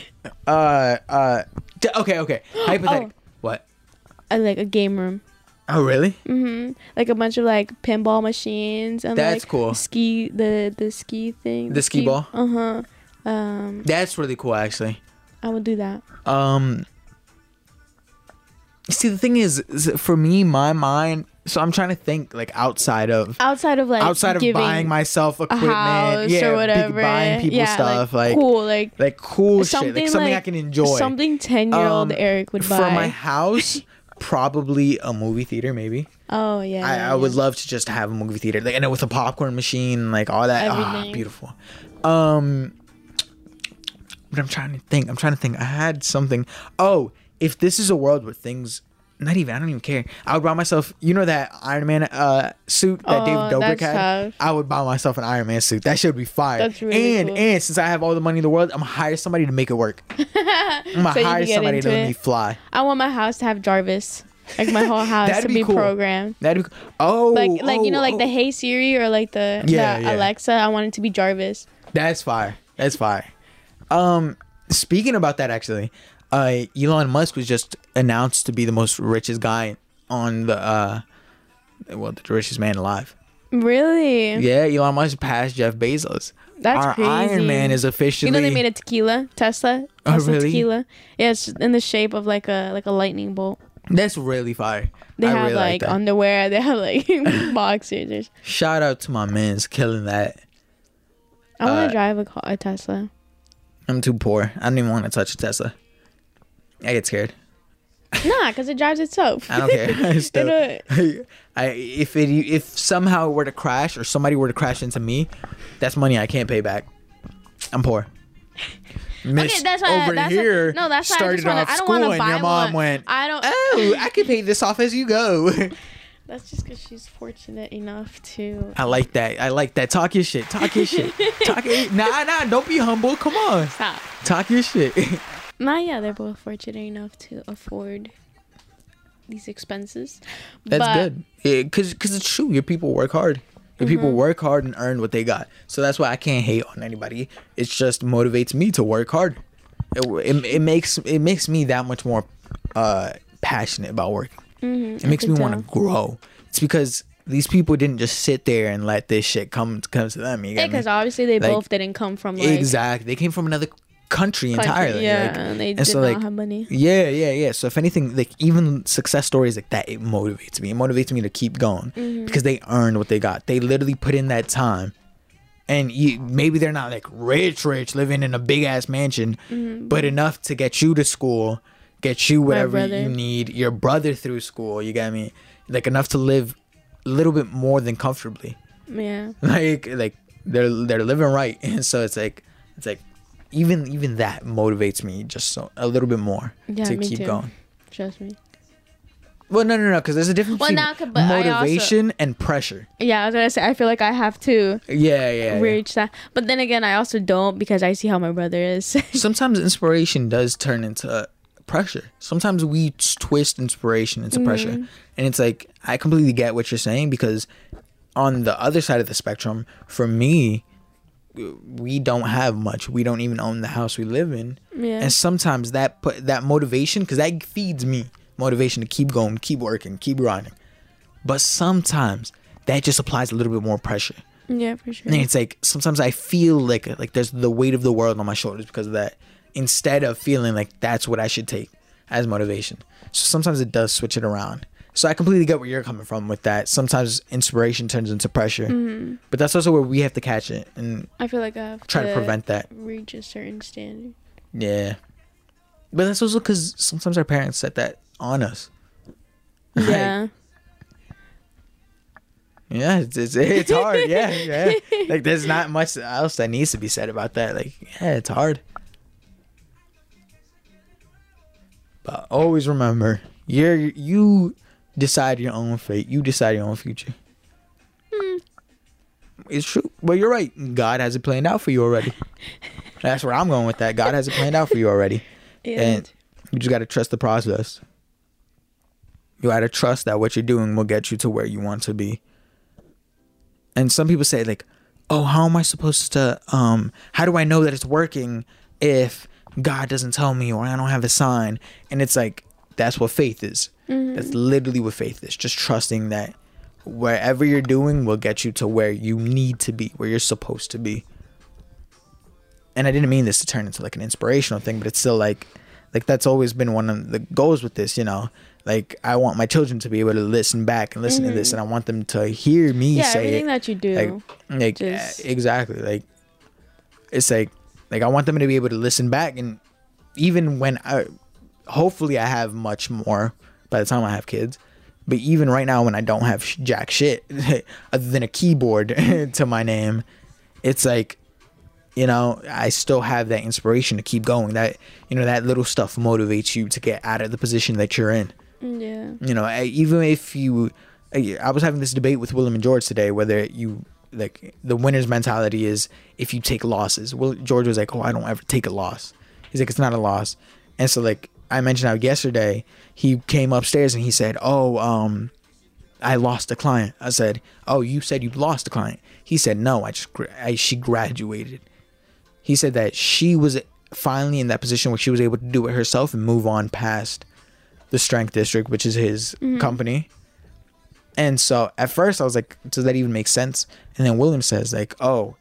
Speaker 3: uh, uh. d- Okay, okay. [GASPS] Hypothetical.
Speaker 4: Oh.
Speaker 3: What?
Speaker 4: I like a game room.
Speaker 3: Oh, really?
Speaker 4: hmm Like a bunch of like pinball machines and
Speaker 3: That's
Speaker 4: like
Speaker 3: cool.
Speaker 4: ski the the ski thing.
Speaker 3: The Skee-Ball?
Speaker 4: Uh huh. Um,
Speaker 3: That's really cool, actually.
Speaker 4: I would do that.
Speaker 3: Um. See, the thing is, is for me, my mind. So I'm trying to think like outside of
Speaker 4: Outside of like
Speaker 3: outside of buying myself equipment, yeah,
Speaker 4: or
Speaker 3: big-
Speaker 4: whatever,
Speaker 3: buying people
Speaker 4: yeah,
Speaker 3: stuff, like
Speaker 4: cool, like
Speaker 3: like cool shit,
Speaker 4: something
Speaker 3: like I can enjoy.
Speaker 4: something ten year old
Speaker 3: Um,
Speaker 4: Erick would buy.
Speaker 3: for my house. [LAUGHS] Probably a movie theater, maybe.
Speaker 4: oh yeah,
Speaker 3: I,
Speaker 4: yeah,
Speaker 3: I would
Speaker 4: yeah.
Speaker 3: love to just have a movie theater, like and with a popcorn machine, like all that. Ah, beautiful. Um, but I'm trying to think. I'm trying to think. I had something. Oh, if this is a world where things, not even. I don't even care. I would buy myself. You know that Iron Man uh suit that
Speaker 4: Oh,
Speaker 3: David Dobrik had.
Speaker 4: tough.
Speaker 3: I would buy myself an Iron Man suit. That should be fire.
Speaker 4: That's really
Speaker 3: and
Speaker 4: cool.
Speaker 3: and since I have all the money in the world, I'm gonna hire somebody to make it work. I'm [LAUGHS] gonna
Speaker 4: So
Speaker 3: hire somebody to let me fly.
Speaker 4: I want my house to have Jarvis, like my whole [LAUGHS] house to
Speaker 3: be
Speaker 4: be,
Speaker 3: cool.
Speaker 4: programmed.
Speaker 3: That'd be cool. Oh,
Speaker 4: Like like you know
Speaker 3: oh,
Speaker 4: like
Speaker 3: oh.
Speaker 4: the Hey Siri or like the,
Speaker 3: Yeah,
Speaker 4: the
Speaker 3: yeah.
Speaker 4: Alexa. I want it to be Jarvis.
Speaker 3: That's fire. That's fire. Um, speaking about that, actually, uh, Elon Musk was just announced to be the most richest guy on the uh, well, the richest man alive.
Speaker 4: Really?
Speaker 3: Yeah, Elon Musk passed Jeff Bezos.
Speaker 4: That's
Speaker 3: Our
Speaker 4: crazy.
Speaker 3: Iron Man is officially.
Speaker 4: You know they made a tequila Tesla.
Speaker 3: Oh, really?
Speaker 4: Tequila. Yeah, it's in the shape of like a like a lightning bolt.
Speaker 3: That's really fire.
Speaker 4: They
Speaker 3: I
Speaker 4: have
Speaker 3: really
Speaker 4: like,
Speaker 3: that.
Speaker 4: underwear. [LAUGHS] They have like [LAUGHS] boxers.
Speaker 3: Shout out to my man's killing that.
Speaker 4: I want
Speaker 3: Uh,
Speaker 4: to drive a, car, a Tesla.
Speaker 3: I'm too poor. I don't even want to touch a Tesla. I get scared.
Speaker 4: Nah, because it drives itself.
Speaker 3: I don't care. [LAUGHS] [LAUGHS] I still- [LAUGHS] I if it if somehow it were to crash or somebody were to crash into me, that's money I can't pay back. I'm poor. Miss
Speaker 4: Okay, that's why.
Speaker 3: over
Speaker 4: that's why-
Speaker 3: here
Speaker 4: no, that's why I
Speaker 3: started
Speaker 4: just wanna,
Speaker 3: off
Speaker 4: I don't
Speaker 3: school
Speaker 4: want to
Speaker 3: and
Speaker 4: buy
Speaker 3: your mom
Speaker 4: one.
Speaker 3: went,
Speaker 4: I don't.
Speaker 3: "Oh, I can pay this off as you go."
Speaker 4: That's just because she's fortunate enough to.
Speaker 3: I like that. I like that. Talk your shit. Talk your shit. Talk. Nah, nah. Don't be humble. Come on.
Speaker 4: Stop.
Speaker 3: Talk your shit.
Speaker 4: Nah, yeah, they're both fortunate enough to afford these expenses.
Speaker 3: That's
Speaker 4: But-
Speaker 3: good. Yeah, cause, cause it's true. Your people work hard. Your people
Speaker 4: Mm-hmm.
Speaker 3: work hard and earn what they got. So that's why I can't hate on anybody. It just motivates me to work hard. It, it, it makes it makes me that much more uh, passionate about working.
Speaker 4: Mm-hmm,
Speaker 3: It makes me want to grow. It's because these people didn't just sit there and let this shit come come to them. You
Speaker 4: Yeah, because obviously they
Speaker 3: Like,
Speaker 4: both didn't come from like
Speaker 3: exactly. They came from another country,
Speaker 4: country.
Speaker 3: entirely.
Speaker 4: Yeah,
Speaker 3: like-
Speaker 4: and they
Speaker 3: and
Speaker 4: did
Speaker 3: so,
Speaker 4: not
Speaker 3: like,
Speaker 4: have money.
Speaker 3: yeah, yeah, yeah. So if anything, like even success stories like that, it motivates me. It motivates me to keep going
Speaker 4: Mm-hmm.
Speaker 3: because they earned what they got. They literally put in that time, and you, maybe they're not like rich, rich, living in a big ass mansion,
Speaker 4: Mm-hmm.
Speaker 3: but enough to get you to school, get you whatever you need, your brother through school. You get me? Like enough to live a little bit more than comfortably.
Speaker 4: Yeah. [LAUGHS]
Speaker 3: Like like they're they're living right, [LAUGHS] and so it's like it's like. Even even that motivates me just so a little bit more
Speaker 4: Yeah,
Speaker 3: to keep
Speaker 4: too.
Speaker 3: going.
Speaker 4: Trust me.
Speaker 3: Well, no, no, no, because there's a difference
Speaker 4: Well,
Speaker 3: between
Speaker 4: now, I also-
Speaker 3: motivation and pressure.
Speaker 4: Yeah, I was gonna say I feel like I have to
Speaker 3: Yeah, yeah. yeah.
Speaker 4: reach that, but then again, I also don't because I see how my brother is. [LAUGHS]
Speaker 3: Sometimes inspiration does turn into pressure. Sometimes we twist inspiration into mm-hmm. pressure, and it's like I completely get what you're saying because on the other side of the spectrum, for me, we don't have much. We don't even own the house we live in,
Speaker 4: yeah.
Speaker 3: and sometimes that put that motivation because that feeds me motivation to keep going, keep working, keep grinding. But sometimes that just applies a little bit more pressure.
Speaker 4: yeah, for sure.
Speaker 3: And it's like sometimes I feel like like there's the weight of the world on my shoulders because of that. Instead of feeling like that's what I should take as motivation. So sometimes it does switch it around. So I completely get where you're coming from with that. Sometimes inspiration turns into pressure.
Speaker 4: Mm-hmm.
Speaker 3: But that's also where we have to catch it and
Speaker 4: I feel like I have
Speaker 3: try to prevent that.
Speaker 4: reach a certain standard.
Speaker 3: Yeah. But that's also because sometimes our parents set that on us. Like,
Speaker 4: Yeah.
Speaker 3: Yeah, it's, it's it's hard. [LAUGHS] Yeah, yeah. Like there's not much else that needs to be said about that. Like, yeah, it's hard. But always remember, you're you decide your own fate. You decide your own future. It's true, but you're right. God has it planned out for you already. [LAUGHS] That's where I'm going with that. God has it planned out for you already, and you just got to trust the process. You got to trust that what you're doing will get you to where you want to be. And some people say like, "Oh, how am I supposed to um how do I know that it's working if God doesn't tell me or I don't have a sign?" And it's like that's what faith is. Mm-hmm. That's literally what faith is. Just trusting that wherever you're doing will get you to where you need to be, where you're supposed to be. And I didn't mean this to turn into like an inspirational thing, but it's still like like that's always been one of the goals with this, you know. Like I want my children to be able to listen back and listen to this mm-hmm. and I want them to hear me
Speaker 4: Yeah,
Speaker 3: say
Speaker 4: everything
Speaker 3: it.
Speaker 4: that you do.
Speaker 3: like like
Speaker 4: just-
Speaker 3: exactly like it's like like I want them to be able to listen back and even when I hopefully I have much more by the time I have kids. But even right now when I don't have sh- jack shit [LAUGHS] other than a keyboard [LAUGHS] to my name it's like you know I still have that inspiration to keep going. That you know that little stuff motivates you to get out of the position that you're in.
Speaker 4: Yeah.
Speaker 3: you know I- even if you I I was having this debate with William and George today whether you like the winner's mentality is if you take losses. Well George was like oh I don't ever take a loss. He's like it's not a loss. And so like I mentioned how yesterday he came upstairs and he said oh um I lost a client. I said oh you said you lost a client. He said no I just I, she graduated. He said that she was finally in that position where she was able to do it herself and move on past the strength district which is his company. And so at first i was like does that even make sense? And then william says like oh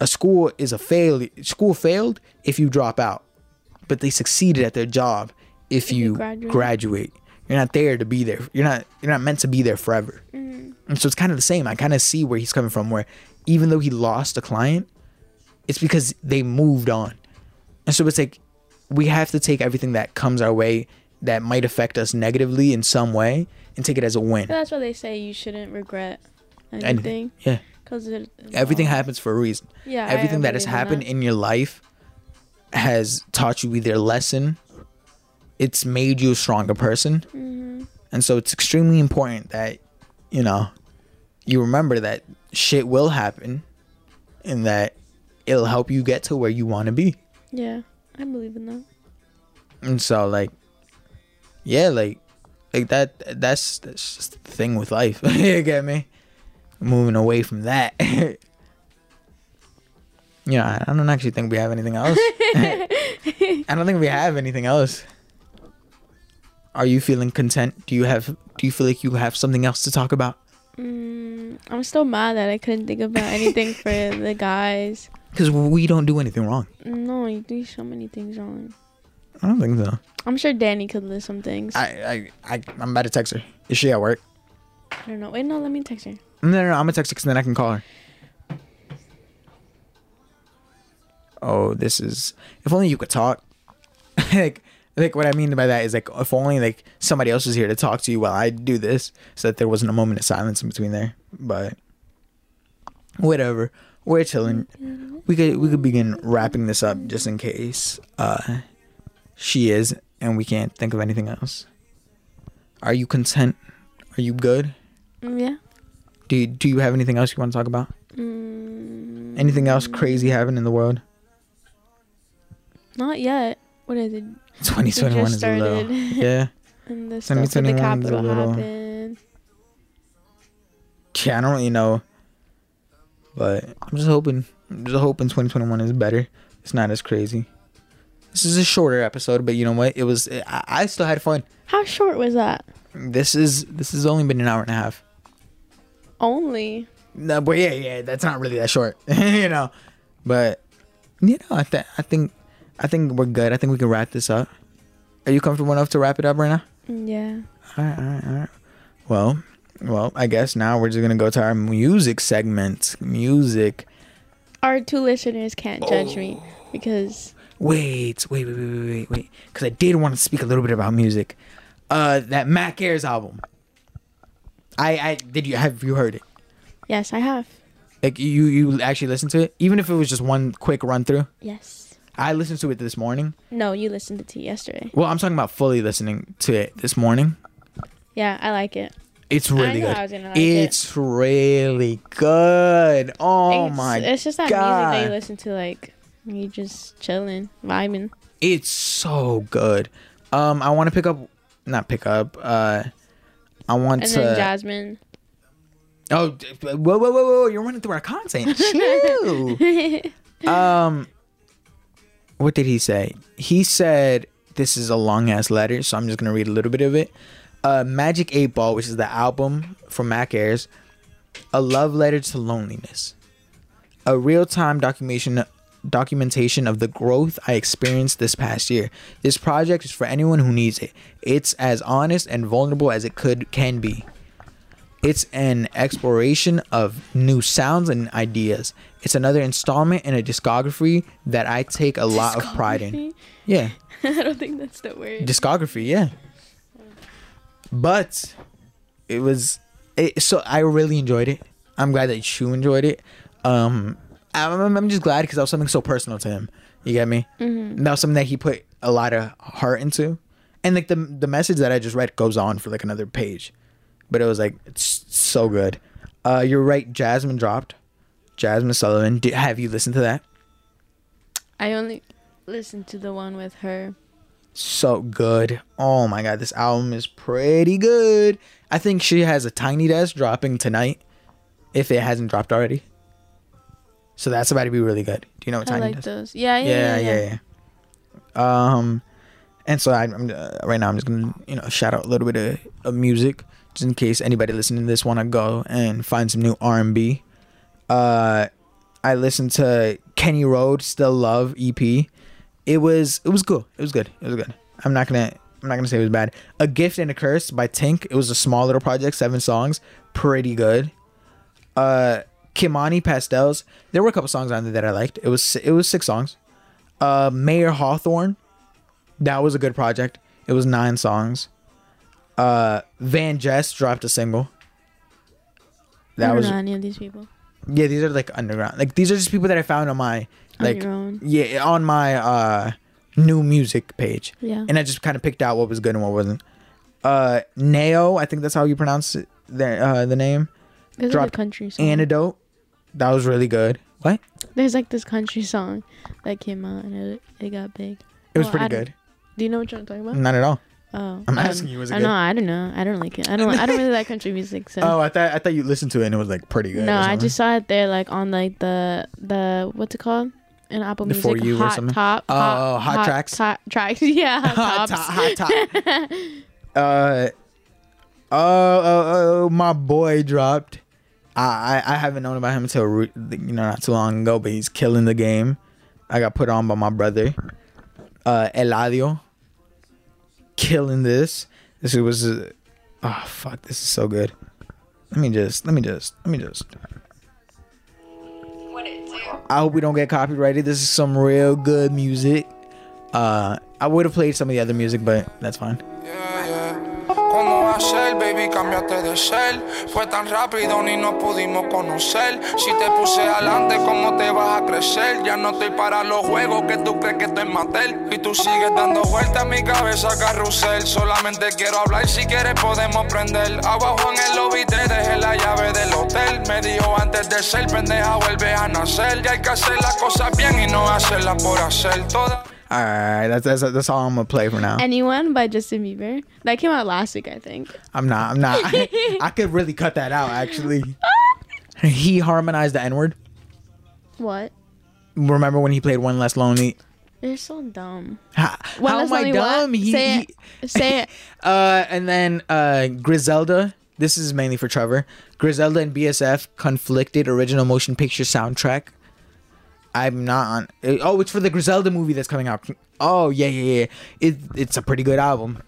Speaker 3: a school is a fail school failed if you drop out. But they succeeded at their job if you,
Speaker 4: you graduate.
Speaker 3: graduate. you're not there to be there you're not you're not meant to be there forever mm-hmm. and so it's kind of the same i kind of see where he's coming from where even though he lost a client it's because they moved on and so it's like we have to take everything that comes our way that might affect us negatively in some way and take it as a win.
Speaker 4: That's why they say you shouldn't regret
Speaker 3: Anything.
Speaker 4: anything
Speaker 3: Yeah.
Speaker 4: because
Speaker 3: Everything happens for a reason.
Speaker 4: Yeah,
Speaker 3: Everything that has happened
Speaker 4: that.
Speaker 3: in your life has taught you either a lesson, it's made you a stronger person.
Speaker 4: Mm-hmm.
Speaker 3: And so it's extremely important that, you know, you remember that shit will happen and that it'll help you get to where you want to be.
Speaker 4: Yeah, I believe in that.
Speaker 3: And so like yeah, like like that that's that's just the thing with life. [LAUGHS] you get me? Moving away from that. [LAUGHS] yeah, I don't actually think we have anything else. [LAUGHS] I don't think we have anything else. Are you feeling content? Do you have do you feel like you have something else to talk about?
Speaker 4: Mm, I'm still mad that I couldn't think about anything for [LAUGHS] the guys.
Speaker 3: Cuz we don't do anything wrong.
Speaker 4: No, you do so many things wrong.
Speaker 3: I don't think so.
Speaker 4: I'm sure Danny could list some things. I,
Speaker 3: I I, I'm about to text her. Is she at work?
Speaker 4: I don't know. Wait, no, let me text her.
Speaker 3: No, no, no I'm gonna text her 'cause then I can call her. Oh, this is. If only you could talk. [LAUGHS] like, like what I mean by that is like if only like somebody else was here to talk to you while I do this, so that there wasn't a moment of silence in between there. But whatever, we're chilling. We could we could begin wrapping this up just in case uh she is and we can't think of anything else. Are you content? Are you good?
Speaker 4: Mm, yeah.
Speaker 3: Do you, do you have anything else you want to talk about?
Speaker 4: Mm,
Speaker 3: Anything else crazy happening in the world?
Speaker 4: not yet. What is it?
Speaker 3: 2021
Speaker 4: just
Speaker 3: is a little. Yeah. [LAUGHS]
Speaker 4: And the stuff with the
Speaker 3: 2021 is a
Speaker 4: Capitol
Speaker 3: little-
Speaker 4: happened.
Speaker 3: Yeah, I don't really know. But I'm just hoping. I'm just hoping 2021 is better. It's not as crazy. This is a shorter episode, but you know what? It was. I, I still had fun.
Speaker 4: How short was that?
Speaker 3: This is. This has only been an hour and a half.
Speaker 4: Only.
Speaker 3: No, but yeah, yeah, that's not really that short, [LAUGHS] you know. But you know, I think I think I think we're good. I think we can wrap this up. Are you comfortable enough to wrap it up right now?
Speaker 4: Yeah.
Speaker 3: All right, all right, all right. Well, well, I guess now we're just gonna go to our music segment. Music.
Speaker 4: Our two listeners can't judge
Speaker 3: Oh.
Speaker 4: me because
Speaker 3: Wait, wait, wait, wait, wait, wait. Because I did want to speak a little bit about music. Uh, that Mac Ayres album. I, I did you have you heard it?
Speaker 4: Yes, I have.
Speaker 3: Like you you actually listened to it, even if it was just one quick run through.
Speaker 4: Yes.
Speaker 3: I listened to it this morning.
Speaker 4: No, you listened to it yesterday.
Speaker 3: Well, I'm talking about fully listening to it this morning.
Speaker 4: Yeah, I like it.
Speaker 3: It's really good.
Speaker 4: I was gonna like it.
Speaker 3: it's really good. Oh
Speaker 4: it's,
Speaker 3: my
Speaker 4: It's just that
Speaker 3: God.
Speaker 4: music that you listen to, like you just chilling, vibing.
Speaker 3: It's so good. Um, I want to pick up, not pick up. Uh, I want to
Speaker 4: And
Speaker 3: to.
Speaker 4: then Jazmine.
Speaker 3: oh, whoa, whoa, whoa, whoa! You're running through our content. [LAUGHS] Chill. [LAUGHS] um, what did he say? He said this is a long ass letter, so I'm just gonna read a little bit of it. Uh, Magic Eight Ball, which is the album from Mac Ayres, a love letter to loneliness, a real time documentation documentation of the growth I experienced this past year. This project is for anyone who needs it. It's as honest and vulnerable as it could can be. It's an exploration of new sounds and ideas. It's another installment in a discography that I take a lot of pride in. Yeah, [LAUGHS]
Speaker 4: I don't think that's the word.
Speaker 3: discography, yeah. But it was it, so I really enjoyed it. I'm glad that you enjoyed it. Um, I'm, I'm just glad because that was something so personal to him. You get me? Mm-hmm. That was something that he put a lot of heart into, and like the the message that I just read goes on for like another page, but it was like it's so good. Uh, you're right. Jazmine dropped. Jazmine Sullivan. Did, have you listened to that?
Speaker 4: I only listened to the one with her.
Speaker 3: so good. Oh my god, this album is pretty good. I think she has a tiny desk dropping tonight, if it hasn't dropped already. So that's about to be really good. Do you know what
Speaker 4: I
Speaker 3: tiny
Speaker 4: like
Speaker 3: desk?
Speaker 4: those. Yeah, yeah,
Speaker 3: Yeah,
Speaker 4: yeah.
Speaker 3: yeah, yeah. Um, and so I, I'm uh, right now. I'm just gonna you know shout out a little bit of, of music, just in case anybody listening to this want to go and find some new R and B. Uh, I listened to Kenny Road Still Love EP. It was it was good. It was good. It was good. I'm not gonna I'm not gonna say it was bad. A Gift and a Curse by Tink. It was a small little project, seven songs, pretty good. Uh, Kimani Pastels. There were a couple songs on there that I liked. It was it was six songs. Uh, Mayer Hawthorne. That was a good project. It was nine songs. Uh, Van Jess dropped a single. That was
Speaker 4: any of these people.
Speaker 3: yeah. These are like underground. Like these are just people that I found on my
Speaker 4: On
Speaker 3: like
Speaker 4: own.
Speaker 3: yeah on my uh new music page.
Speaker 4: Yeah.
Speaker 3: And I just kind of picked out what was good and what wasn't. Uh, Neo, I think that's how you pronounce it, the uh the name.
Speaker 4: There's like
Speaker 3: dropped
Speaker 4: a country song.
Speaker 3: Antidote. That was really good. What?
Speaker 4: There's like this country song that came out and it, it got big.
Speaker 3: It was
Speaker 4: Well,
Speaker 3: pretty good.
Speaker 4: Do you know what you're talking about?
Speaker 3: Not at all.
Speaker 4: Oh,
Speaker 3: I'm
Speaker 4: um,
Speaker 3: asking you, was it
Speaker 4: I
Speaker 3: good?
Speaker 4: know. I don't know. I don't like it. I don't. I don't really like country music. So.
Speaker 3: Oh, I thought I thought you listened to it and it was like pretty good.
Speaker 4: no, I just saw it there, like on like the the what's it called? In Apple
Speaker 3: The
Speaker 4: Music,
Speaker 3: For You or
Speaker 4: hot
Speaker 3: something?
Speaker 4: top.
Speaker 3: Oh, Hot Tracks?
Speaker 4: Top tracks. [LAUGHS] Yeah, hot
Speaker 3: hot top, hot top. [LAUGHS] uh, oh, oh, oh, my boy dropped. I, I I haven't known about him until you know not too long ago, but he's killing the game. I got put on by my brother, uh, Eladio. Killing this. This was, uh, oh fuck, this is so good. Let me just, let me just, let me just. I hope we don't get copyrighted. This is some real good music. Uh, I would have played some of the other music, but that's fine.
Speaker 7: Yeah, yeah. ¿Cómo va a ser, baby? Cambiaste de ser. Fue tan rápido ni nos pudimos conocer. Si te puse adelante, ¿cómo te vas a crecer? Ya no estoy para los juegos que tú crees que estoy matel. Y tú sigues dando vueltas en mi cabeza, carrusel. Solamente quiero hablar, si quieres podemos prender. Abajo en el lobby te dejé la llave del hotel. Me dijo antes de ser pendeja, vuelve a nacer. Ya hay que hacer las cosas bien y no hacerlas por hacer. Todas.
Speaker 3: All right, that's that's that's all I'm gonna play for now.
Speaker 4: Anyone by Justin Bieber. That came out last week, I think.
Speaker 3: I'm not. I'm not. I, [LAUGHS] I could really cut that out. Actually, [LAUGHS] he harmonized the N word.
Speaker 4: What?
Speaker 3: Remember when he played "One Less Lonely"?
Speaker 4: You're so dumb.
Speaker 3: How, how am I dumb? He,
Speaker 4: Say
Speaker 3: he-
Speaker 4: it. Say it. [LAUGHS]
Speaker 3: Uh, and then uh, Griselda. This is mainly for Trevor. Griselda and BSF conflicted original motion picture soundtrack. I'm not on. Oh, it's for the Griselda movie that's coming out. Oh yeah, yeah, yeah. It it's a pretty good album.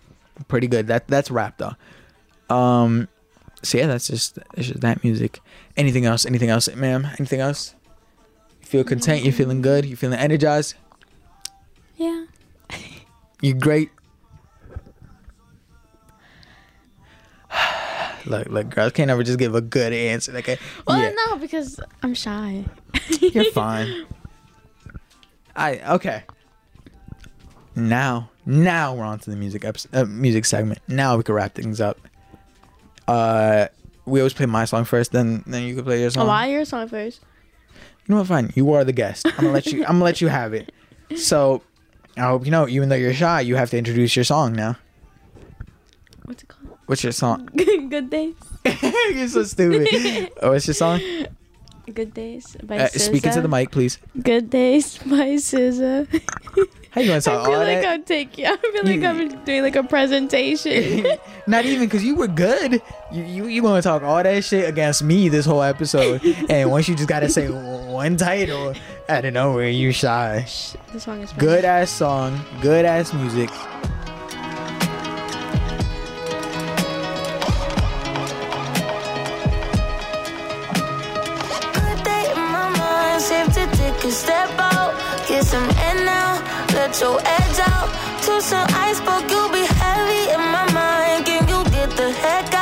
Speaker 3: Pretty good. That that's rap though. Um, so yeah, that's just that's just that music. Anything else? Anything else, ma'am? Anything else? You feel content? You're feeling good? You feeling energized?
Speaker 4: Yeah. [LAUGHS]
Speaker 3: You great. [SIGHS] Look, look, girls can't ever just give a good answer. A,
Speaker 4: Well,
Speaker 3: yeah,
Speaker 4: no, because I'm shy.
Speaker 3: you're fine. [LAUGHS] I okay. Now, now we're on to the music episode, uh, music segment. Now we can wrap things up. Uh, we always play my song first, then then you can play your song.
Speaker 4: Oh, why your song first?
Speaker 3: You know what? Fine. You are the guest. I'm gonna let you. I'm gonna let you have it. So, I hope you know. Even though you're shy, you have to introduce your song now.
Speaker 4: What's it called?
Speaker 3: What's your song? [LAUGHS]
Speaker 4: Good days. [LAUGHS]
Speaker 3: you're so stupid. [LAUGHS] Oh, what's your song?
Speaker 4: Good days by
Speaker 3: Uh, speak into the mic, please.
Speaker 4: Good days by SZA.
Speaker 3: How you gonna [LAUGHS]
Speaker 4: I feel like
Speaker 3: that?
Speaker 4: I'm taking. I feel like
Speaker 3: You-
Speaker 4: I'm doing like a presentation. [LAUGHS]
Speaker 3: Not even because you were good. You you you gonna talk all that shit against me this whole episode, [LAUGHS] and once you just gotta say one title out of nowhere, you shy.
Speaker 4: The song is.
Speaker 3: Good ass song, good ass music.
Speaker 8: To step out. Get some air now, let your edge out. To some ice, but you'll be heavy in my mind. Can you get the heck out?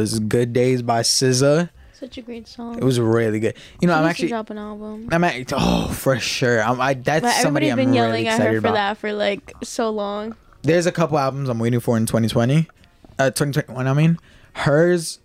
Speaker 3: Was "Good Days" by SZA.
Speaker 4: Such a great song.
Speaker 3: It was really good. You know,
Speaker 4: She
Speaker 3: I'm actually,
Speaker 4: drop an album.
Speaker 3: I'm at, oh for sure. I'm, I that's
Speaker 4: But
Speaker 3: somebody I'm
Speaker 4: been
Speaker 3: really
Speaker 4: yelling at her for
Speaker 3: about.
Speaker 4: that for like so long.
Speaker 3: There's a couple albums I'm waiting for in 2020, uh, 2021. I mean, hers,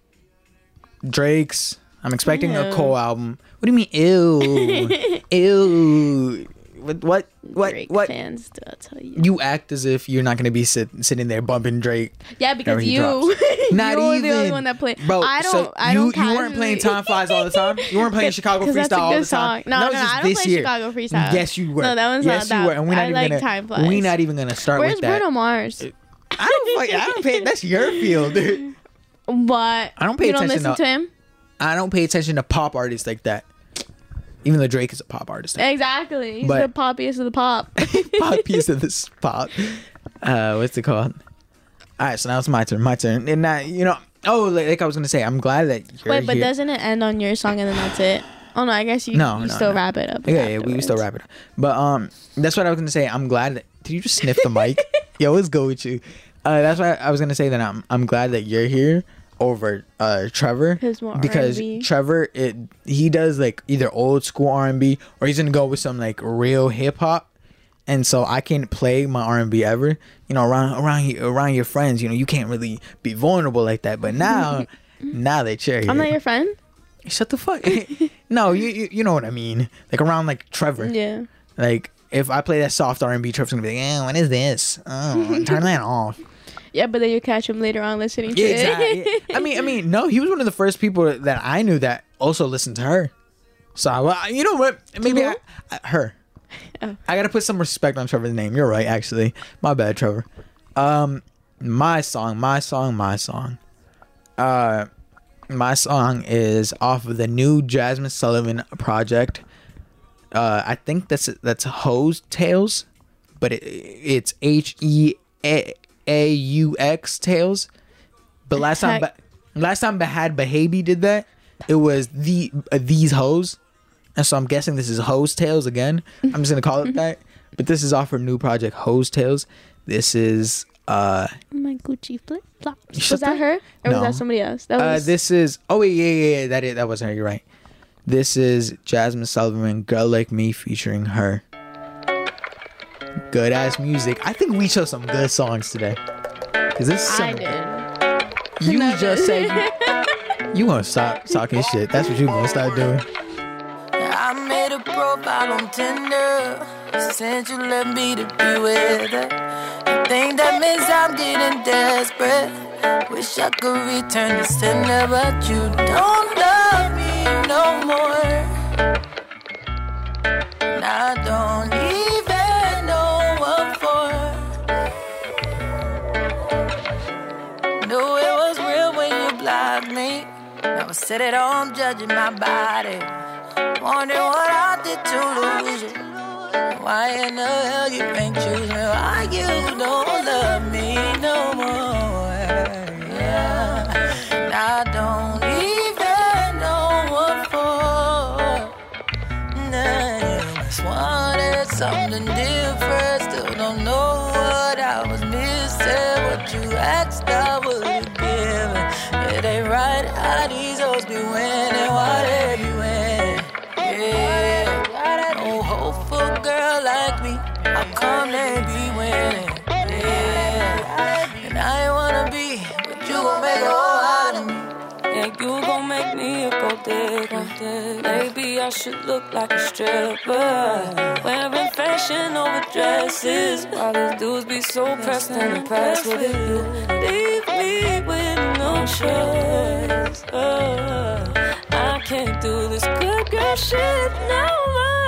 Speaker 3: Drake's. I'm expecting a
Speaker 4: Ew.
Speaker 3: Cole album. What do you mean, ew, [LAUGHS] ew? What, what, what,
Speaker 4: Drake
Speaker 3: what?
Speaker 4: fans, I'll tell you.
Speaker 3: You act as if you're not gonna be sit, sitting there bumping Drake.
Speaker 4: Yeah, because you,
Speaker 3: drops. [LAUGHS] Not
Speaker 4: you're
Speaker 3: even
Speaker 4: the only one that played.
Speaker 3: Bro,
Speaker 4: I don't.
Speaker 3: so
Speaker 4: I
Speaker 3: you,
Speaker 4: don't.
Speaker 3: you weren't playing Time Flies all the [LAUGHS] time. You weren't playing Chicago
Speaker 4: 'Cause
Speaker 3: Freestyle
Speaker 4: that's a
Speaker 3: all the
Speaker 4: good
Speaker 3: time.
Speaker 4: song. No,
Speaker 3: That
Speaker 4: no,
Speaker 3: was
Speaker 4: no,
Speaker 3: just
Speaker 4: I don't
Speaker 3: this
Speaker 4: play
Speaker 3: year.
Speaker 4: Chicago Freestyle.
Speaker 3: Yes, you were.
Speaker 4: No, that one's
Speaker 3: yes,
Speaker 4: not
Speaker 3: you
Speaker 4: that.
Speaker 3: were. And we're not
Speaker 4: I
Speaker 3: even
Speaker 4: like
Speaker 3: gonna.
Speaker 4: Time Flies.
Speaker 3: We're not even gonna start
Speaker 4: Where's
Speaker 3: with that.
Speaker 4: Bruno Mars?
Speaker 3: Uh, I don't. Like, I don't pay. That's your field. [LAUGHS]
Speaker 4: What?
Speaker 3: I don't pay
Speaker 4: you don't
Speaker 3: attention
Speaker 4: listen
Speaker 3: to-
Speaker 4: to him.
Speaker 3: I don't pay attention to pop artists like that. Even though Drake is a pop artist,
Speaker 4: Exactly. He's
Speaker 3: But-
Speaker 4: the poppiest of the pop. [LAUGHS]
Speaker 3: poppiest of this pop. Uh, what's it called? All right, so now it's my turn. My turn. And now, you know, oh, like, I was gonna say, I'm glad that you're
Speaker 4: Wait, but
Speaker 3: here.
Speaker 4: doesn't it end on your song and then that's it? Oh no, I guess you,
Speaker 3: No,
Speaker 4: you
Speaker 3: no,
Speaker 4: still
Speaker 3: no.
Speaker 4: wrap it up.
Speaker 3: Yeah, yeah, we still wrap it up. But um, that's what I was gonna say. I'm glad that. Did you just sniff the mic? [LAUGHS] Yo, let's go with you. Uh, that's why I was gonna say that I'm I'm glad that you're here over uh Trevor because
Speaker 4: R&B.
Speaker 3: Trevor it he does like either old school R&B or he's gonna go with some like real hip hop. And so I can't play my R and B ever, you know, around around your around your friends. You know, you can't really be vulnerable like that. But now, [LAUGHS] now that you're here,
Speaker 4: I'm not your friend.
Speaker 3: shut the fuck. [LAUGHS] no, you, you you know what I mean. Like around like Trevor,
Speaker 4: Yeah.
Speaker 3: like if I play that soft R and B, Trevor's gonna be like, "Eh, what is this? Oh, turn that [LAUGHS] off."
Speaker 4: Yeah, but then you catch him later on listening to
Speaker 3: Yeah,
Speaker 4: it.
Speaker 3: exactly. [LAUGHS] I mean, I mean, no, he was one of the first people that I knew that also listened to her. So, well, you know what? Maybe? I, I- her.
Speaker 4: Oh.
Speaker 3: I gotta put some respect on Trevor's name. You're right, actually. My bad, Trevor. Um, my song, my song, my song. Uh, my song is off of the new Jazmine Sullivan project. Uh, I think that's that's Hose Tales, but it, it's H E A U X Tales. But last time. Ba- last time Bhad Bhabie did that, it was the uh, these hoes, and so I'm guessing this is Hose Tales again. I'm just gonna call it [LAUGHS] that. But this is off her new project, Hose Tales. This is uh
Speaker 4: My Gucci flip flops. Was that her or
Speaker 3: No.
Speaker 4: was that somebody else? That
Speaker 3: uh
Speaker 4: was
Speaker 3: this is oh wait yeah yeah yeah that is, that wasn't her. You're right. This is Jazmine Sullivan, Girl Like Me, featuring her. Good ass music. I think we chose some good songs today. Cause this is
Speaker 4: I did.
Speaker 3: you
Speaker 4: Love
Speaker 3: just
Speaker 4: it.
Speaker 3: said you, [LAUGHS] you gonna stop talking shit. That's what you gonna start doing.
Speaker 5: I made a profile on Tinder. Since you left me to be with her. I think that means I'm getting desperate. Wish I could return the sender, but you don't love me no more. And I don't Now I sit at home judging my body. Wondering what I did to lose you. Why in the hell you ain't choose me? Why you don't love me no more? Yeah. And I don't even know what for. Nah, just wanted something different. Still don't know what I was missing. What you asked, I how these hoes be winning. Why they be winning? Yeah. No hopeful girl like me. How come they be winning? Yeah. And I ain't wanna be, but you gon' make a
Speaker 9: Yeah, you gon' make me a gold digger. Maybe I should look like a stripper. Wearing fashion over dresses. While these dudes be so pressed and impressed with you. Leave me with no choice. Oh, I can't do this good girl shit no more.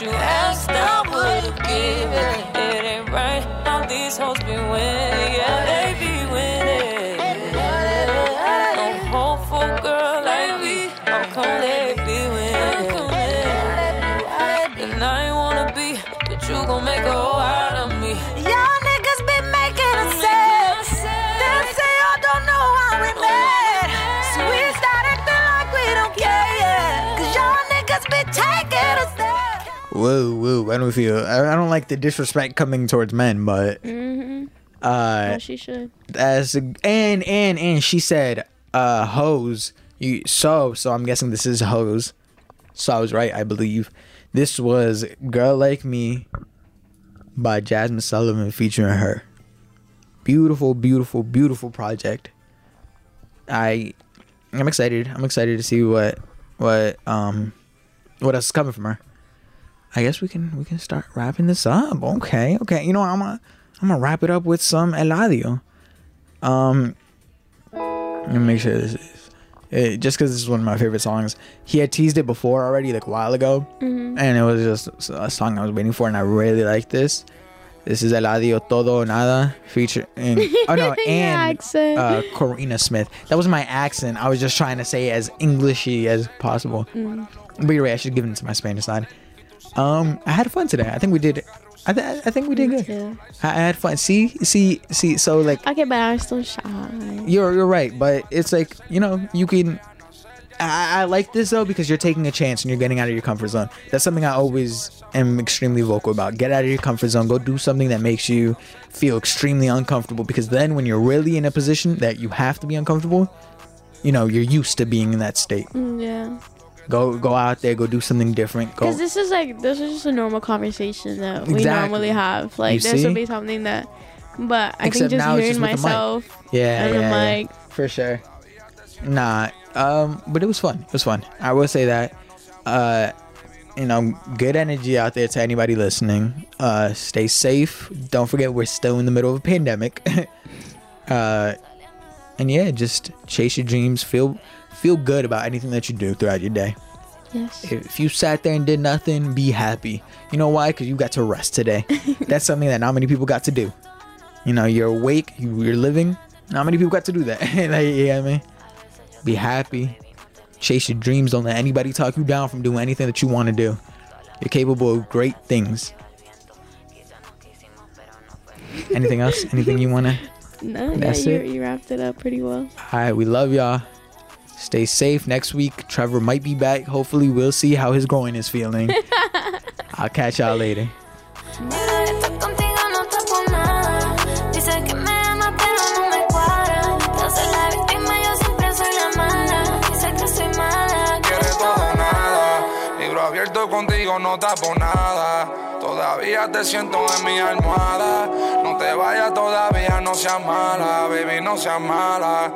Speaker 9: You asked, I would've given. It ain't right how these hoes be winning.
Speaker 3: Whoa, whoa. I don't feel. I, I don't like the disrespect coming towards men, but
Speaker 4: Mm-hmm.
Speaker 3: uh,
Speaker 4: Oh, she should.
Speaker 3: as and and and she said uh hose you so so i'm guessing this is hose so i was right i believe this was girl like me by jazmine sullivan featuring her beautiful beautiful beautiful project i i'm excited i'm excited to see what what um what else is coming from her i guess we can we can start wrapping this up okay okay you know what, i'm gonna i'm gonna wrap it up with some eladio um, let me make sure this is it, just because this is one of my favorite songs. He had teased it before already, like a while ago, and it was just a song I was waiting for, and I really like this. This is Eladio Todo Nada feature oh no [LAUGHS] and
Speaker 4: accent.
Speaker 3: uh, Corina Smith. That was my accent. I was just trying to say as Englishy as possible. But you're right. I should give it to my Spanish side. Um, I had fun today. I think we did. I, th- I think we did good.
Speaker 4: too.
Speaker 3: I, I had fun. See, see, see. So like,
Speaker 4: Okay, but I'm still shy.
Speaker 3: you're you're right, but it's like you know you can. I, I like this though because you're taking a chance and you're getting out of your comfort zone. That's something I always am extremely vocal about. Get out of your comfort zone. Go do something that makes you feel extremely uncomfortable because then when you're really in a position that you have to be uncomfortable, you know you're used to being in that state.
Speaker 4: Mm, Yeah.
Speaker 3: Go go out there. Go do something different.
Speaker 4: Because this is like this is just a normal conversation that we normally have. Like
Speaker 3: You
Speaker 4: this
Speaker 3: see?
Speaker 4: would be something that, but I
Speaker 3: Except
Speaker 4: think just hearing
Speaker 3: just the mic.
Speaker 4: myself
Speaker 3: yeah,
Speaker 4: and
Speaker 3: yeah,
Speaker 4: I'm
Speaker 3: yeah.
Speaker 4: like
Speaker 3: for sure. Nah, um, but it was fun. It was fun. I will say that. Uh, you know, good energy out there to anybody listening. Uh, stay safe. Don't forget we're still in the middle of a pandemic. [LAUGHS] uh, and yeah, just chase your dreams. Feel feel good about anything that you do throughout your day.
Speaker 4: Yes.
Speaker 3: If you sat there and did nothing, be happy. You know why? Because you got to rest today. [LAUGHS] That's something that not many people got to do. You know, you're awake, you, you're living. Not many people got to do that. [LAUGHS] like, you know what I mean? Be happy. Chase your dreams. Don't let anybody talk you down from doing anything that you want to do. You're capable of great things. Anything else? Anything you want to?
Speaker 4: No, yeah,
Speaker 3: That's
Speaker 4: you,
Speaker 3: it?
Speaker 4: you wrapped it up pretty well.
Speaker 3: All right, we love y'all. Stay safe. Next week, Trevor might be back. Hopefully, we'll see how his groin is feeling. [LAUGHS] I'll catch y'all later.
Speaker 8: Mira, estar contigo no tapo nada. Dice que me ama, pero no me cuadra. Yo soy la víctima, yo siempre soy la mala. Dice que soy mala.
Speaker 7: Quiere todo o nada. Libro abierto contigo, no tapo nada. Todavía te siento en mi almohada. No te vayas todavía, no seas mala, baby, no seas mala.